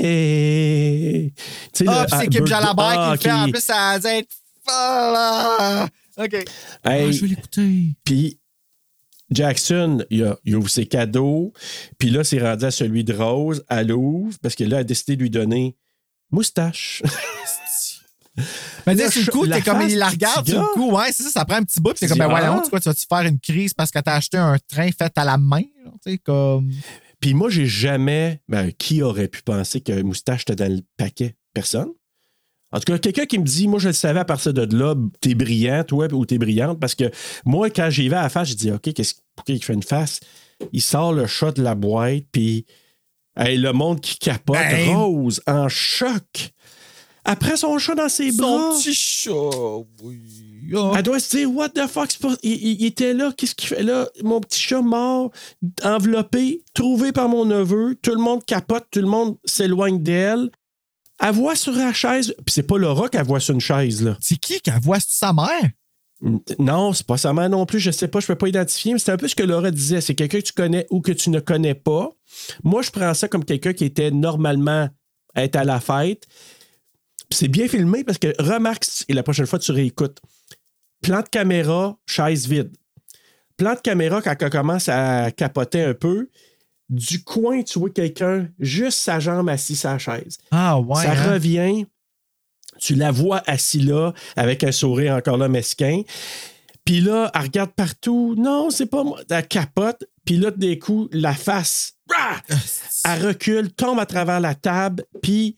B: birthday. Tu sais,
C: Ah,
B: le-
C: puis c'est
B: ah,
C: Kim
B: birthday-
C: Jalabert
B: ah,
C: qui le fait. En
B: ok.
C: plus, ça a dit être. Ah, OK.
B: Hey,
C: Ah, je vais l'écouter.
B: Puis Jackson, il, a, il ouvre ses cadeaux. Puis là, c'est rendu à celui de Rose. Elle ouvre parce que là, elle a décidé de lui donner moustache.
C: Mais tu
B: Le
C: sais, sur le
B: cha-
C: coup, t'es comme, il la regarde, sur le coup, ouais, c'est ça, ça prend un petit bout, puis t'es comme, ben voyons, tu, vas-tu faire une crise parce que t'as acheté un train fait à la main, tu sais, comme.
B: Puis moi, j'ai jamais. Ben, qui aurait pu penser que Moustache était dans le paquet? Personne. En tout cas, quelqu'un qui me dit, moi, je le savais à partir de là, t'es brillant, toi, ou t'es brillante, parce que moi, quand j'y vais à la face, je dis, OK, qu'est-ce, pourquoi il fait une face? Il sort le chat de la boîte, puis hey, le monde qui capote,
C: Ben.
B: Rose, en choc. Après son chat dans ses bras.
C: petit chat, oui. Ah.
B: Elle doit se dire, what the fuck, c'est pas- il, il- il était là, qu'est-ce qu'il fait là? Mon petit chat mort, enveloppé, trouvé par mon neveu, tout le monde capote, tout le monde s'éloigne d'elle. Elle voit sur la chaise, puis c'est pas Laura qu'elle voit sur une chaise, là.
C: C'est qui qui voit? C'est sa mère?
B: Non, c'est pas sa mère non plus, je sais pas, je peux pas identifier, mais c'est un peu ce que Laura disait, c'est quelqu'un que tu connais ou que tu ne connais pas. Moi, je prends ça comme quelqu'un qui était normalement être à la fête. C'est bien filmé parce que remarque, et la prochaine fois tu réécoutes, plan de caméra, chaise vide. Plan de caméra, quand elle commence à capoter un peu, du coin, tu vois quelqu'un, juste sa jambe assise sur la chaise.
C: Ah, ouais.
B: Ça
C: hein?
B: revient, tu la vois assise là, avec un sourire encore là mesquin. Puis là, elle regarde partout. Non, c'est pas moi. Elle capote. Puis là, des coups, la face, rah! elle recule, tombe à travers la table. Puis,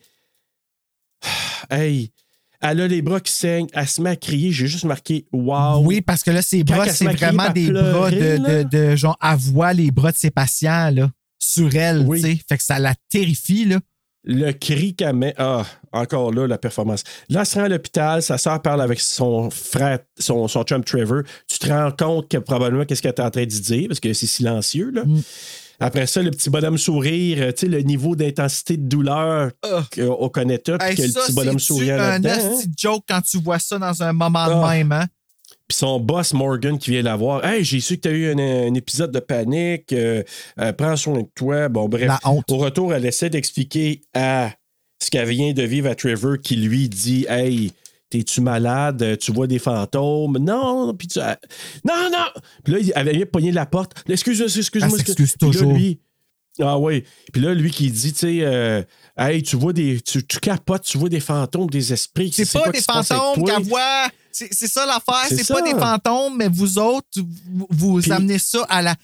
B: hey, elle a les bras qui saignent. Elle se met à crier. J'ai juste marqué Wow.
C: Oui, parce que là, ses bras, c'est vraiment des bras de, de, de- genre, elle voit les bras de ses patients, là, sur elle,
B: Oui.
C: tu sais. Fait que ça la terrifie, là.
B: Le cri qu'elle met. Ah, encore là, la performance. Là, elle se rend à l'hôpital. Sa soeur parle avec son frère, son, son chum Trevor. Tu te rends compte que probablement qu'est-ce qu'elle est en train de dire parce que c'est silencieux. Là.
C: Mm.
B: Après ça, le petit bonhomme sourire, euh, tu sais, le niveau d'intensité de douleur qu'on connaît tout, puis que le petit bonhomme
C: un
B: là-dedans. hein?
C: esti de joke quand tu vois ça dans un moment de
B: Ah.
C: même, hein?
B: Puis son boss Morgan qui vient la voir. Hey, j'ai su que tu as eu un, un épisode de panique. euh, euh, prends soin de toi. Bon, bref.
C: La honte.
B: Au retour, elle essaie d'expliquer à ce qu'elle vient de vivre à Trevor qui lui dit Hey, t'es-tu malade? Tu vois des fantômes? Non, puis tu. euh, Non, non! Puis là, il avait bien pogné la porte. Excuse-moi, excuse-moi. Puis là,
C: toujours.
B: lui, ah oui. Puis là, lui qui dit, tu sais, euh, hey, tu vois des. Tu, tu capotes, tu vois des fantômes, des esprits.
C: C'est pas
B: quoi
C: des fantômes qu'elle voit. C'est c'est ça l'affaire.
B: C'est
C: pas des fantômes, mais vous autres, vous, vous
B: Puis-
C: amenez ça à la,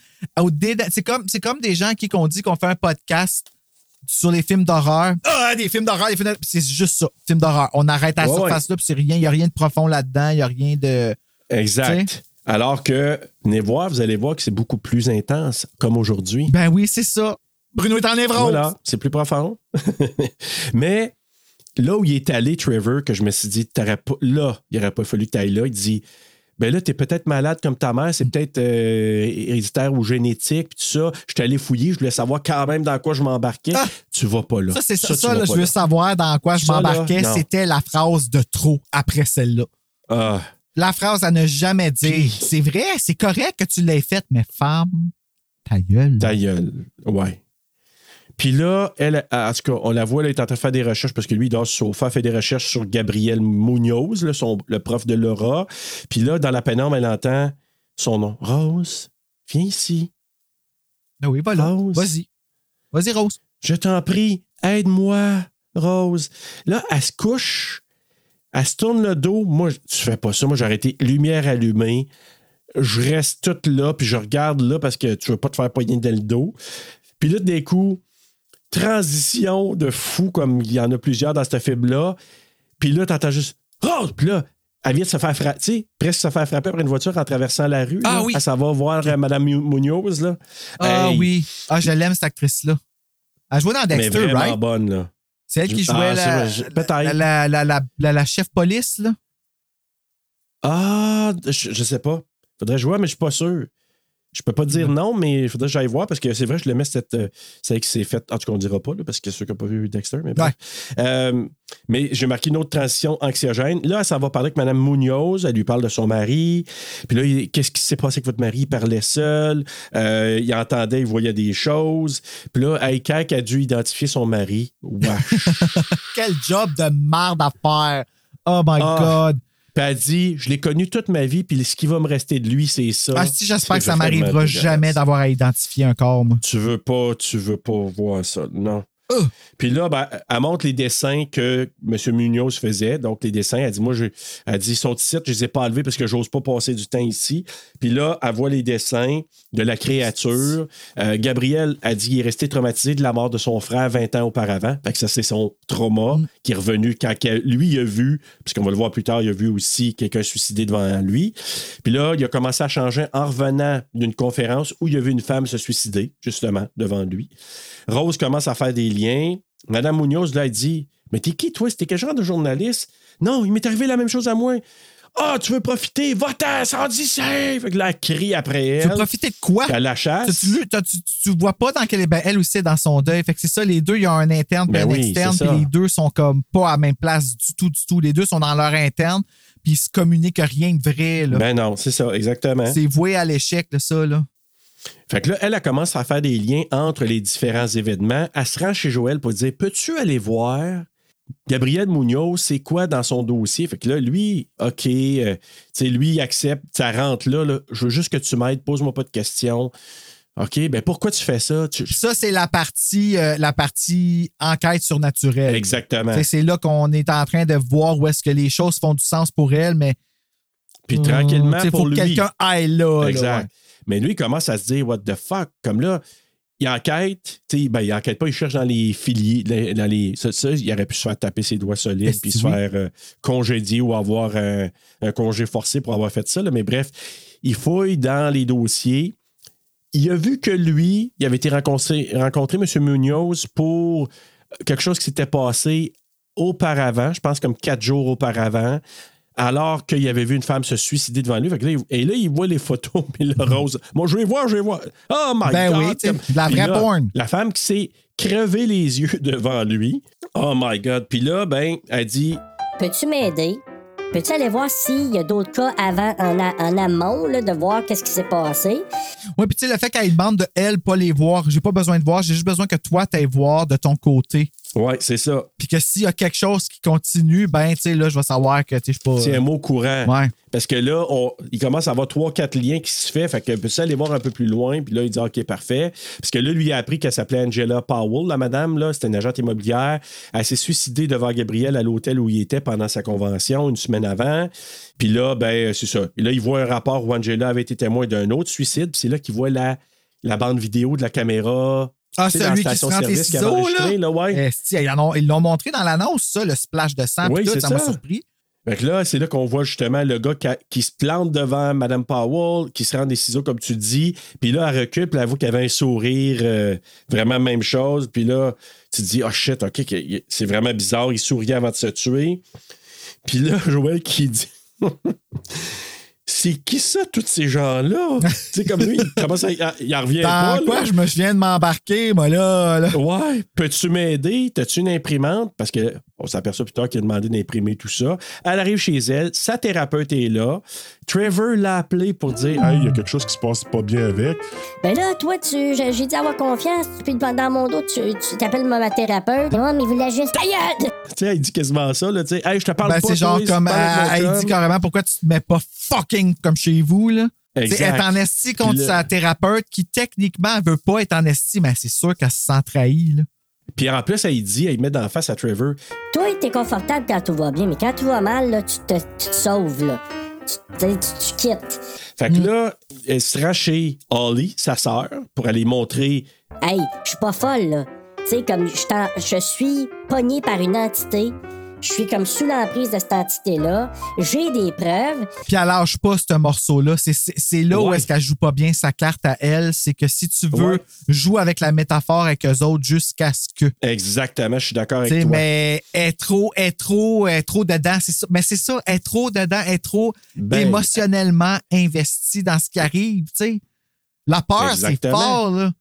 C: au déda- C'est comme, c'est comme des gens qui ont dit qu'on fait un podcast sur les films d'horreur. Ah, des films d'horreur, des films d'horreur. C'est juste ça, films d'horreur. On arrête à
B: Ouais,
C: surface là, puis c'est rien. Il n'y a rien de profond là-dedans. Il n'y a rien de.
B: Exact. Alors que, venez voir, vous allez voir que c'est beaucoup plus intense, comme aujourd'hui.
C: Ben oui, c'est ça. Bruno est en névrose.
B: Voilà, c'est plus profond. Mais là où il est allé, Trevor, que je me suis dit, pas, là, il n'aurait pas fallu que tu ailles là, il dit, ben là, t'es peut-être malade comme ta mère, c'est peut-être euh, héréditaire ou génétique, puis tout ça. Je suis allé fouiller, je voulais savoir quand même dans quoi je m'embarquais.
C: Ah!
B: tu vas pas là.
C: Ça, c'est ça.
B: tu
C: là, je veux
B: là.
C: savoir dans quoi je m'embarquais. C'était la phrase de trop après celle-là.
B: Ah,
C: La phrase à ne jamais dire. C'est vrai, c'est correct que tu l'aies faite, mais femme, ta gueule.
B: ta gueule. Ouais. Puis là, elle, en tout cas, on la voit, elle est en train de faire des recherches parce que lui, il dort sur le sofa, fait des recherches sur Gabriel Munoz, là, son, le prof de Laura. Puis là, dans la pénombre, elle entend son nom. Rose, viens ici.
C: Ah oui, voilà.
B: Rose.
C: Vas-y. Vas-y, Rose.
B: Je t'en prie, aide-moi, Rose. Là, elle se couche, elle se tourne le dos. Moi, tu fais pas ça. Moi, j'aurais été lumière allumée. Je reste toute là, puis je regarde là parce que tu veux pas te faire poigner dans le dos. Puis là, des coups, transition de fou, comme il y en a plusieurs dans cette fibre-là. Puis là, t'entends juste Rose! Puis là, elle vient de se faire frapper, tu sais, presque se faire frapper par une voiture en traversant la rue.
C: Ah
B: là.
C: oui.
B: Elle s'en va voir euh, Mme Mu- Munoz, là.
C: Ah
B: Hey,
C: oui. Ah, je l'aime, cette actrice-là. Elle jouait dans
B: Mais
C: Dexter,
B: vraiment
C: right?
B: bonne, là.
C: C'est elle qui
B: Ah,
C: jouait la, la, la- la- la chef police, là.
B: Ah, je, je sais pas. Faudrait jouer, mais je suis pas sûr. Je peux pas dire non, mais il faudrait que j'aille voir parce que c'est vrai, je le mets cette. euh, c'est qui s'est fait. En tout cas, on dira pas, là, parce que ceux qui n'ont pas vu Dexter, mais bref. Euh, mais j'ai marqué une autre transition anxiogène. Là, ça va parler avec Mme Munoz. Elle lui parle de son mari. Puis là, qu'est-ce qui s'est passé avec votre mari? Il parlait seul. Euh, il entendait, il voyait des choses. Puis là, Aikak a dû identifier son mari. Wesh.
C: Quel job de merde à faire. Oh my
B: Ah.
C: God.
B: Puis elle dit Je l'ai connu toute ma vie, puis ce qui va me rester de lui, c'est ça.
C: Ah, si, j'espère que ça m'arrivera jamais d'avoir à identifier un corps, moi.
B: Tu veux pas, tu veux pas voir ça. Non. Puis là, ben, elle montre les dessins que M. Munoz faisait. Donc, les dessins, elle dit, moi, je, elle dit, ils sont ici, je les ai pas enlevés parce que j'ose pas passer du temps ici. Puis là, elle voit les dessins de la créature. Euh, Gabriel a dit, il est resté traumatisé de la mort de son frère 20 ans auparavant. Fait que ça, c'est son trauma qui est revenu quand lui, il a vu, parce qu'on va le voir plus tard, il a vu aussi quelqu'un suicider devant lui. Puis là, il a commencé à changer en revenant d'une conférence où il a vu une femme se suicider, justement, devant lui. Rose commence à faire des Madame Munoz, elle dit Mais t'es qui, toi? C'était quel genre de journaliste? Non, il m'est arrivé la même chose à moi. Ah, tu veux profiter? Va-t'en, ça dit Fait que là, elle crie après elle.
C: Tu veux profiter de quoi?
B: Puis Elle la chasse.
C: Tu, tu vois pas dans quelle. Ben, elle aussi est dans son deuil. Fait que c'est ça, les deux, il y a un interne puis
B: Ben
C: un
B: oui,
C: externe, puis les deux sont comme pas à la même place du tout, du tout. Les deux sont dans leur interne, puis ils se communiquent rien de vrai. Là.
B: Ben non, c'est ça, exactement.
C: c'est voué à l'échec, là, ça. Là.
B: Fait que là, elle, commence à faire des liens entre les différents événements. Elle se rend chez Joël pour dire Peux-tu aller voir Gabriel Munoz, c'est quoi dans son dossier? Fait que là, lui, OK, euh, lui, il accepte, ça rentre là, là, je veux juste que tu m'aides, pose-moi pas de questions. OK, ben pourquoi tu fais ça? Tu-
C: Ça, c'est la partie, euh, la partie enquête surnaturelle.
B: Exactement.
C: C'est là qu'on est en train de voir où est-ce que les choses font du sens pour elle, mais.
B: Puis tranquillement,
C: sais,
B: pour
C: faut que quelqu'un aille là. là,
B: Exact.
C: ouais.
B: Mais lui, il commence à se dire, what the fuck? Comme là, il enquête, ben, il enquête pas, il cherche dans les filiers, les- dans les. Ça, ça, il aurait pu se faire taper ses doigts solides, puis se
C: oui?
B: faire euh, congédier ou avoir un, un congé forcé pour avoir fait ça. là. Mais bref, il fouille dans les dossiers. Il a vu que lui, il avait été rencontré, rencontré M. Munoz pour quelque chose qui s'était passé auparavant, je pense comme quatre jours auparavant, alors qu'il avait vu une femme se suicider devant lui. Fait que là, il- et là, il voit les photos, puis le rose. Moi, je vais voir, je vais voir. Oh my
C: Ben
B: God!
C: oui, tu sais,
B: Comme-
C: de la vraie
B: là,
C: porn.
B: La femme qui s'est crevé les yeux devant lui. Oh my God! Puis là, ben, elle dit
J: Peux-tu m'aider? Peux-tu aller voir s'il y a d'autres cas avant, en, a- en amont, là, de voir qu'est-ce qui s'est passé?
C: Oui, puis tu sais, le fait qu'elle demande de elle pas les voir, j'ai pas besoin de voir, j'ai juste besoin que toi t'ailles voir de ton côté.
B: Ouais, c'est ça.
C: Puis que s'il y a quelque chose qui continue, ben, tu sais, là, je vais savoir que, tu sais, je suis pas.
B: C'est un mot courant.
C: Ouais.
B: Parce que là, on- il commence à avoir trois, quatre liens qui se fait. Fait que peut aller voir un peu plus loin. Puis là, il dit OK, parfait. Parce que là, lui, il a appris qu'elle s'appelait Angela Powell, la madame. là C'était une agente immobilière. Elle s'est suicidée devant Gabriel à l'hôtel où il était pendant sa convention une semaine avant. Puis là, ben, c'est ça. Et là, il voit un rapport où Angela avait été témoin d'un autre suicide. Puis c'est là qu'il voit la, la bande vidéo de la caméra.
C: Ah,
B: dans
C: celui qui se
B: service avait
C: ciseaux,
B: enregistré,
C: là.
B: ouais.
C: Esti, ils l'ont montré dans l'annonce, ça, le splash de sang.
B: Oui,
C: tout, ça m'a surpris.
B: Fait que là, c'est là qu'on voit justement le gars qui, a- qui se plante devant Madame Powell, qui se rend des ciseaux, comme tu dis. Puis là, elle recule, puis elle voit qu'il avait un sourire, euh, vraiment même chose. Puis là, tu te dis, oh shit, OK, c'est vraiment bizarre. Il souriait avant de se tuer. Puis là, Joël qui dit. C'est qui ça, tous ces gens-là? tu sais, comme lui, il commence à. Il en revient
C: Dans
B: pas.
C: quoi
B: là.
C: je me souviens de m'embarquer, moi, là. là?
B: Ouais, peux-tu m'aider? T'as-tu une imprimante? Parce que on s'aperçoit plus tard qu'il a demandé d'imprimer tout ça. Elle arrive chez elle, sa thérapeute est là. Trevor l'a appelé pour dire
L: Hey, il y a quelque chose qui se passe pas bien avec.
J: Ben là, toi, tu, j'ai dit avoir confiance, puis dans mon dos, tu, tu t'appelles ma ma thérapeute. Non, mais il voulait juste.
B: Tu sais, elle dit quasiment ça, là, tu sais, hey, je te parle
C: Ben,
B: pas.
C: c'est genre comme. Elle, elle dit carrément pourquoi tu te mets pas fucking comme chez vous, là.
B: Exact.
C: Elle est en esti contre
B: là-
C: sa thérapeute qui, techniquement, elle veut pas être en esti, mais c'est sûr qu'elle se sent trahie, là.
B: Puis en plus, elle dit, elle met dans la face à Trevor.
J: Toi, t'es confortable quand tout va bien, mais quand tout va mal, là, tu te, tu te sauves, là. Tu, quittes.
B: Fait que là, elle se chez Holly, sa sœur, pour aller montrer.
J: Hey, je suis pas folle, là. Tu sais, comme je, t'en- je suis pognée par une entité. Je suis comme sous l'emprise de cette entité-là. J'ai des preuves.
C: Puis elle lâche pas ce morceau-là. C'est- C'est c'est là où est-ce qu'elle joue pas bien sa carte à elle. C'est que si tu veux,
B: Ouais.
C: joue avec la métaphore avec eux autres jusqu'à ce que.
B: Exactement, je suis d'accord avec
C: T'sais,
B: toi.
C: mais elle est trop, elle est trop, elle est trop dedans. C'est ça. Mais c'est ça, elle est trop dedans, elle est trop
B: Ben-
C: émotionnellement investie dans ce qui arrive. tu sais. La peur, c'est fort, là.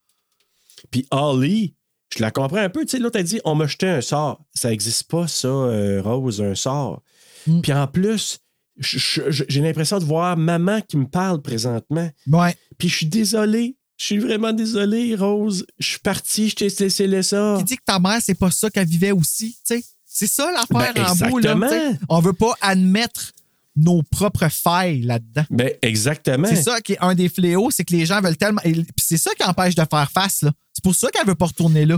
B: Puis Holly, je la comprends un peu. Tu sais, l'autre a dit on m'a jeté un sort. Ça n'existe pas, ça, euh, Rose, un sort.
C: Mm.
B: Puis en plus, j'ai l'impression de voir maman qui me parle présentement.
C: Ouais.
B: Puis je suis désolé. Je suis vraiment désolé, Rose. Je suis parti, je t'ai laissé le sort.
C: Qui dit que ta mère, c'est pas ça qu'elle vivait aussi, tu sais? C'est ça l'affaire
B: Ben,
C: en bout, là.
B: exactement.
C: tu sais. On veut pas admettre nos propres failles là-dedans.
B: Ben, exactement.
C: C'est ça qui est un des fléaux, c'est que les gens veulent tellement. et- Puis c'est ça qui empêche de faire face, là. C'est pour ça qu'elle veut pas retourner là.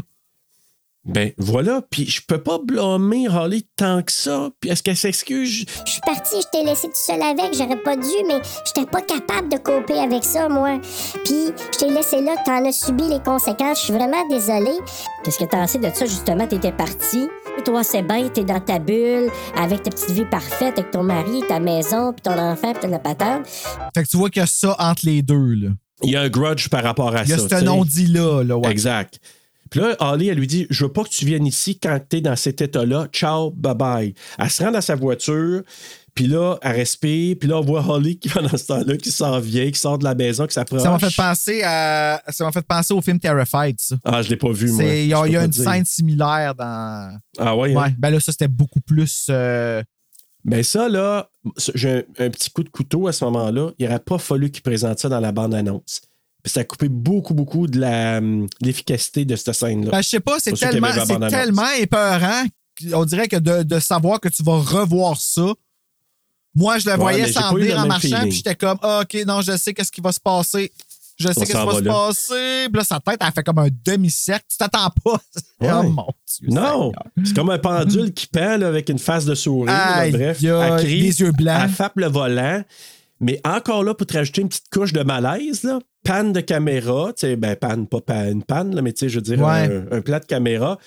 B: Ben voilà, puis je peux pas blâmer Holly tant que ça. Puis est-ce qu'elle s'excuse?
J: Je suis partie, je t'ai laissé tout seul avec, j'aurais pas dû, mais j'étais pas capable de coper avec ça, moi. Puis, je t'ai laissé là, t'en as subi les conséquences, je suis vraiment désolée.
I: Qu'est-ce que t'as assez de ça, justement? T'étais parti. Toi, c'est bien, t'es dans ta bulle, avec ta petite vie parfaite, avec ton mari, ta maison, puis ton enfant, puis ta patente.
C: Fait que tu vois qu'il y a ça entre les deux, là.
B: Il y a un grudge par rapport à
C: Il y a
B: ça.
C: ce non-dit-là, là, ouais.
B: Exact. Puis là, Holly, elle lui dit Je veux pas que tu viennes ici quand tu es dans cet état-là. Ciao, bye bye. Elle se rend dans sa voiture, puis là, elle respire, puis là, on voit Holly qui, pendant ce temps-là, qui s'en vient, qui sort de la maison, qui s'approche.
C: Ça m'a fait penser à. Ça m'a fait penser au film Terrified, ça.
B: Ah, je l'ai pas vu, moi.
C: Il y a, y une
B: dire.
C: scène similaire dans.
B: Ah ouais, hein?
C: Ouais. Ben là, ça, c'était beaucoup plus. euh,
B: Ben ça, là, j'ai un, un petit coup de couteau à ce moment-là. Il n'aurait pas fallu qu'il présente ça dans la bande-annonce. Puis ça a coupé beaucoup, beaucoup de hum, l'efficacité de cette scène-là.
C: Ben, je sais pas, c'est tellement, tellement épeurant. On dirait que de, de savoir que tu vas revoir ça. Moi, je le
B: Ouais,
C: voyais s'en venir en marchant, puis j'étais comme, Ah, OK, non, je sais qu'est-ce qui va se passer. Je sais qu'est-ce qui va
B: va
C: se
B: là.
C: passer. Puis là, sa tête, elle fait comme un demi-cercle. Tu t'attends pas.
B: Ouais.
C: Oh mon Dieu.
B: Non, c'est comme un pendule qui pend là, avec une face de souris. là,
C: Aïe,
B: bref,
C: aïe,
B: elle crie,
C: les yeux blancs.
B: Elle frappe le volant. Mais encore là, pour te rajouter une petite couche de malaise, là, panne de caméra, tu sais, ben panne, pas panne, une panne, là, mais tu sais, je veux dire,
C: Ouais.
B: un, un plat de caméra.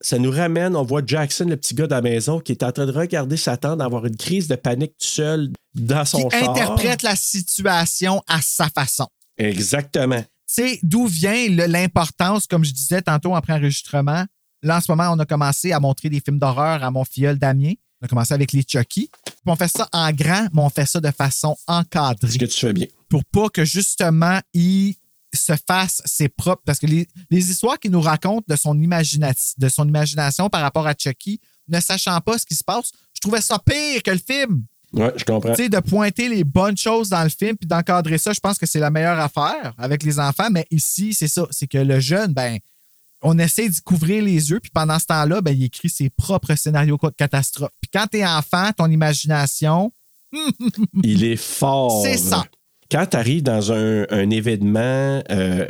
B: Ça nous ramène, on voit Jackson, le petit gars de la maison, qui est en train de regarder sa tante, avoir une crise de panique tout seul dans son
C: Qui
B: char.
C: interprète la situation à sa façon.
B: Exactement.
C: Tu sais, d'où vient l'importance, comme je disais tantôt en pré-enregistrement. Là, en ce moment, on a commencé à montrer des films d'horreur à mon filleul Damien. On a commencé avec les Chucky. Puis on fait ça en grand, mais on fait ça de façon encadrée.
B: Ce que tu fais bien.
C: Pour pas que justement, il se fasse ses propres. Parce que les, les histoires qu'il nous raconte de son, de son imagination par rapport à Chucky, ne sachant pas ce qui se passe, je trouvais ça pire que le film.
B: Ouais, je comprends.
C: Tu sais, de pointer les bonnes choses dans le film puis d'encadrer ça, je pense que c'est la meilleure affaire avec les enfants. Mais ici, c'est ça. C'est que le jeune, ben, on essaie d'y couvrir les yeux, puis pendant ce temps-là, ben, il écrit ses propres scénarios de catastrophe. Puis quand t'es enfant, ton imagination,
B: Il est fort.
C: C'est ça.
B: Quand tu arrives dans un, un événement, euh,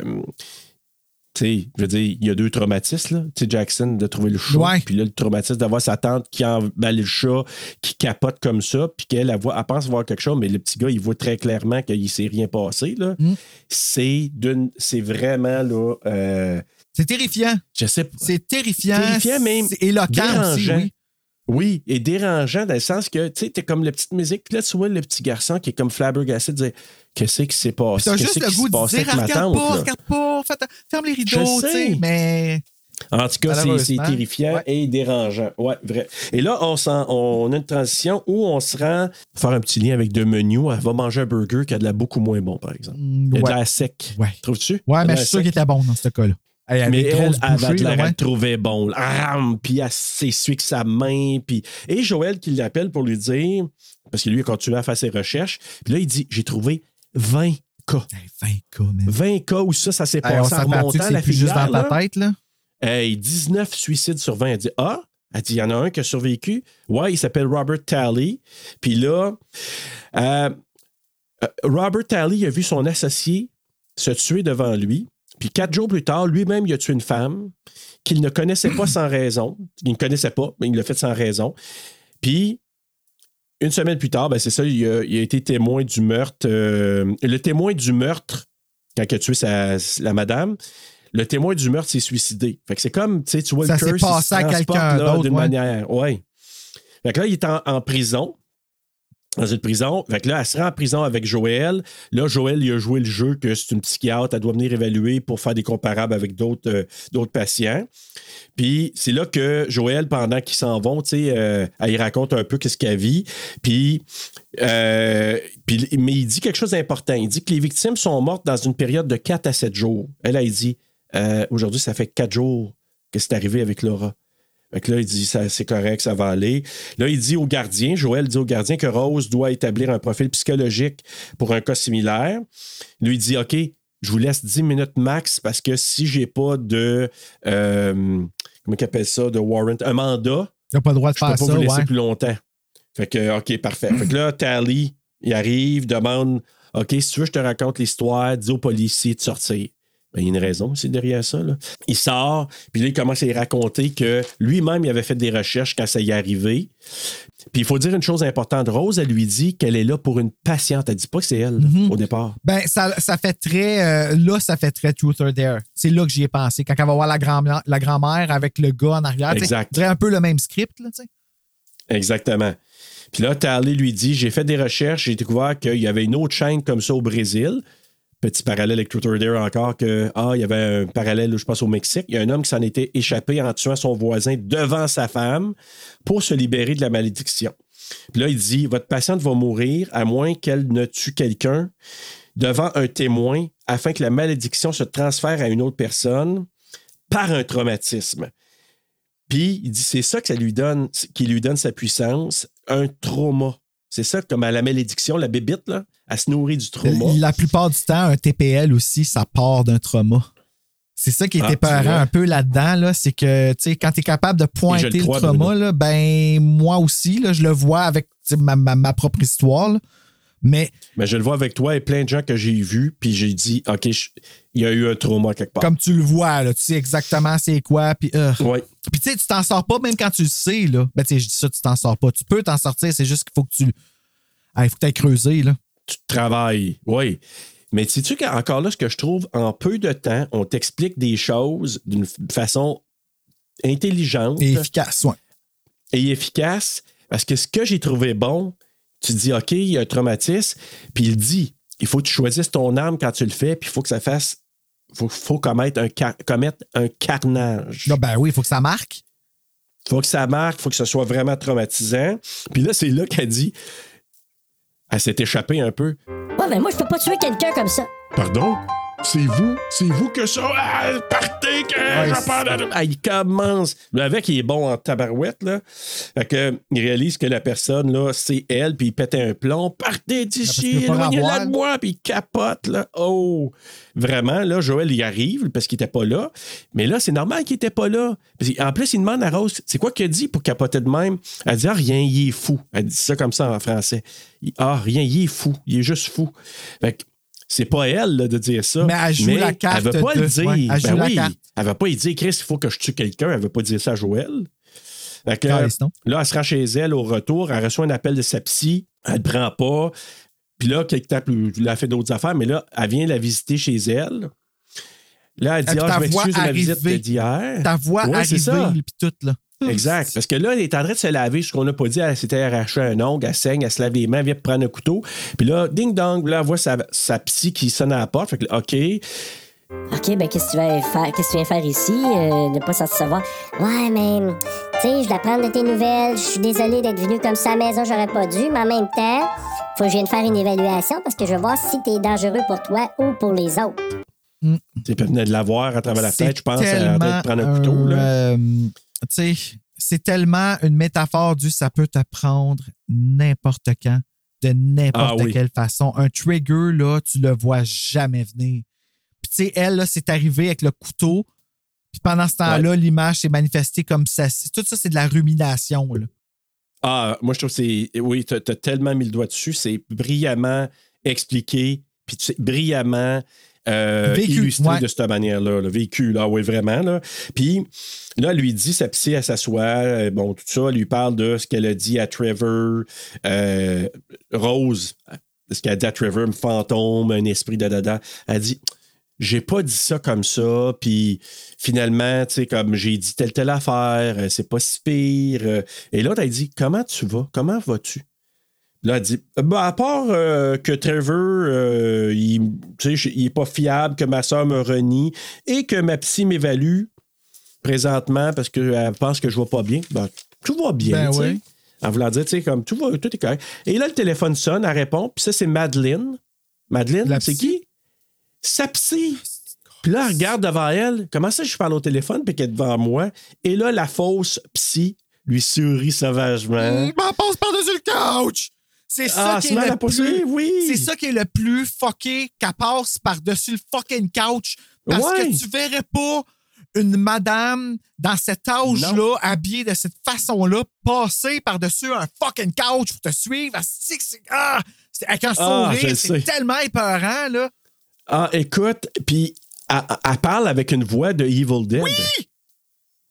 B: tu sais, je veux dire, il y a deux traumatismes. là. Tu sais, Jackson de trouver le chat,
C: Ouais.
B: puis là, le traumatisme d'avoir sa tante qui emballe le chat, qui capote comme ça, puis qu'elle elle, elle pense voir quelque chose, mais le petit gars, il voit très clairement qu'il ne s'est rien passé. là.
C: Mm.
B: C'est d'une- c'est vraiment, là, euh,
C: c'est terrifiant.
B: je sais pas.
C: C'est terrifiant.
B: Terrifiant, même
C: C'est éloquent aussi, oui.
B: Oui, et dérangeant dans le sens que, tu sais, t'es comme la petite musique, puis là, tu vois le petit garçon qui est comme flabbergasté, de dire Qu'est-ce qui s'est passé?
C: t'as juste le goût de dire, regarde pas, regarde pas, ferme les rideaux, tu sais. Mais
B: En tout cas, c'est- terrifiant et dérangeant. Ouais, vrai. Et là, on, on a une transition où on se rend faire un petit lien avec deux menus. Elle va manger un burger qui a de la beaucoup moins bon, par exemple. Il y a de la sec.
C: Ouais.
B: Trouves-tu?
C: Ouais, mais je suis sûr qu'il était bon dans ce cas-là. Avec
B: Mais elle, elle
C: bouchées,
B: de le trouver bon. Ram! Puis elle s'essuie avec sa main. Puis... Et Joël qui l'appelle pour lui dire, parce que lui a continué à faire ses recherches, puis là, il dit J'ai trouvé 20 cas.
C: 20 cas, man.
B: 20 cas où ça, ça s'est
C: Hey,
B: passé en
C: c'est
B: la
C: plus juste dans ta tête, là?
B: Hey, 19 suicides sur 20. Elle dit Ah, elle dit il y en a un qui a survécu. Ouais, il s'appelle Robert Talley. Puis là, euh, euh, Robert Talley a vu son associé se tuer devant lui. Puis quatre jours plus tard, lui-même, il a tué une femme qu'il ne connaissait pas sans raison. Il ne connaissait pas, mais il l'a fait sans raison. Puis, une semaine plus tard, ben c'est ça, il a, il a été témoin du meurtre. euh, le témoin du meurtre, quand il a tué sa- la madame, le témoin du meurtre s'est suicidé. Fait que c'est comme, tu sais, tu vois
C: Ça
B: le curse, il
C: passé
B: se
C: à quelqu'un d'autre,
B: d'une
C: ouais.
B: manière. Ouais. Fait que là, il est en, en prison. Dans une prison. Là, elle se rend en prison avec Joël. Là, Joël, il a joué le jeu que c'est une psychiatre, elle doit venir évaluer pour faire des comparables avec d'autres euh, patients. Puis c'est là que Joël, pendant qu'ils s'en vont, tu sais, euh, elle y raconte un peu qu'est-ce qu'elle vit. Puis, euh, puis, mais il dit quelque chose d'important. Il dit que les victimes sont mortes dans une période de 4 à 7 jours. Elle, elle dit, aujourd'hui, ça fait 4 jours que c'est arrivé avec Laura. Fait que là, il dit, ça, c'est correct, ça va aller. Là, il dit au gardien, Joël dit au gardien que Rose doit établir un profil psychologique pour un cas similaire. Lui, il dit, OK, je vous laisse 10 minutes max parce que si j'ai pas de, euh, comment il appelle ça, de warrant, un mandat,
C: Tu n'as pas le droit de
B: je peux
C: faire
B: pas
C: ça,
B: vous laisser
C: ouais.
B: plus longtemps. Fait que, OK, parfait. fait que là, Tally, il arrive, demande, OK, si tu veux, je te raconte l'histoire, dis au policier de sortir. Ben, il y a une raison aussi derrière ça. là. Il sort, puis là, il commence à y raconter que lui-même, il avait fait des recherches quand ça y est arrivé. Puis il faut dire une chose importante. Rose, elle lui dit qu'elle est là pour une patiente. Elle dit pas que c'est elle,
C: Mhm.
B: au départ.
C: Ben, ça, ça fait très. euh, là, ça fait très Truth or Dare. C'est là que j'y ai pensé. Quand elle va voir la grand- la grand-mère avec le gars en arrière.
B: Exact.
C: un peu le même script, là, tu sais.
B: Exactement. Puis là, Tally lui dit J'ai fait des recherches, j'ai découvert qu'il y avait une autre chaîne comme ça au Brésil. Petit parallèle avec Truth or Dare encore, que, ah, il y avait un parallèle, je pense, au Mexique. Il y a un homme qui s'en était échappé en tuant son voisin devant sa femme pour se libérer de la malédiction. Puis là, il dit Votre patiente va mourir à moins qu'elle ne tue quelqu'un devant un témoin afin que la malédiction se transfère à une autre personne par un traumatisme. Puis il dit c'est ça que ça lui donne, qui lui donne sa puissance, un trauma. C'est ça, comme à la malédiction, la bébite, là, elle se nourrit du trauma.
C: La plupart du temps, un TPL aussi, ça part d'un trauma. C'est ça qui est
B: Ah,
C: épeurant un peu là-dedans, là, c'est que quand tu es capable de pointer
B: le
C: trauma, là, ben moi aussi, là, je le vois avec ma, ma- ma propre histoire. là. Mais
B: Mais je le vois avec toi et plein de gens que j'ai vus, puis j'ai dit, OK, je- il y a eu un trauma quelque part.
C: comme tu le vois, là, tu sais exactement c'est quoi. Puis euh,
B: Ouais.
C: puis tu sais, tu t'en sors pas même quand tu le sais. Là. Ben, tu sais, je dis ça, tu t'en sors pas. Tu peux t'en sortir, c'est juste qu'il faut que tu. Il faut que tu ailles creuser. Là.
B: Tu travailles. Oui. Mais sais-tu qu'encore là, ce que je trouve, en peu de temps, on t'explique des choses d'une façon intelligente
C: Et efficace, ouais.
B: et efficace. Parce que ce que j'ai trouvé bon, tu dis, OK, il y a un traumatisme, puis il dit, il faut que tu choisisses ton arme quand tu le fais, puis il faut que ça fasse. Il faut, faut commettre, un car- commettre un carnage.
C: Là, ben oui, il faut que ça marque.
B: faut que ça marque, faut que ce soit vraiment traumatisant. Puis là, c'est là qu'elle dit, elle s'est échappée un peu.
I: Ouais, mais moi, je peux pas tuer quelqu'un comme ça.
L: Pardon? C'est vous? C'est vous que ça?
B: Ah, partez que
L: Ouais,
B: je parle de- Ah, il commence. Le avec, il est bon en tabarouette, là. Fait que, il réalise que la personne, là, c'est elle, puis il pète un plomb. Partez d'ici, éloignez-la de moi, puis il capote, là. Oh! Vraiment, là, Joël, il arrive parce qu'il était pas là. Mais là, c'est normal qu'il était pas là. En plus, il demande à Rose, c'est quoi qu'il a dit pour capoter de même? Elle dit, ah, rien, il est fou. Elle dit ça comme ça en français. Ah, rien, il est fou. Il est juste fou. Fait que, c'est pas elle là, de dire ça.
C: Mais elle joue la carte
B: Elle veut pas
C: de-
B: le dire.
C: ouais, elle
B: Ben
C: la
B: oui. Elle va pas y dire, Chris, il faut que je tue quelqu'un. Elle veut pas dire ça à Joël. Fait que, là, elle se rend chez elle au retour. Elle reçoit un appel de sa psy. Elle ne prend pas. Puis là, quelque temps plus, elle a fait d'autres affaires, mais là, elle vient la visiter chez elle. Là, elle dit
C: puis
B: Ah, je m'excuse de ma visite d'hier.
C: Ta voix
B: Ouais,
C: arrivée, puis tout, là.
B: Exact. Parce que là, elle est en train de se laver, ce qu'on n'a pas dit, elle s'était arraché un ongle, elle saigne, elle se lave les mains, elle vient prendre un couteau. Puis là, ding dong, là, elle voit sa, sa psy qui sonne à la porte. Fait que, là, OK.
I: OK, ben qu'est-ce que tu viens faire, qu'est-ce que tu viens faire ici? Euh, ne pas sans savoir. Ouais, mais, tu sais, je dois prendre de tes nouvelles. Je suis désolée d'être venue comme ça à la maison, j'aurais pas dû, mais en même temps, faut que je vienne faire une évaluation parce que je veux voir si t'es dangereux pour toi ou pour les autres.
B: Tu sais, puis elle venait de la voir à travers la tête, je pense, train de prendre un couteau. Là.
C: euh, tu sais, c'est tellement une métaphore du ça peut te prendre n'importe quand, de n'importe
B: Ah oui.
C: quelle façon. Un trigger, là, tu le vois jamais venir. Puis, tu sais, elle, là, c'est arrivé avec le couteau. Puis pendant ce temps-là, l'image s'est manifestée comme ça. Tout ça, c'est de la rumination, là.
B: Ah, moi, je trouve que c'est. Oui, tu as, tellement mis le doigt dessus. C'est brillamment expliqué, puis tu sais, brillamment euh,
C: Vécu,
B: illustré
C: ouais.
B: de cette manière-là. Le vécu, là, oui, vraiment. Là. Puis là, elle lui dit, sa psy, elle s'assoit, euh, bon, tout ça, elle lui parle de ce qu'elle a dit à Trevor, euh, Rose, ce qu'elle a dit à Trevor, un fantôme, un esprit, da, da, da. Elle dit. J'ai pas dit ça comme ça, puis finalement, tu sais, comme j'ai dit telle telle affaire, c'est pas si pire. Et l'autre, elle dit Comment tu vas? Comment vas-tu? Là, elle dit Ben, À part euh, que Trevor, euh, il, il est pas fiable, que ma soeur me renie et que ma psy m'évalue présentement parce qu'elle pense que je vais pas bien, ben, tout va bien.
C: Ben
B: tu sais.
C: oui.
B: En voulant dire, tu sais, comme tout, va, tout est correct. Et là, le téléphone sonne, elle répond, puis ça, c'est Madeleine. Madeleine,
C: La
B: c'est
C: psy?
B: qui? Sa psy. Puis là, elle regarde devant elle. Comment ça, je parle au téléphone, puis qu'elle est devant moi? Et là, la fausse psy lui sourit sauvagement.
C: Il m'en passe par-dessus le couch! C'est ça
B: Ah,
C: qui
B: se
C: est le
B: la
C: plus...
B: oui.
C: C'est ça qui est le plus fucké qu'elle passe par-dessus le fucking couch. Parce
B: Ouais.
C: que tu verrais pas une madame dans cet âge-là, habillée de cette façon-là, passer par-dessus un fucking couch pour te suivre. Ah! C'est avec un
B: Ah,
C: sourire, c'est tellement épeurant, là.
B: Ah, écoute, puis Elle, elle parle avec une voix de Evil Dead.
C: Oui!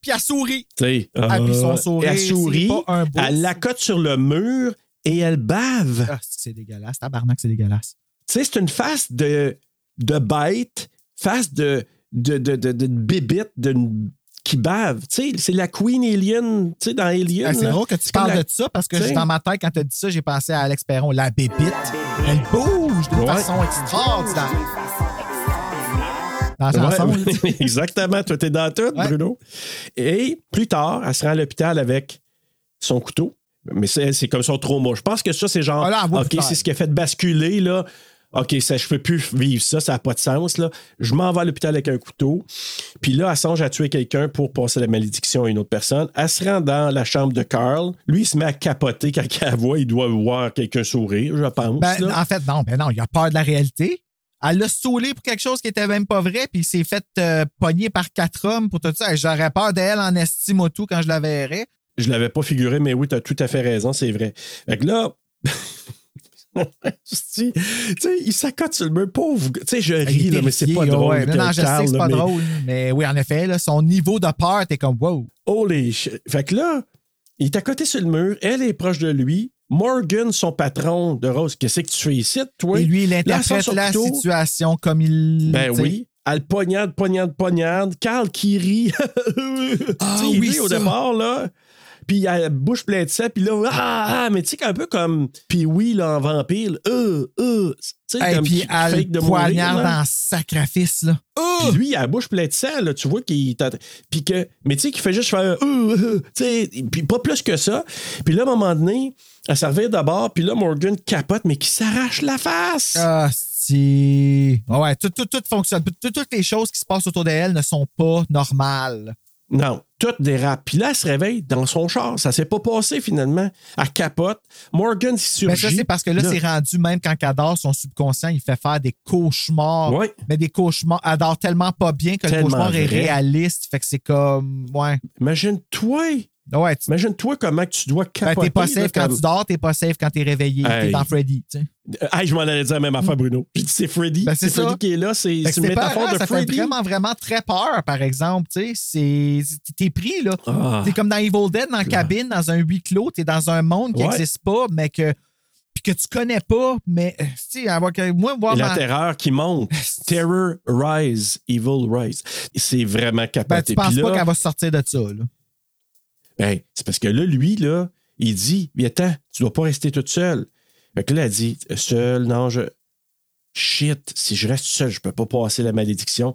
C: Puis elle sourit.
B: Tu sais,
C: Ah, puis son sourire,
B: elle sourit,
C: pas un
B: elle l'accote sur le mur et elle bave.
C: Ah, c'est dégueulasse. Tabarnak, c'est dégueulasse.
B: Tu sais, c'est une face de, de bête, face de, de, de, de, de bébite de, qui bave. Tu sais, c'est la Queen Alien, tu sais, dans Alien.
C: Ah, c'est drôle que tu parles
B: la-
C: de ça parce que dans ma tête, quand tu as dit ça, j'ai pensé à Alex Perron, la bébite. Elle bouge d'une
B: Ouais.
C: façon extraordinaire. Dans la chanson.
B: ouais, exactement. Toi, t'es dans tout, Bruno. Et plus tard, elle se rend à l'hôpital avec son couteau. Mais c'est comme son trauma. Je pense que ça, c'est genre.
C: Ah, là, elle
B: OK, c'est ce qui a fait basculer, là. OK, ça, je peux plus vivre ça, ça n'a pas de sens. Là. Je m'en vais à l'hôpital avec un couteau. Puis là, elle songe à tuer quelqu'un pour passer la malédiction à une autre personne. Elle se rend dans la chambre de Carl. Lui, il se met à capoter quand il la voit. Il doit voir quelqu'un sourire, je pense.
C: Ben, en fait, non, ben non, il a peur de la réalité. Elle l'a saoulé pour quelque chose qui était même pas vrai, puis il s'est fait euh, pogner par quatre hommes pour tout ça. J'aurais peur d'elle en estime au tout quand je la verrais.
B: Je l'avais pas figuré, mais oui, tu as tout à fait raison, c'est vrai. Fait que là. tu sais, il s'accote sur le mur, pauvre. gars. Tu sais, je ris, là, mais c'est pas drôle.
C: ouais. Non,
B: que
C: non, je sais que c'est pas
B: mais-
C: drôle. Mais oui, en effet, là, son niveau de peur, t'es comme wow.
B: Holy shit. Fait que là, il est à côté sur le mur, elle est proche de lui. Morgan, son patron de Rose, qu'est-ce que tu fais ici, toi?
C: Et lui, il interprète la
B: couteau.
C: situation comme il.
B: Ben oui. Elle poignarde, poignarde, poignarde. Carl qui rit.
C: Ah oui,
B: rit au départ, là. Puis il a la bouche pleine de sang. Puis là, ah, ah, mais tu sais, un peu comme. Puis oui, là, en vampire. Euh, euh. Tu sais,
C: Et
B: comme
C: puis elle
B: de
C: poignarde en sacrifice, là.
B: Puis lui, il a la bouche pleine de sang, là. Tu vois qu'il. Puis que. Mais tu sais, qu'il fait juste faire. Euh, euh, tu sais, puis pas plus que ça. Puis là, à un moment donné, elle s'en revient d'abord. Puis là, Morgan capote, mais qui s'arrache la face.
C: Ah, si. Ah ouais, tout, tout, tout fonctionne. Tout- toutes les choses qui se passent autour d'elle ne sont pas normales.
B: Non, tout dérape. Puis là, elle se réveille dans son char. Ça s'est pas passé finalement. Elle capote. Morgan s'y
C: Mais
B: surgit.
C: ça, c'est parce que là, c'est rendu, même quand elle dort, son subconscient, il fait faire des cauchemars.
B: Ouais.
C: Mais des cauchemars, elle dort tellement pas bien que
B: Tellement
C: le cauchemar est réaliste. Fait que c'est comme. Ouais.
B: Imagine-toi.
C: Ouais, tu
B: Imagine-toi comment tu dois
C: ben,
B: capoter.
C: t'es pas safe quand tu dors, t'es pas safe quand t'es réveillé.
B: Hey.
C: T'es dans Freddy. tu sais.
B: Euh, Hey, je m'en allais dire la même affaire, Bruno. J'ai dit, c'est Freddy.
C: Ben, c'est
B: Freddy
C: ça.
B: qui est là. C'est
C: Fait
B: c'est une métaphore de
C: ça fait
B: Freddy.
C: vraiment, vraiment très peur, par exemple. Tu sais. T'es pris, là.
B: Ah.
C: T'es comme dans Evil Dead, dans la cabine, dans un huis clos. T'es dans un monde qui
B: Ouais.
C: n'existe pas, mais que. Puis que tu connais pas, mais. euh, Tu sais, avoir que- moi, voir
B: la
C: ma-
B: terreur qui monte. Terror rise, evil rise. C'est vraiment capoté.
C: Ben, tu penses
B: Puis
C: pas qu'elle va sortir de ça, là.
B: Ben, c'est parce que là, lui, là, il dit Viens-t'en, tu dois pas rester toute seule. Fait que là, elle dit Seule, non, je. Shit, si je reste seule, je peux pas passer la malédiction.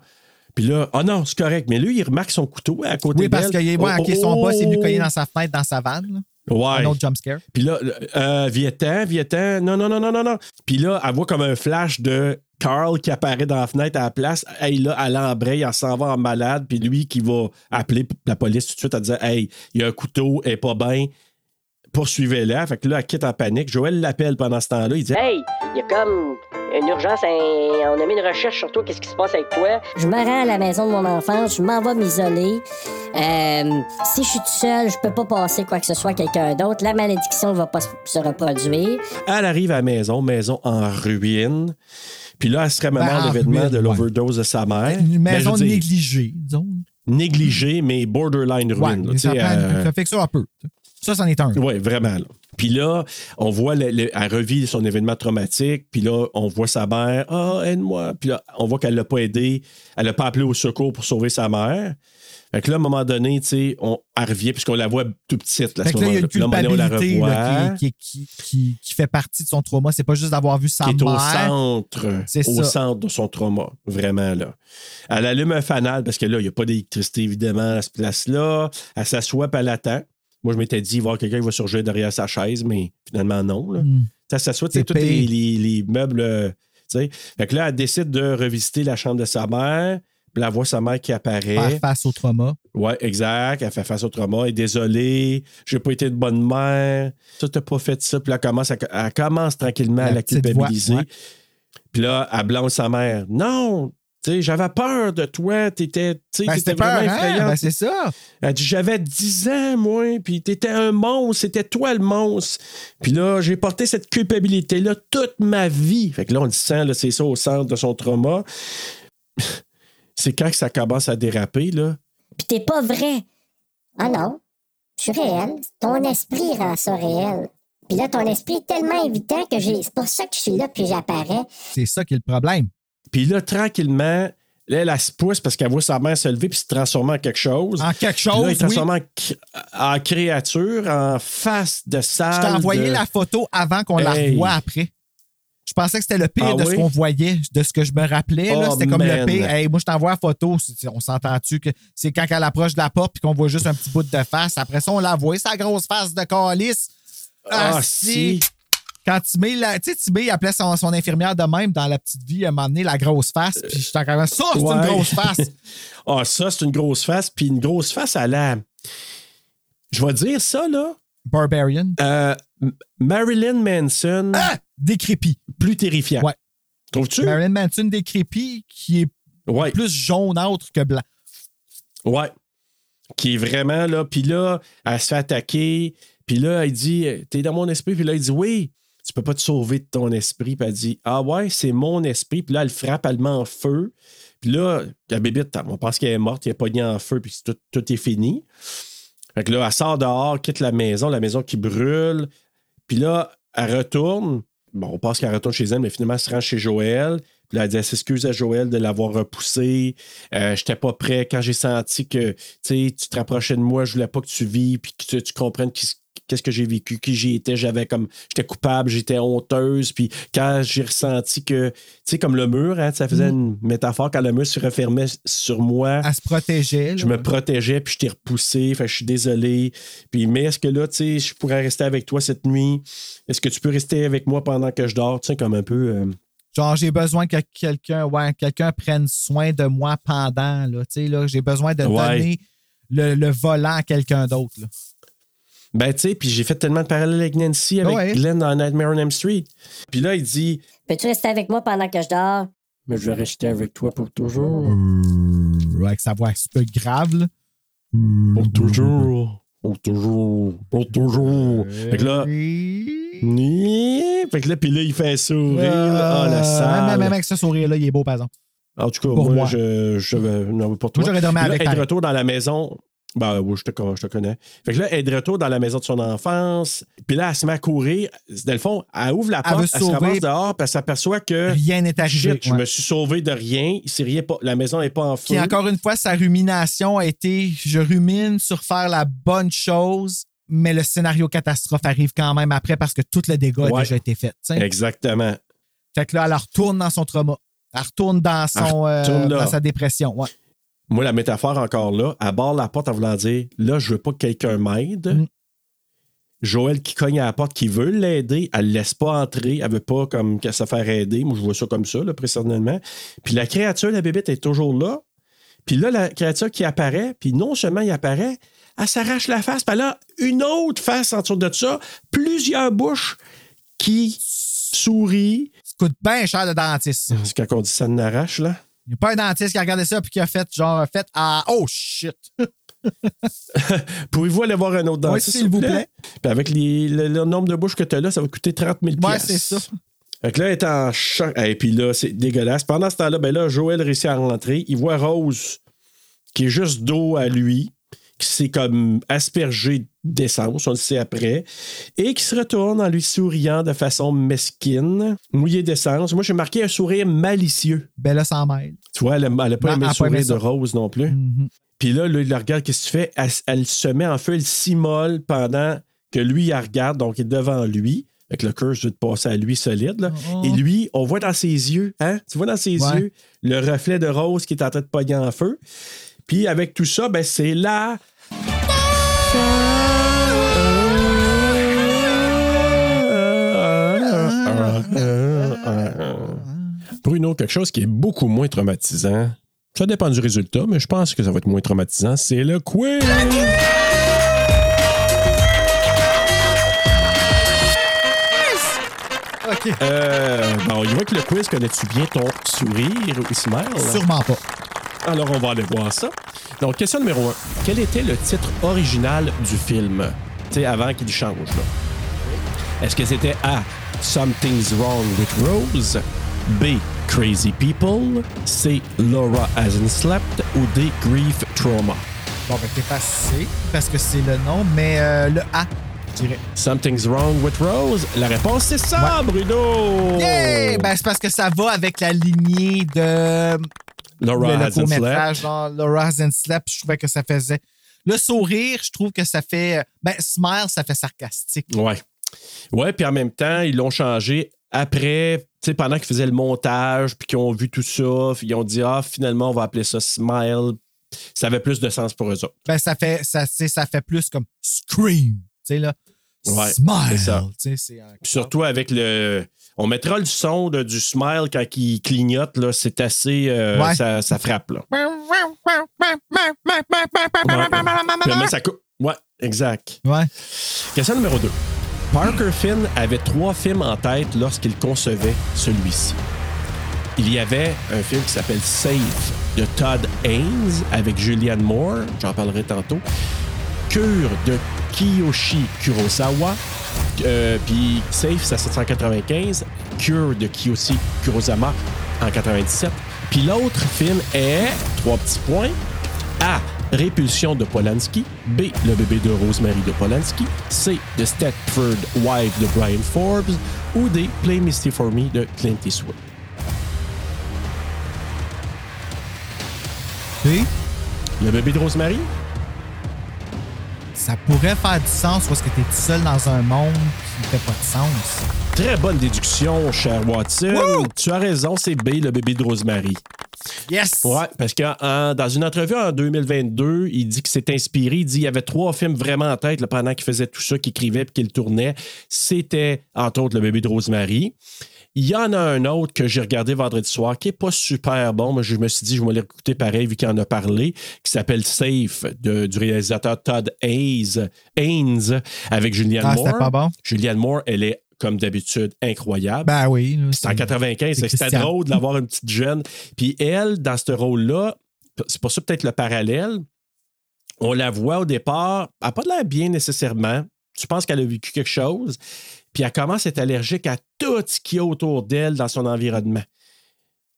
B: Puis là, oh non, c'est correct. Mais lui, il remarque son couteau à côté
C: Oui, parce que ouais,
B: Oh,
C: son
B: oh,
C: boss est venu
B: oh.
C: cogner dans sa fenêtre, dans sa vanne. là.
B: Ouais.
C: Un autre jump scare.
B: Puis là, euh, Viens-t'en, viens-t'en. Non, non, non, non, non, non. Puis là, elle voit comme un flash de Carl qui apparaît dans la fenêtre à la place. Hey, là, elle embraye, elle s'en va en malade. Puis lui qui va appeler la police tout de suite à dire Hey, il y a un couteau, elle est pas bien. Poursuivez-la. Fait que là, elle quitte en panique. Joël l'appelle pendant ce temps-là. Il dit
K: Hey, il y a comme une urgence, un- on a mis une recherche sur toi, qu'est-ce qui se passe avec toi?
I: Je me rends à la maison de mon enfance, je m'en vais m'isoler. Euh, si je suis tout seul, je peux pas passer quoi que ce soit à quelqu'un d'autre. La malédiction va pas se- se reproduire.
B: Elle arrive à la maison, maison en ruine. Puis là, elle se
C: Ben, en
B: l'événement de
C: ouais.
B: l'overdose de sa mère.
C: Une
B: Ben,
C: maison négligée, disons.
B: négligée, mais borderline ruine.
C: ça,
B: euh,
C: ça fait que ça un peu. Ça, c'en est un.
B: Oui, vraiment. là. Puis là, on voit, le- le- elle revit son événement traumatique. Puis là, on voit sa mère. Ah, aide-moi. Puis là, on voit qu'elle l'a pas aidé. Elle l'a pas appelé au secours pour sauver sa mère. Fait que là, à un moment donné, tu sais, on, revient, puisqu'on la voit tout petite, là, à
C: Fait
B: ce
C: que là, il y a une culpabilité là, qui, qui, qui, qui- qui fait partie de son trauma. C'est pas juste d'avoir vu sa
B: qui est au
C: mère.
B: centre,
C: C'est
B: au
C: ça.
B: centre de son trauma, vraiment là. Elle allume un fanal parce que là, il n'y a pas d'électricité évidemment à ce place-là. Elle s'assoit puis elle attend. Moi, je m'étais dit, il va y avoir quelqu'un qui va surgir derrière sa chaise, mais finalement, non. Là.
C: Hmm.
B: Elle s'assoit,
C: C'est
B: tous les,
C: pire.
B: les- les meubles. euh, tu sais. Fait que là, elle décide de revisiter la chambre de sa mère. Puis elle voit sa mère qui apparaît.
C: Faire face au trauma.
B: Ouais, exact. Elle fait face au trauma. Elle est désolée. J'ai pas été une bonne mère. Tu t'as pas fait ça. Puis là, elle commence, à- elle commence tranquillement à
C: La
B: la
C: petite
B: culpabiliser.
C: voix, ouais.
B: Puis là, elle blâme sa mère. Non! Tu sais, j'avais peur de toi. T'étais,
C: Ben, c'était
B: vraiment
C: peur, hein?
B: effrayante.
C: Ben, c'est ça.
B: Elle dit J'avais 10 ans, moi, puis t'étais un monstre, c'était toi le monstre. Puis là, j'ai porté cette culpabilité-là toute ma vie. Fait que là, on le sent, c'est ça au centre de son trauma. C'est quand que ça commence à déraper, là?
I: Puis t'es pas vrai. Ah non, je suis réel. Ton esprit rend ça réel. Puis là, ton esprit est tellement évitant que j'ai. C'est pour ça que je suis là puis j'apparais.
C: C'est ça qui est le problème.
B: Puis là, tranquillement, là, elle, elle se pousse parce qu'elle voit sa mère se lever puis se transformer en quelque chose.
C: En quelque
B: Puis là,
C: chose,
B: il
C: oui.
B: se transforme en, cr- en créature, en face de salle.
C: Je t'ai envoyé
B: de-
C: la photo avant qu'on la revoie après. Je pensais que c'était le pire
B: Ah
C: de ce qu'on voyait, de ce que je me rappelais.
B: Oh,
C: c'était comme le pire. Hey, moi, je t'envoie la photo. On s'entend-tu que c'est quand elle approche de la porte puis qu'on voit juste un petit bout de face. Après ça, on la voit, sa grosse face de calice.
B: Ah, si.
C: Quand Timé, la- tu sais, Timé, il appelait son, son infirmière de même dans la petite vie, à m'amener la grosse face. Puis j'étais encore ça, c'est
B: Ouais.
C: une grosse face.
B: ah, ça, c'est une grosse face. Puis une grosse face à la. Je vais dire ça, là.
C: Barbarian.
B: Euh, Marilyn Manson.
C: Ah! Décrépit.
B: Plus terrifiant.
C: Ouais.
B: Trouves-tu?
C: Marilyn Manson décrépit qui est
B: Ouais.
C: plus jaunâtre que blanc.
B: Ouais. Qui est vraiment là. Puis là, elle se fait attaquer. Puis là, elle dit T'es dans mon esprit. Puis là, il dit Oui, tu peux pas te sauver de ton esprit. Puis elle dit Ah ouais, c'est mon esprit. Puis là, elle frappe, elle le met en feu. Puis là, la bébite, on pense qu'elle est morte, il est pogné en feu, puis tout, tout est fini. Fait que là, elle sort dehors, quitte la maison, la maison qui brûle. Puis là, elle retourne. Bon, on pense qu'elle retourne chez elle, mais finalement, elle se rend chez Joël. Puis là, elle dit elle s'excuse à Joël de l'avoir repoussé. Euh, J'étais pas prêt quand j'ai senti que tu te rapprochais de moi, je voulais pas que tu vis, puis que tu, tu comprennes qui- qu'est-ce que j'ai vécu, qui j'y étais. J'avais comme. J'étais coupable, j'étais honteuse. Puis quand j'ai ressenti que. Tu sais, comme le mur, hein, ça faisait une métaphore, quand le mur se refermait sur moi.
C: Elle se protégeait. là.
B: Je me protégeais, puis je t'ai repoussé. Fait je suis désolé. Puis, mais est-ce que là, tu sais, je pourrais rester avec toi cette nuit? Est-ce que tu peux rester avec moi pendant que je dors? Tu sais, comme un peu. euh,
C: Genre, j'ai besoin que quelqu'un ouais, quelqu'un prenne soin de moi pendant. Là, Tu sais, là, j'ai besoin de
B: Ouais.
C: donner le, le volant à quelqu'un d'autre.
B: Ben, tu sais, puis j'ai fait tellement de parallèles avec Nancy, avec
C: Ouais.
B: Glenn dans Nightmare on Elm Street. Puis là, il dit
I: Peux-tu rester avec moi pendant que je dors?
K: Mais je vais rester avec toi pour toujours.
C: Euh, avec sa voix un peu grave. là.
B: Pour toujours. Pour toujours. Pour toujours. Fait que là. Fait que là, puis là, il fait un sourire. Ah, la
C: Euh,
B: salle.
C: Même, même avec ce sourire-là, il est beau, par exemple.
B: En tout cas,
C: Pour
B: moi,
C: moi.
B: je, je non, pour toi.
C: Moi, j'aurais dormi avec, pareil.
B: retour dans la maison. Ben oui, je te, je te connais. Fait que là, elle est de retour dans la maison de son enfance. Puis là, elle se met à courir. Dans le fond, elle ouvre la
C: Elle
B: porte, elle,
C: se
B: se ramasse
C: sauver.
B: dehors, puis elle s'aperçoit que.
C: Rien n'est arrivé.
B: Shit, je me suis sauvé de rien. Rien pas, la maison n'est pas en feu.
C: Puis encore une fois, sa rumination a été je rumine sur faire la bonne chose, mais le scénario catastrophe arrive quand même après parce que tout le dégât a déjà été fait.
B: Exactement.
C: Fait que là, elle retourne dans son trauma. Elle retourne dans, son,
B: Elle retourne
C: euh, dans sa dépression. Ouais.
B: Moi, la métaphore encore là, elle barre la porte en voulant dire là, je veux pas que quelqu'un m'aide.
C: Mm.
B: Joël qui cogne à la porte, qui veut l'aider, elle le laisse pas entrer, elle veut pas comme qu'elle se faire aider. Moi, je vois ça comme ça, là, personnellement. Puis la créature, la bébête, est toujours là. Puis là, la créature qui apparaît, puis non seulement il apparaît, elle s'arrache la face, puis elle a une autre face en dessous de ça, plusieurs bouches qui sourient.
C: Ça coûte bien cher le dentiste.
B: C'est quand on dit ça n'arrache, là.
C: Il n'y a pas un dentiste qui a regardé ça puis qui a fait genre fait Ah oh shit!
B: Pouvez-vous aller voir un autre
C: Oui,
B: dentiste,
C: s'il vous plaît?
B: Puis avec les- le, le nombre de bouches que tu as là, ça va coûter 30 000
C: Ouais, c'est ça.
B: Fait que là, elle est en choc. Et puis là, c'est dégueulasse. Pendant ce temps-là, ben là, Joël réussit à rentrer. Il voit Rose, qui est juste dos à lui, qui s'est comme aspergé d'essence, on le sait après, et qui se retourne en lui souriant de façon mesquine, mouillé d'essence. Moi, j'ai marqué un sourire malicieux.
C: Bella s'en mêle.
B: Tu vois, elle n'a pas aimé le sourire de. Rose non plus. Puis là, là, il la regarde, qu'est-ce que tu fais? Elle, elle se met en feu, elle s'immole pendant que lui, il la regarde, donc il est devant lui. Avec le curse de passer à lui solide. Là.
C: Oh.
B: Et lui, on voit dans ses yeux, hein? Tu vois dans ses
C: Ouais.
B: yeux le reflet de Rose qui est en train de pogner en feu. Puis avec tout ça, ben, c'est là. Bruno, quelque chose qui est beaucoup moins traumatisant. Ça dépend du résultat, mais je pense que ça va être moins traumatisant. C'est le quiz!
C: OK.
B: Euh, bon, il va que le quiz. Connais-tu bien ton sourire, Ismaël?
C: Sûrement pas.
B: Alors, on va aller voir ça. Donc, question numéro 1. Quel était le titre original du film? Tu sais, avant qu'il change, là. Est-ce que c'était A. Something's Wrong with Rose? B. Crazy People, C. Laura Hasn't Slept ou D. Grief Trauma?
C: Bon, ben, t'es pas C, parce que c'est le nom, mais euh, le A, je dirais.
B: Something's Wrong with Rose? La réponse, c'est ça, Bruno!
C: Yeah! Ben, c'est parce que ça va avec la lignée de.
B: Laura
C: le,
B: Hasn't Slept.
C: genre Laura Hasn't Slept, je trouvais que ça faisait. Le sourire, je trouve que ça fait. Ben, smile, ça fait sarcastique.
B: Ouais. Ouais, puis en même temps, ils l'ont changé après, tu sais, pendant qu'ils faisaient le montage, puis qu'ils ont vu tout ça, ils ont dit, ah, finalement, on va appeler ça Smile. Ça avait plus de sens pour eux autres.
C: Ben, ça fait, ça, ça fait plus comme Scream. Tu sais, là.
B: Ouais,
C: Smile.
B: c'est ça.
C: Tu sais, c'est un-
B: Puis surtout avec le. On mettra le son de- du smile quand il clignote, là, c'est assez. euh,
C: Ouais.
B: ça, ça frappe, là. Puis après, ça coupe. Ouais, exact.
C: Ouais.
B: Question numéro 2. Parker Finn avait trois films en tête lorsqu'il concevait celui-ci. Il y avait un film qui s'appelle Safe de Todd Haynes avec Julianne Moore, j'en parlerai tantôt. Cure de Kiyoshi Kurosawa. Euh, Puis Safe, c'est à 795. Cure de Kiyoshi Kurosawa en 97. Puis l'autre film est, trois petits points, A. Répulsion de Polanski. B. Le bébé de Rosemary de Polanski. C. The Stepford Wife de Brian Forbes. Ou D. Play Misty for Me de Clint Eastwood.
C: Puis,
B: Le bébé de Rosemary?
C: ça pourrait faire du sens parce que t'es tout seul dans un monde qui fait pas de sens.
B: Très bonne déduction, cher Watson. Tu as raison, c'est B, le bébé de Rosemary.
C: Yes!
B: Ouais, parce que en- dans une entrevue en 2022, il dit qu'il s'est inspiré. Il dit qu'il y avait trois films vraiment en tête là, pendant qu'il faisait tout ça, qu'il écrivait puis qu'il tournait. C'était, entre autres, Le bébé de Rosemary. Il y en a un autre que j'ai regardé vendredi soir qui n'est pas super bon, mais je me suis dit, je vais l'écouter pareil vu qu'il en a parlé, qui s'appelle Safe de- du réalisateur Todd Hayes, Haynes avec Julianne
C: Ah,
B: Moore.
C: c'était pas bon?
B: Julianne Moore, elle est, comme d'habitude, incroyable.
C: Ben oui.
B: C'est en 95.
C: c'est
B: fait que C'était drôle de l'avoir une petite jeune. Puis elle, dans ce rôle-là, c'est pour ça peut-être le parallèle. On la voit au départ, elle n'a pas de l'air bien nécessairement. Tu penses qu'elle a vécu quelque chose. Puis elle commence à être allergique à tout ce qu'il y a autour d'elle dans son environnement.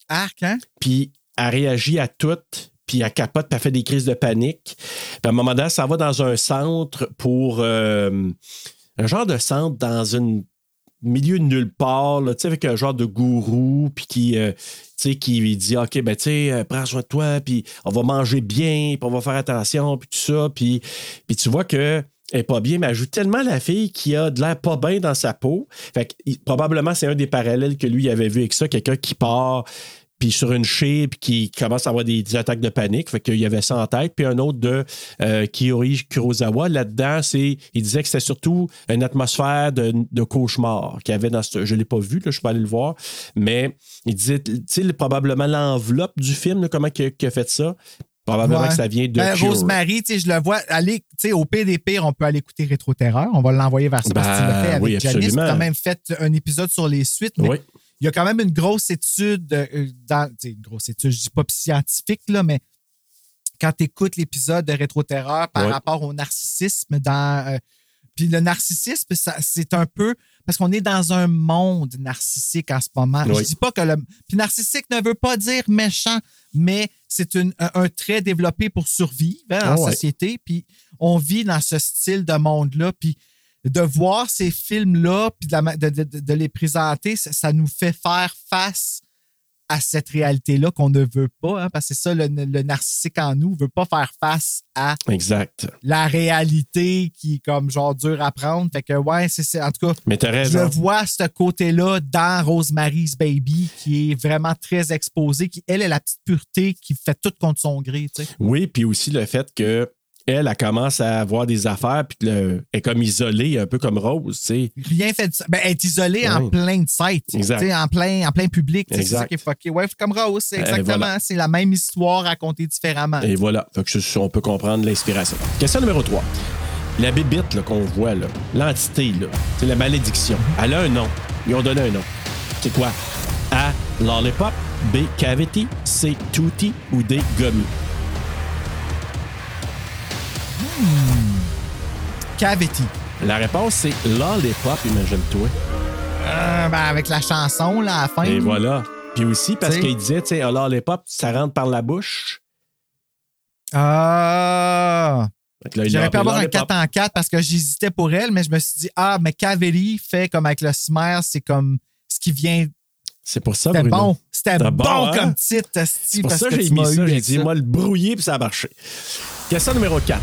C: Arc, hein?
B: Puis elle réagit à tout, puis elle capote, puis elle fait des crises de panique. Puis à un moment donné, ça va dans un centre pour. euh, un genre de centre dans un milieu de nulle part, là, avec un genre de gourou, puis qui. euh, qui dit, OK, ben, tu euh, prends soin de toi, puis on va manger bien, puis on va faire attention, puis tout ça. Puis, puis tu vois que elle est pas bien, mais elle joue tellement la fille qui a de l'air pas bien dans sa peau. Fait que, probablement, c'est un des parallèles que lui avait vu avec ça, quelqu'un qui part puis sur une chie, puis qui commence à avoir des, des attaques de panique. Fait qu'il y avait ça en tête. Puis un autre de euh, Kiori Kurosawa. Là-dedans, c'est, il disait que c'était surtout une atmosphère de, de cauchemar qu'il y avait dans ce. Je ne l'ai pas vu, là, je suis pas allé le voir. Mais il disait, tu sais, le- probablement l'enveloppe du film, là, comment il a, fait ça? Probablement
C: Ouais.
B: que ça vient de.
C: Ben. Rosemary, tu sais, je le vois aller, tu sais, au pires, on peut aller écouter Rétro Terreur. On va l'envoyer vers l'as
B: Ben,
C: avec
B: oui,
C: Janice. as même fait un épisode sur les suites, mais
B: Oui.
C: Il y a quand même une grosse étude euh, dans, tu sais, une grosse étude, je dis pas scientifique, là, mais quand tu écoutes l'épisode de Rétro Terreur par
B: Ouais.
C: rapport au narcissisme dans. euh, puis le narcissisme, c'est un peu. Parce qu'on est dans un monde narcissique en ce moment.
B: Oui.
C: Je dis pas que le. Puis narcissique ne veut pas dire méchant, mais c'est un, un trait développé pour survivre hein, en
B: Ah ouais.
C: société. Puis on vit dans ce style de monde-là. Puis de voir ces films-là, puis de, les présenter, ça, ça nous fait faire face à cette réalité-là qu'on ne veut pas, hein, parce que c'est ça, le, le narcissique en nous, veut pas faire face à
B: Exact.
C: la réalité qui est comme genre dur à prendre. Fait que ouais, c'est en tout cas,
B: Mais
C: je vois ce côté-là dans Rosemary's Baby qui est vraiment très exposé, qui elle est la petite pureté qui fait tout contre son gré, tu sais.
B: Oui, puis aussi le fait que elle, elle commence à avoir des affaires, puis le- elle est comme isolée, un peu comme Rose, tu sais.
C: Rien fait de ça. Ben, elle est isolée en plein sais, en plein, en plein public. C'est ça qui est fucké. Ouais, comme Rose, c'est
B: Euh,
C: exactement.
B: voilà.
C: C'est la même histoire racontée différemment.
B: Et voilà. Fait que c'est- on peut comprendre l'inspiration. Question numéro 3. La bébite là, qu'on voit, là, l'entité, là, c'est la malédiction. Elle a un nom. Ils ont donné un nom. C'est quoi? A. Lollipop. B. Cavity. C. Tutti. Ou D. Gummy.
C: Cavity.
B: La réponse, c'est Lollipop, imagine-toi.
C: Euh, ben, avec la chanson, là, à la fin.
B: Et voilà. Puis aussi parce qu'il disait, tu sais, lollipop, ça rentre par la bouche.
C: Ah! J'aurais pu avoir un
B: lollipop.
C: 4 en 4 parce que j'hésitais pour elle, mais je me suis dit, ah, mais Cavelli fait comme avec le Smer, c'est comme ce qui vient.
B: C'est pour ça,
C: C'était bon. C'était bon,
B: bon, hein?
C: comme titre,
B: C'est pour
C: parce
B: ça
C: que
B: j'ai mis ça. J'ai dit, moi, le brouiller, puis ça a marché. Question numéro 4.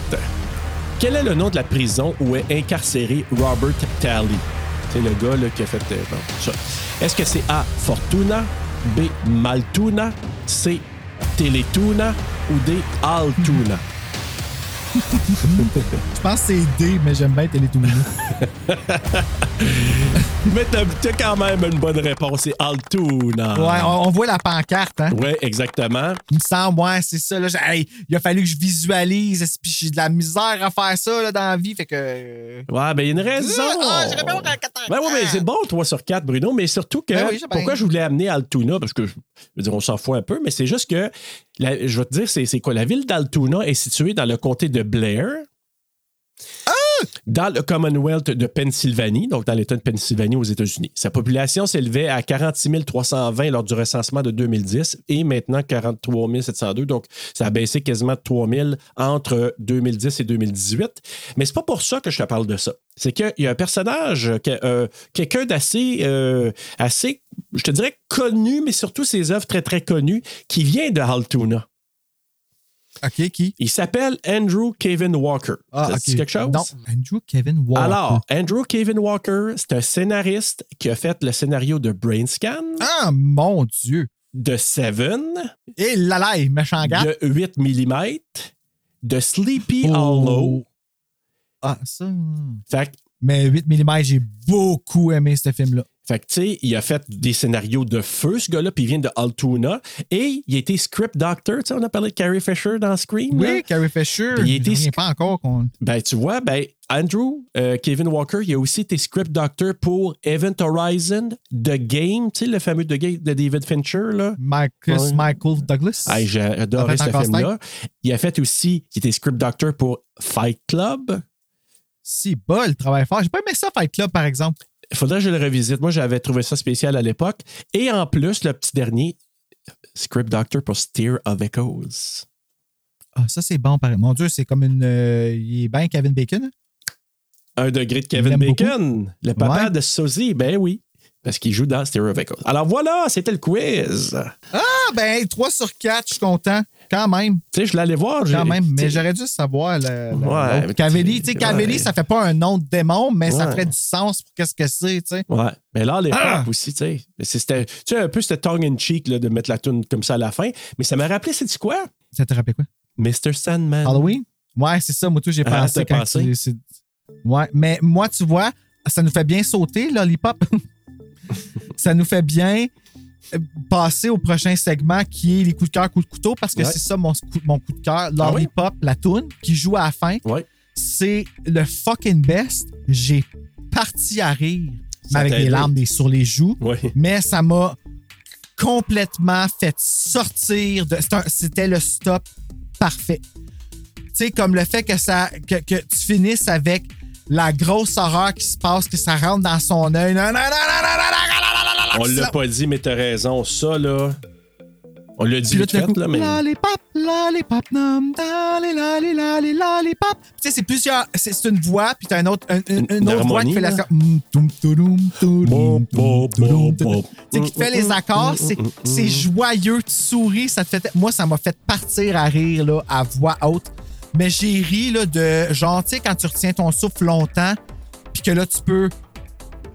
B: Quel est le nom de la prison où est incarcéré Robert Talley? C'est le gars là, qui a fait. euh. Est-ce que c'est A. Fortuna, B. Maltuna, C. Teletuna ou D. Altuna?
C: Je pense que c'est D, mais j'aime bien Télétourné.
B: Mais t'as t'as quand même une bonne réponse, c'est Altuna.
C: Ouais, on, on voit la pancarte, hein?
B: Ouais, exactement.
C: Il me semble, ouais, c'est ça. Là, hey, il a fallu que je visualise, puis j'ai de la misère à faire ça là, dans la vie, fait que. euh,
B: Ouais, ben il y a une raison.
C: Ah, bien avoir un 4
B: Ben oui, mais c'est bon, 3 sur 4, Bruno, mais surtout que.
C: Ben oui, bien.
B: pourquoi je voulais amener Altuna? Parce que, je veux dire, on s'en fout un peu, mais c'est juste que, la- je vais te dire, c'est quoi? La ville d'Altoona est située dans le comté de Blair. Dans le Commonwealth de Pennsylvanie, donc dans l'État de Pennsylvanie aux États-Unis. Sa population s'élevait à 46 320 lors du recensement de 2010 et maintenant 43 702. Donc, ça a baissé quasiment de 3 000 entre 2010 et 2018. Mais c'est pas pour ça que je te parle de ça. C'est qu'il y a un personnage, euh, quelqu'un d'assez, euh, assez, je te dirais, connu, mais surtout ses œuvres très, très connues, qui vient de Altoona.
C: OK, qui?
B: Il s'appelle Andrew Kevin Walker.
C: Ah,
B: quelque chose?
C: Non, Andrew Kevin Walker.
B: Alors, Andrew Kevin Walker, c'est un scénariste qui a fait le scénario de Brainscan,
C: Ah, mon Dieu.
B: de Seven,
C: Et là là, méchant gars.
B: de 8 mm, de Sleepy
C: Oh.
B: Hollow.
C: Ah, ça.
B: Fait que
C: Mais 8 mm, j'ai beaucoup aimé ce film-là.
B: Fait que, tu sais, il a fait des scénarios de feu, ce gars-là, puis il vient de Altoona. Et il a été script doctor. Tu sais, on a parlé de Carrie Fisher dans Scream. là.
C: Oui, Carrie Fisher.
B: Puis il était sc-
C: pas encore qu'on.
B: Ben, tu vois, ben, Andrew, euh, Kevin Walker, il a aussi été script doctor pour Event Horizon, The Game, tu sais, le fameux The Game de David Fincher, là.
C: Marcus
B: Ouais.
C: Michael Douglas.
B: Ah, j'ai adoré ce film-là. Il a fait aussi, il était script doctor pour Fight Club.
C: Si, bol, travaille fort. J'ai pas aimé ça, Fight Club, par exemple.
B: Il faudrait que je le revisite. Moi, j'avais trouvé ça spécial à l'époque. Et en plus, le petit dernier, script doctor pour Steer of Echoes.
C: Ah, ça, c'est bon, pareil. Mon Dieu, c'est comme une. euh, il est bien Kevin Bacon. hein?
B: Un degré de Kevin Bacon, le papa
C: Ouais.
B: de Sosie, ben oui. Parce qu'il joue dans Stereo of Echoes. Alors voilà, c'était le quiz.
C: Ah, ben, 3 sur 4, je suis content. Quand même.
B: Tu sais, je l'allais voir.
C: Quand même.
B: tu
C: Mais j'aurais dû savoir. Le, le-
B: Ouais,
C: Cavelli,
B: tu-
C: tu sais, Cavelli,
B: ouais.
C: ça fait pas un nom de démon, mais ça ferait du sens pour qu'est-ce que c'est, tu sais.
B: Ouais. Mais là, l'époque
C: Ah!
B: aussi, tu sais. C'était tu sais, un peu c'était tongue in cheek là, de mettre la tune comme ça à la fin. Mais ça m'a rappelé, c'est quoi?
C: Ça te rappelait quoi?
B: Mr. Sandman.
C: Halloween? Ouais, c'est ça. Moi, tout, j'ai
B: Ah,
C: pensé quand
B: pensé?
C: tu- Ouais, mais moi, tu vois, ça nous fait bien sauter, Lollipop. ça nous fait bien passer au prochain segment qui est les coups de cœur, coups de couteau, parce que
B: Ouais.
C: c'est ça mon, coup- mon coup de cœur.
B: Ah oui?
C: Lollipop, la toune, qui joue à la fin,
B: Ouais.
C: c'est le fucking best. J'ai parti à rire, mais avec des larmes des, sur les joues,
B: Ouais.
C: mais ça m'a complètement fait sortir de. C'était le stop parfait. Tu sais, comme le fait que, ça, que, que tu finisses avec la grosse horreur qui se passe, que ça rentre dans son œil.
B: On l'a pas dit, mais t'as raison. Ça, là. On l'a dit vite fait, là, mais...
C: Lollipop, lollipop, nom. Tu sais, c'est plusieurs... C'est une voix, puis t'as un autre, un, une, autre voix qui fait la... Tu sais, qui fait les accords. C'est mm, mm, mm, joyeux, tu souris. Moi, ça m'a fait partir à rire, là, à voix haute. Mais j'ai ri, là, de... Genre, tu sais, quand tu retiens ton souffle longtemps, puis que là, tu peux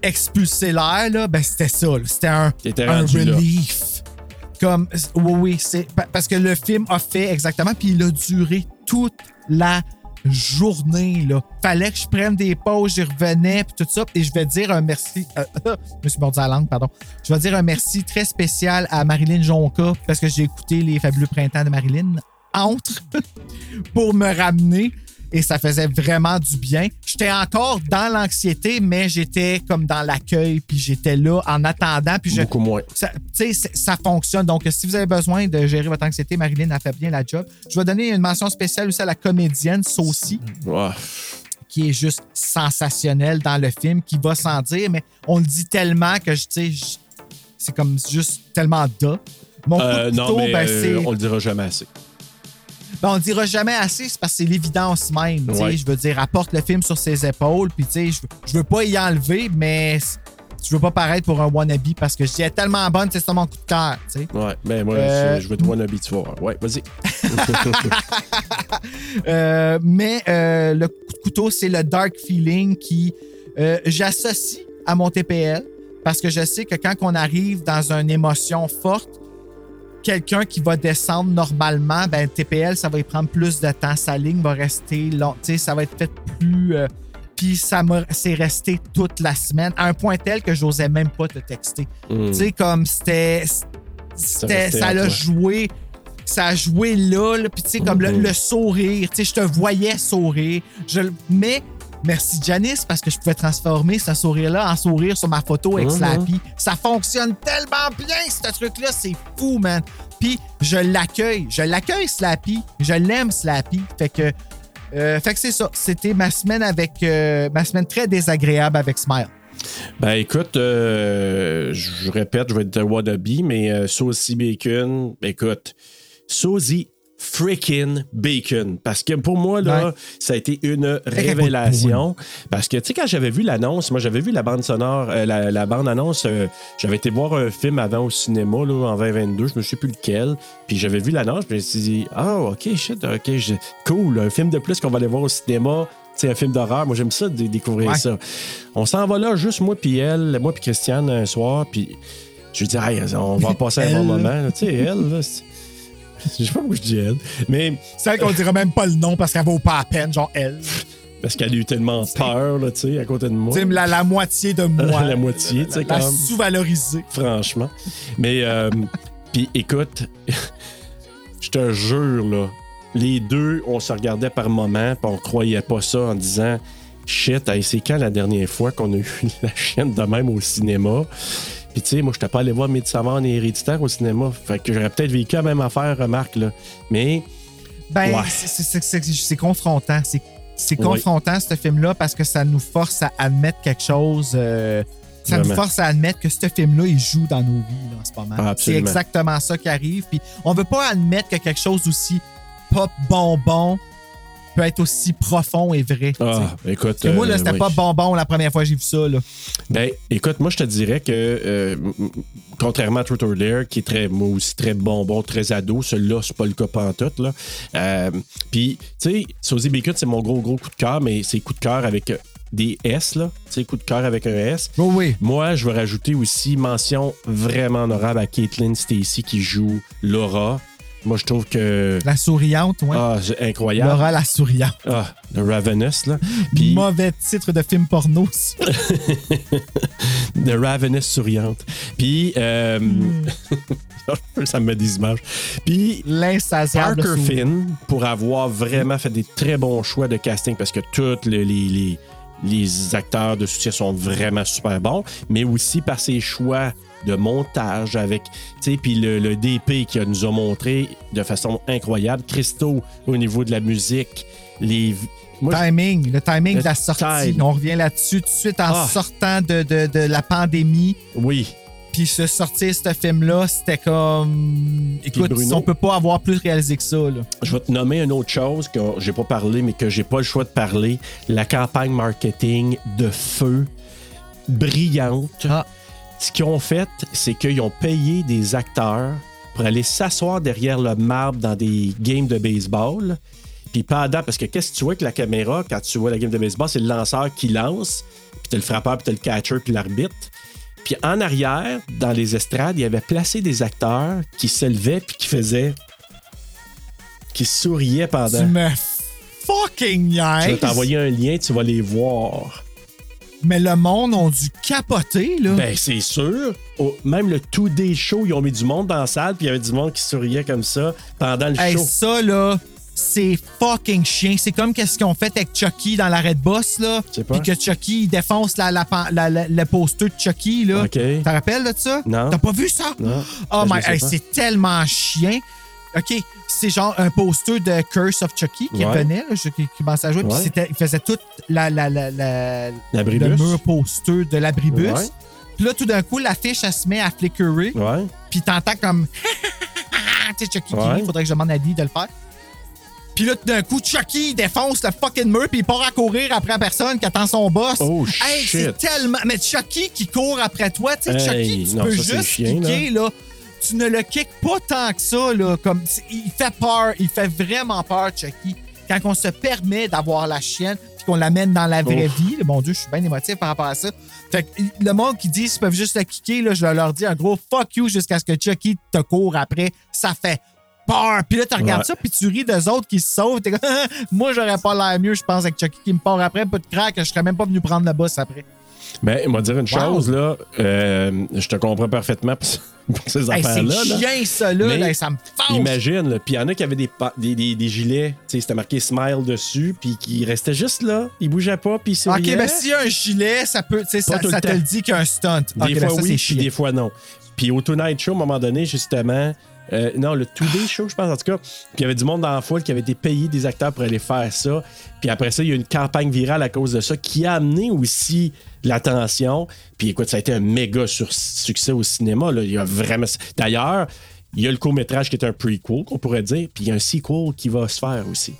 C: expulser l'air, là, ben, c'était ça. C'était un,
B: là.
C: relief. Comme, oui, oui, c'est pa- parce que le film a fait exactement, puis il a duré toute la journée. Là. Fallait que je prenne des pauses, j'y revenais, puis tout ça. Et je vais dire un merci. euh, je me suis mordu la langue, pardon. Je vais dire un merci très spécial à Marilyn Jonca, parce que j'ai écouté Les Fabuleux Printemps de Marilyn entre pour me ramener. Et ça faisait vraiment du bien. J'étais encore dans l'anxiété, mais j'étais comme dans l'accueil, puis j'étais là en attendant. Puis je,
B: Beaucoup moins.
C: ça, tu sais, c'est- ça fonctionne. Donc, si vous avez besoin de gérer votre anxiété, Marilyn a fait bien la job. Je vais donner une mention spéciale aussi à la comédienne Saucy, qui est juste sensationnelle dans le film, qui va sans dire, mais on le dit tellement que je, je- c'est comme juste tellement da. Mon
B: Euh,
C: de
B: non, mais
C: ben,
B: euh,
C: c'est.
B: on le dira jamais assez.
C: Ben, on dira jamais assez, c'est parce que c'est l'évidence même.
B: Ouais.
C: Je veux dire, apporte le film sur ses épaules, puis je, je veux pas y enlever, mais je veux pas paraître pour un wannabe parce que je dis, elle est tellement bonne, c'est ça mon coup de cœur.
B: Ouais, ben moi,
C: Euh,
B: je, je veux te wannabe, tu voir. Ouais, vas-y.
C: Euh, mais euh, le coup de couteau, c'est le dark feeling qui j'associe à mon TPL parce que je sais que quand on arrive dans une émotion forte, quelqu'un qui va descendre normalement, ben TPL, ça va y prendre plus de temps. Sa ligne va rester long, tu sais, ça va être fait plus. euh, puis ça c'est resté toute la semaine à un point tel que j'osais même pas te texter.
B: Mm.
C: Tu sais, comme c'était. ça l'a joué. Ça a joué là, là puis tu sais, comme le,
B: Mhm.
C: le sourire. Tu sais, je te voyais sourire. Je, le- mais merci Janice parce que je pouvais transformer ce sourire-là en sourire sur ma photo avec
B: Mhm.
C: Slappy. Ça fonctionne tellement bien, ce truc-là. C'est fou, man. Puis je l'accueille. Je l'accueille, Slappy. Je l'aime, Slappy. Fait que. euh, fait que c'est ça. C'était ma semaine avec. euh, ma semaine très désagréable avec Smile.
B: Ben écoute, euh, je répète, je vais être wannabe, mais euh, Saucy Bacon, écoute, Saucy freaking bacon. Parce que pour moi, là,
C: Ouais.
B: ça a été une révélation. Parce que, tu sais, quand j'avais vu l'annonce, moi, j'avais vu la bande sonore, euh, la, la bande-annonce, euh, j'avais été voir un film avant au cinéma, là, en 2022, je me sais plus lequel. Puis j'avais vu l'annonce, puis je me suis dit, ah, OK, shit, OK, cool, un film de plus qu'on va aller voir au cinéma. C'est un film d'horreur. Moi, j'aime ça de découvrir
C: Ouais.
B: ça. On s'en va là, juste moi puis elle, moi puis Christiane, un soir, puis je lui dis, hey, on va passer un bon moment. Tu sais, elle, là, je sais pas pourquoi je dis elle, mais
C: Celle qu'on dira même pas le nom parce qu'elle vaut pas la peine, genre elle.
B: parce qu'elle a eu tellement peur, là, tu sais, à côté de moi.
C: Tu la, la moitié de moi.
B: La moitié, tu sais,
C: La
B: comme-
C: sous-valorisée.
B: Franchement. Mais, euh, puis écoute, je te jure, là, les deux, on se regardait par moment, puis on croyait pas ça en disant shit, hey, c'est quand la dernière fois qu'on a eu la chienne de même au cinéma? Puis tu sais, moi, je n'étais pas allé voir Midsommar et Héréditaire au cinéma. Fait que j'aurais peut-être vécu la même affaire, remarque, là. Mais,
C: Ben,
B: Ouais.
C: c'est- confrontant. C'est
B: Oui.
C: confrontant, ce film-là, parce que ça nous force à admettre quelque chose. euh, ça nous force à admettre que ce film-là, il joue dans nos vies là, en ce moment.
B: Ah,
C: c'est exactement ça qui arrive. Puis on veut pas admettre que quelque chose aussi pop bonbon peut être aussi profond et vrai.
B: ah, écoute.
C: Parce que moi, là,
B: euh,
C: c'était
B: oui.
C: pas bonbon la première fois que j'ai vu ça. Là.
B: Ben, écoute, moi, je te dirais que, euh, contrairement à or Dare, qui est très, moi aussi, très bonbon, très ado, celui-là, c'est pas le cas pantoute, là. Euh, Puis, tu sais, Sosie Bacon, c'est mon gros, gros coup de cœur, mais c'est coup de cœur avec des S, là. Tu sais, coup de cœur avec un S.
C: Oui, oui.
B: Moi, je vais rajouter aussi mention vraiment honorable à Caitlin Stacy qui joue Laura. Moi, je trouve que.
C: La souriante, ouais.
B: Ah, c'est incroyable.
C: Laura la souriante.
B: Ah, The Ravenous, là. Puis.
C: Mauvais titre de film porno.
B: The Ravenous souriante. Puis, euh, ça me met des images. Puis,
C: L'insatiable.
B: Parker
C: sourire.
B: Finn, pour avoir vraiment fait des très bons choix de casting, parce que tous les, les, les- les acteurs de soutien sont vraiment super bons, mais aussi par ses choix de montage avec, tu sais, puis le, le DP qui nous a montré de façon incroyable. Christo, au niveau de la musique, les. Moi,
C: timing, le timing
B: Le
C: de la sortie.
B: time.
C: On revient là-dessus tout de suite en
B: Ah.
C: sortant de, de- de la pandémie.
B: oui.
C: Puis se sortir ce film-là, c'était comme. Écoute,
B: Bruno?
C: on peut pas avoir plus réalisé que ça. Là.
B: Je vais te nommer une autre chose que j'ai pas parlé, mais que j'ai pas le choix de parler. La campagne marketing de feu, brillante.
C: Ah.
B: Ce qu'ils ont fait, c'est qu'ils ont payé des acteurs pour aller s'asseoir derrière le marbre dans des games de baseball. Puis pendant, parce que qu'est-ce que tu vois avec la caméra quand tu vois la game de baseball, c'est le lanceur qui lance, puis t'as le frappeur, puis t'as le catcher, puis l'arbitre. Puis en arrière, dans les estrades, il y avait placé des acteurs qui se levaient puis qui faisaient. qui souriaient pendant.
C: Tu me fucking
B: Je vais t'envoyer un lien, tu vas les voir.
C: Mais le monde ont dû capoter, là.
B: Ben, c'est sûr. Même le 2D show, ils ont mis du monde dans la salle, puis il y avait du monde qui souriait comme ça pendant le
C: Hey,
B: show.
C: ça, là, c'est fucking chien. C'est comme qu'est-ce qu'ils ont fait avec Chucky dans l'arrêt de boss, là. Puis que Chucky, il défonce la, la, pan- la- la- le poster de Chucky, là.
B: OK.
C: Tu te rappelles de ça?
B: Non.
C: T'as pas vu ça?
B: Non.
C: Oh
B: Ben,
C: my, hey, c'est tellement chien. OK, c'est genre un poster de Curse of Chucky qui
B: Ouais.
C: revenait, là, je- qui commençait à jouer. Puis il faisait toute la, la, la, la- le mur poster de l'abribus.
B: Ouais.
C: Puis là, tout d'un coup, l'affiche, elle se met à flickerer.
B: Ouais.
C: Puis t'entends comme. tu sais, Chucky rit, faudrait que je demande à Lee de le faire. Puis là, tout d'un coup, Chucky il défonce le fucking mur, puis il part à courir après la personne qui attend son boss.
B: Oh,
C: Hey,
B: shit.
C: c'est tellement. Mais Chucky qui court après toi, tu sais,
B: Hey,
C: Chucky, tu
B: non,
C: peux
B: ça,
C: juste
B: chien,
C: là. Tu ne le kicks pas tant que ça, là. Comme, il fait peur, il fait vraiment peur, Chucky. Quand on se permet d'avoir la chienne, puis qu'on l'amène dans la vraie
B: Ouf.
C: vie, mon Dieu, je suis bien émotif par rapport à ça. Fait que le monde qui dit qu'ils peuvent juste le kicker, là, je leur dis un gros fuck you jusqu'à ce que Chucky te court après. Ça fait peur. Puis là, tu regardes
B: Ouais.
C: ça, puis tu ris d'eux autres qui se sauvent. T'es comme, moi, j'aurais pas l'air mieux, je pense, avec Chucky qui me part après, pas de crack, je serais même pas venu prendre le boss après.
B: Ben, il m'a dire une
C: Wow.
B: chose, là. euh, je te comprends parfaitement pour, ces
C: Hey, c'est
B: affaires-là. là.
C: chien, ça, là,
B: Mais
C: là, ça me fâche.
B: Imagine, là, puis il y en a qui avaient des, des, des, des gilets, tu sais, c'était marqué Smile dessus, puis qui restaient juste là, ils bougeaient pas, puis ils
C: Ok, mais s'il y a un gilet, ça peut, tu sais, ça, te le dit qu'il y a un stunt.
B: Des
C: ben
B: fois
C: ça,
B: oui,
C: c'est
B: puis des fois non. Puis au Tonight Show, à un moment donné, justement, euh, non, le 2D Show, je pense, en tout cas, puis il y avait du monde dans la foule qui avait été payé des acteurs pour aller faire ça. Puis après ça, il y a eu une campagne virale à cause de ça qui a amené aussi l'attention. Puis écoute, ça a été un méga sur- succès au cinéma. Là. Il y a vraiment... D'ailleurs, il y a le court-métrage qui est un prequel, qu'on pourrait dire, puis il y a un sequel qui va se faire aussi.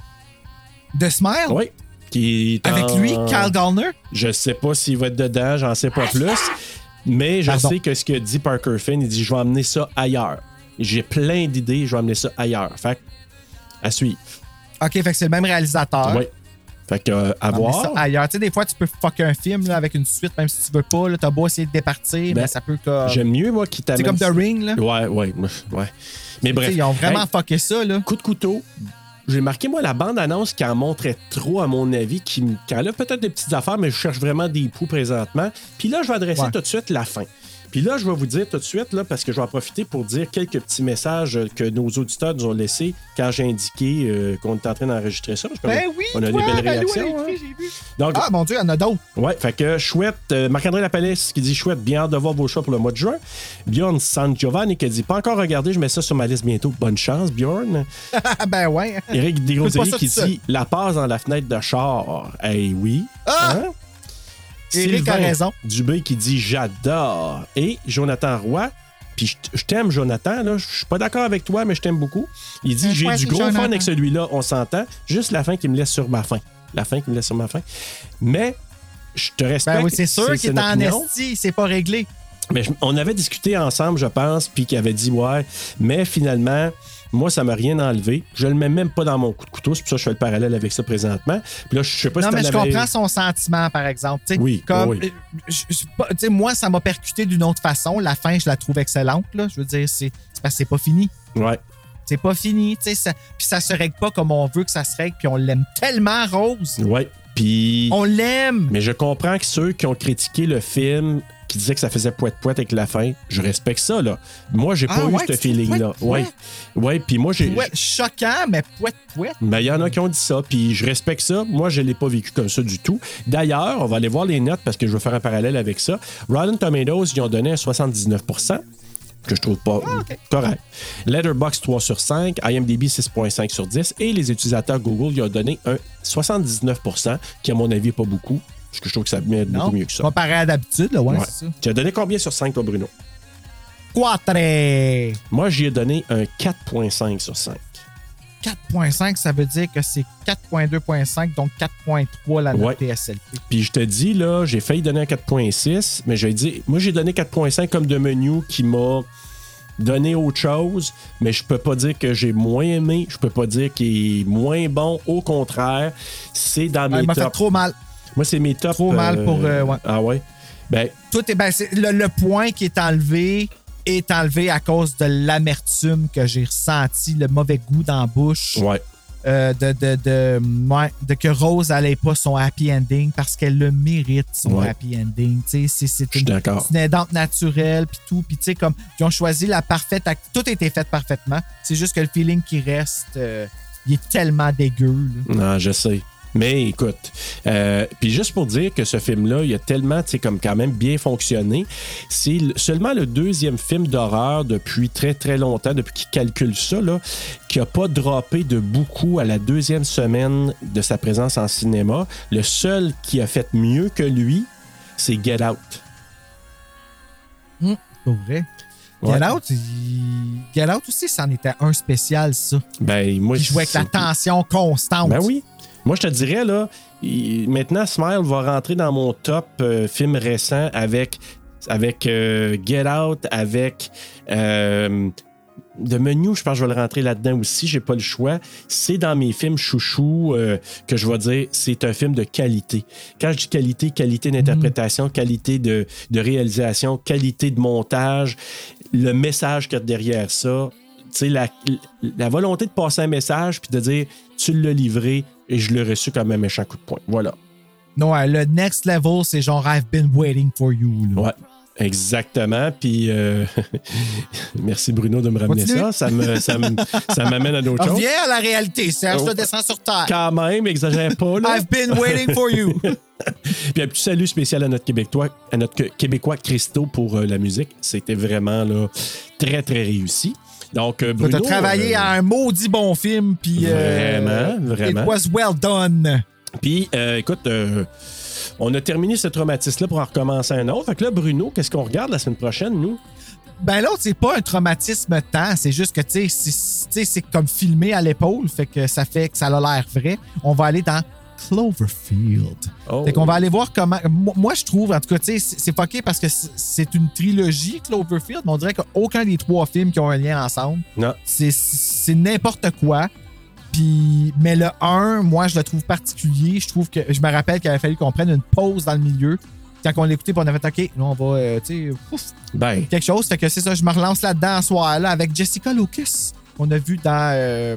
C: De Smile?
B: Oui. Qui est
C: Avec
B: en-
C: lui, Carl Gallner?
B: Je sais pas s'il va être dedans, j'en sais pas plus. Mais je
C: Pardon.
B: sais que ce que dit Parker Finn, il dit je vais emmener ça ailleurs. J'ai plein d'idées, je vais emmener ça ailleurs. Fait que, à suivre.
C: Ok, fait que c'est le même réalisateur.
B: Oui. Fait que, euh, à voir.
C: ça ailleurs. Tu sais, des fois, tu peux fucker un film là, avec une suite, même si tu veux pas. là, T'as beau essayer de départir,
B: Ben,
C: mais ça peut comme.
B: J'aime mieux, moi, qui
C: C'est
B: t'amène.
C: comme The Ring, là.
B: Ouais, ouais, ouais. Mais bref.
C: Ils ont vraiment
B: Hey,
C: fucké ça, là.
B: coup de couteau. J'ai marqué, moi, la bande-annonce qui en montrait trop, à mon avis, qui, qui enlève peut-être des petites affaires, mais je cherche vraiment des poux présentement. Puis là, je vais adresser
C: Ouais.
B: tout de suite la fin. Puis là, je vais vous dire tout de suite, là, parce que je vais en profiter pour dire quelques petits messages que nos auditeurs nous ont laissés quand j'ai indiqué euh, qu'on était en train d'enregistrer ça. parce qu'on a-
C: Ben oui,
B: on a
C: toi,
B: des belles
C: ben,
B: réactions.
C: oui,
B: hein.
C: oui, j'ai vu.
B: Donc,
C: Ah, mon Dieu, il y en a d'autres.
B: Ouais, fait que chouette. euh, Marc-André Lapalisse qui dit chouette, bien hâte de voir vos choix pour le mois de juin. Bjorn San Giovanni qui dit pas encore regardé, je mets ça sur ma liste bientôt. Bonne chance, Bjorn.
C: ben ouais.
B: Éric
C: Fais
B: Desrosiers qui dit la passe dans la fenêtre de char. Eh oui.
C: Ah!
B: Hein?
C: A raison.
B: Dubé qui dit j'adore. Et Jonathan Roy. Puis je- t'aime, Jonathan. Là. Je suis pas d'accord avec toi, mais je t'aime beaucoup. Il dit J'ai du gros fun avec celui-là, on s'entend. Juste la fin qui me laisse sur ma fin. La fin qui me laisse sur ma fin. Mais je te respecte.
C: Ben oui, c'est sûr qu'il est en esti, c'est pas réglé.
B: Mais je- on avait discuté ensemble, je pense, puis qu'il avait dit ouais. Mais finalement, moi, ça m'a rien enlevé. Je le mets même pas dans mon coup de couteau. C'est pour ça que je fais le parallèle avec ça présentement. Puis là, je sais pas
C: non,
B: si
C: mais je comprends son sentiment, par exemple.
B: Oui,
C: comme,
B: oui.
C: euh, je- moi, ça m'a percuté d'une autre façon. La fin, je la trouve excellente. Là. Je veux dire, c'est parce que c'est pas fini.
B: Ouais.
C: C'est pas fini. Ça, puis ça se règle pas comme on veut que ça se règle. Puis on l'aime tellement, Rose.
B: Ouais. Puis.
C: On l'aime.
B: Mais je comprends que ceux qui ont critiqué le film, qui disaient que ça faisait poète-poète avec la fin, je respecte ça, là. Moi, j'ai
C: Ah
B: pas eu
C: ouais,
B: ce feeling-là. Ouais. Ouais, puis moi, j'ai.
C: Ouais, choquant, mais pouette, pouette.
B: Mais il y en a qui ont dit ça, puis je respecte ça. Moi, je ne l'ai pas vécu comme ça du tout. D'ailleurs, on va aller voir les notes parce que je veux faire un parallèle avec ça. Rotten Tomatoes, ils ont donné un 79% que je trouve pas correct. Letterboxd 3 sur 5, IMDb 6.5 sur 10 et les utilisateurs Google, ils ont donné un 79% qui, à mon avis, n'est pas beaucoup. Parce que je trouve que ça met beaucoup mieux que ça.
C: comparé à d'habitude, là, ouais,
B: Ouais.
C: c'est ça.
B: Tu as donné combien sur 5, toi, Bruno?
C: Quatre.
B: Moi, j'y ai donné un 4.5 sur 5.
C: 4.5, ça veut dire que c'est 4.2.5, donc 4.3 la note
B: Ouais.
C: TSLP.
B: Puis je te dis, là, j'ai failli donner un 4.6, mais j'ai dit, moi, j'ai donné 4.5 comme de menu qui m'a donné autre chose, mais je peux pas dire que j'ai moins aimé, je peux pas dire qu'il est moins bon. Au contraire, c'est dans
C: Ouais,
B: mes
C: il m'a fait trop mal.
B: Moi, c'est mes tops.
C: Trop mal pour, euh, ouais.
B: Ah ouais? Ben,
C: Tout est, ben, le, le point qui est enlevé est enlevé à cause de l'amertume que j'ai ressenti, le mauvais goût dans la bouche.
B: ouais.
C: euh, de, de, de, ouais, de que Rose n'allait pas son happy ending parce qu'elle le mérite, son
B: Ouais.
C: happy ending. Tu sais, C'est une, une aidante naturelle, puis tout. Puis tu sais, comme ils ont choisi la parfaite. Tout a été fait parfaitement. C'est juste que le feeling qui reste, euh, il est tellement dégueu. là.
B: Non, je sais. Mais écoute, euh, puis juste pour dire que ce film-là, il a tellement, tu sais, comme quand même bien fonctionné. C'est le- seulement le deuxième film d'horreur depuis très très longtemps, depuis qu'il calcule ça, là, qui a pas droppé de beaucoup à la deuxième semaine de sa présence en cinéma. Le seul qui a fait mieux que lui, c'est Get Out.
C: Pour vrai?
B: Ouais.
C: Get Out, il- Get Out aussi, c'en était un spécial, ça.
B: Ben, moi,
C: Qui jouait avec la tension constante.
B: Ben oui. Moi, je te dirais, là, maintenant, Smile va rentrer dans mon top euh, film récent avec, avec euh, Get Out, avec euh, The Menu, je pense que je vais le rentrer là-dedans aussi, j'ai pas le choix. C'est dans mes films chouchou que je vais dire, c'est un film de qualité. Quand je dis qualité, qualité d'interprétation, qualité de, de réalisation, qualité de montage, le message qu'il y a derrière ça, la, la volonté de passer un message puis de dire tu l'as livré et je l'ai reçu comme un méchant coup de poing. Voilà.
C: Non, le next level, c'est genre I've been waiting for you. là.
B: Ouais. Exactement. Puis euh, merci Bruno de me ramener
C: Continue.
B: ça. Ça me- ça me- ça m'amène à d'autres choses.
C: Reviens à la réalité, Serge,
B: Oh.
C: descends sur terre.
B: Quand même, exagère pas. Là.
C: I've been waiting for you.
B: Puis un petit salut spécial à notre Québécois, à notre Québécois Christo pour euh, la musique. C'était vraiment là, très, très réussi. Donc, euh,
C: Tu
B: Bruno.
C: as travaillé
B: euh,
C: à un maudit bon film, puis. euh,
B: Vraiment, vraiment.
C: It was well done.
B: Puis, écoute, on a terminé ce traumatisme-là pour en recommencer un autre. Fait que là, Bruno, qu'est-ce qu'on regarde la semaine prochaine, nous?
C: Ben l'autre, c'est pas un traumatisme tant, c'est juste que, tu sais, c'est- tu sais, c'est comme filmé à l'épaule, fait que ça fait que ça a l'air vrai. On va aller dans Cloverfield.
B: Oh.
C: Fait qu'on va aller voir comment. Moi, je trouve, en tout cas, tu sais, c'est fucké parce que c'est- une trilogie, Cloverfield, mais on dirait qu'aucun des trois films qui ont un lien ensemble.
B: Non.
C: C'est- n'importe quoi. Puis, mais le 1, moi, je le trouve particulier. Je trouve que. Je me rappelle qu'il avait fallu qu'on prenne une pause dans le milieu. Quand on l'écoutait, on avait fait OK, là, on va, euh, tu sais, quelque chose. Fait que c'est ça, je me relance là-dedans ce soir-là avec Jessica Lucas, qu'on a vu dans euh,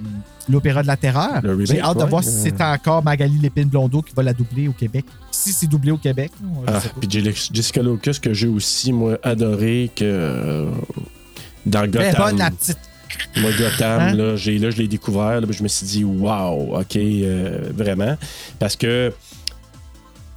C: l'Opéra de la Terreur. J'ai hâte de voir si c'est encore Magali Lépine-Blondeau qui va la doubler au Québec. Si c'est doublé au Québec.
B: Ah, puis Jessica Lucas, que j'ai aussi, moi, adoré que euh, dans Gotham.
C: bonne, la petite.
B: Moi, Gotham,
C: Hein?
B: là, j'ai, là, je l'ai découvert. Là, je me suis dit, wow, OK, euh, vraiment. Parce que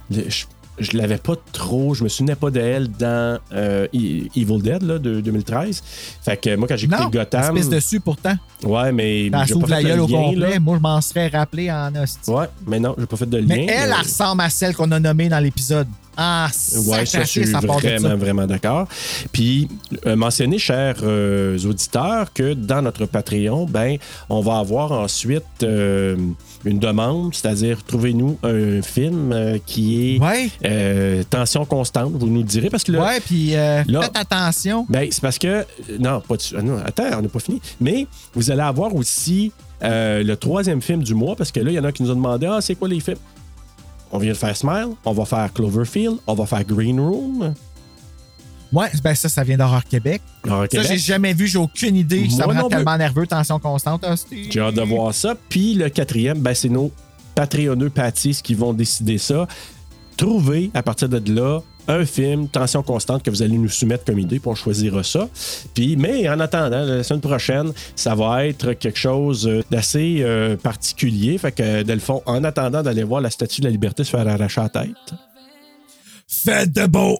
B: le- je, je l'avais pas trop, je me souvenais pas d'elle dans euh, E- Evil Dead là, de 2013. Fait que moi, quand j'ai écouté Gotham.
C: espèce dessus pourtant.
B: Ouais, mais.
C: Elle
B: j'ai
C: s'ouvre
B: pas
C: la
B: fait
C: gueule
B: le
C: au complet. Moi, je m'en serais rappelé en hostie.
B: Ouais, mais non, j'ai pas fait de lien.
C: Mais elle, elle ressemble à celle qu'on a nommée dans l'épisode. Ah,
B: Ouais, ça, je suis
C: ça
B: vraiment,
C: ça.
B: vraiment d'accord. Puis, euh, mentionner, chers euh, auditeurs, que dans notre Patreon, ben, on va avoir ensuite euh, une demande, c'est-à-dire trouvez-nous un film qui est
C: Ouais.
B: tension constante, vous nous le direz, parce que là,
C: Ouais, puis
B: Là-
C: faites attention.
B: ben, c'est parce que. Non, pas de- ah non, attends, on n'est pas fini. Mais vous allez avoir aussi euh, le troisième film du mois, parce que là, il y en a qui nous ont demandé Ah, c'est quoi les films? On vient de faire Smile, on va faire Cloverfield, on va faire Green Room.
C: Ouais, ben ça, ça vient d'Horreur Québec.
B: Horror
C: Ça,
B: Québec.
C: j'ai jamais vu, j'ai aucune idée. Ça me rend tellement nerveux, tension constante. hostie.
B: J'ai hâte de voir ça. Puis le quatrième, ben, c'est nos Patreonneux Patties qui vont décider ça. Trouvez à partir de là un film, tension constante, que vous allez nous soumettre comme idée, puis on choisira ça. Puis, mais en attendant, la semaine prochaine, ça va être quelque chose euh, d'assez euh, particulier. Fait que, dans le fond, en attendant d'aller voir la statue de la liberté se faire arracher la tête.
C: Faites de beau.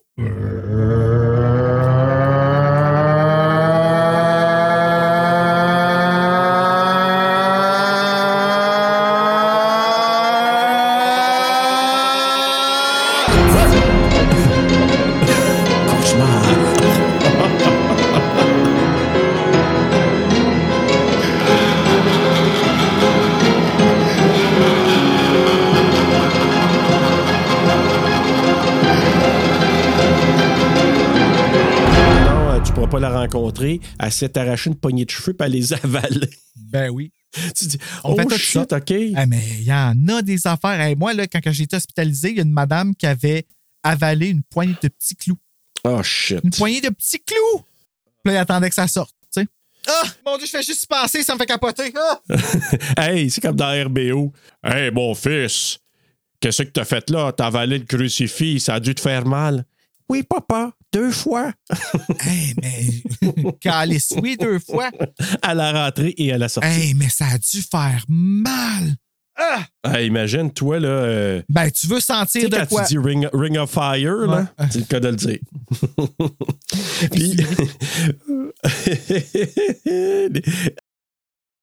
B: Pas la rencontrer. Elle s'est arrachée une poignée de cheveux puis elle les a avalés.
C: Ben oui.
B: tu dis,
C: On
B: oh
C: fait tout
B: shit,
C: ça.
B: OK.
C: Ah, mais il y en a des affaires. Hey, moi, là, quand j'ai été hospitalisé, il y a une madame qui avait avalé une poignée de petits clous.
B: Oh shit.
C: Une poignée de petits clous! Puis là, il attendait que ça sorte, tu sais. Ah! Mon Dieu, je fais juste y penser, ça me fait capoter. Ah!
B: Hey, c'est comme dans RBO. Hey, mon fils, qu'est-ce que t'as fait là? T'as avalé le crucifix, ça a dû te faire mal. Oui, papa, deux fois.
C: hey, mais. Calice, oui, deux fois.
B: À la rentrée et à la sortie.
C: Hey, mais ça a dû faire mal. Ah!
B: Imagine, toi, là. euh,
C: Ben, tu veux
B: tu
C: sentir
B: sais,
C: de
B: quand
C: quoi?
B: tu dis ring, ring of Fire, là, c'est le cas de le dire. Puis,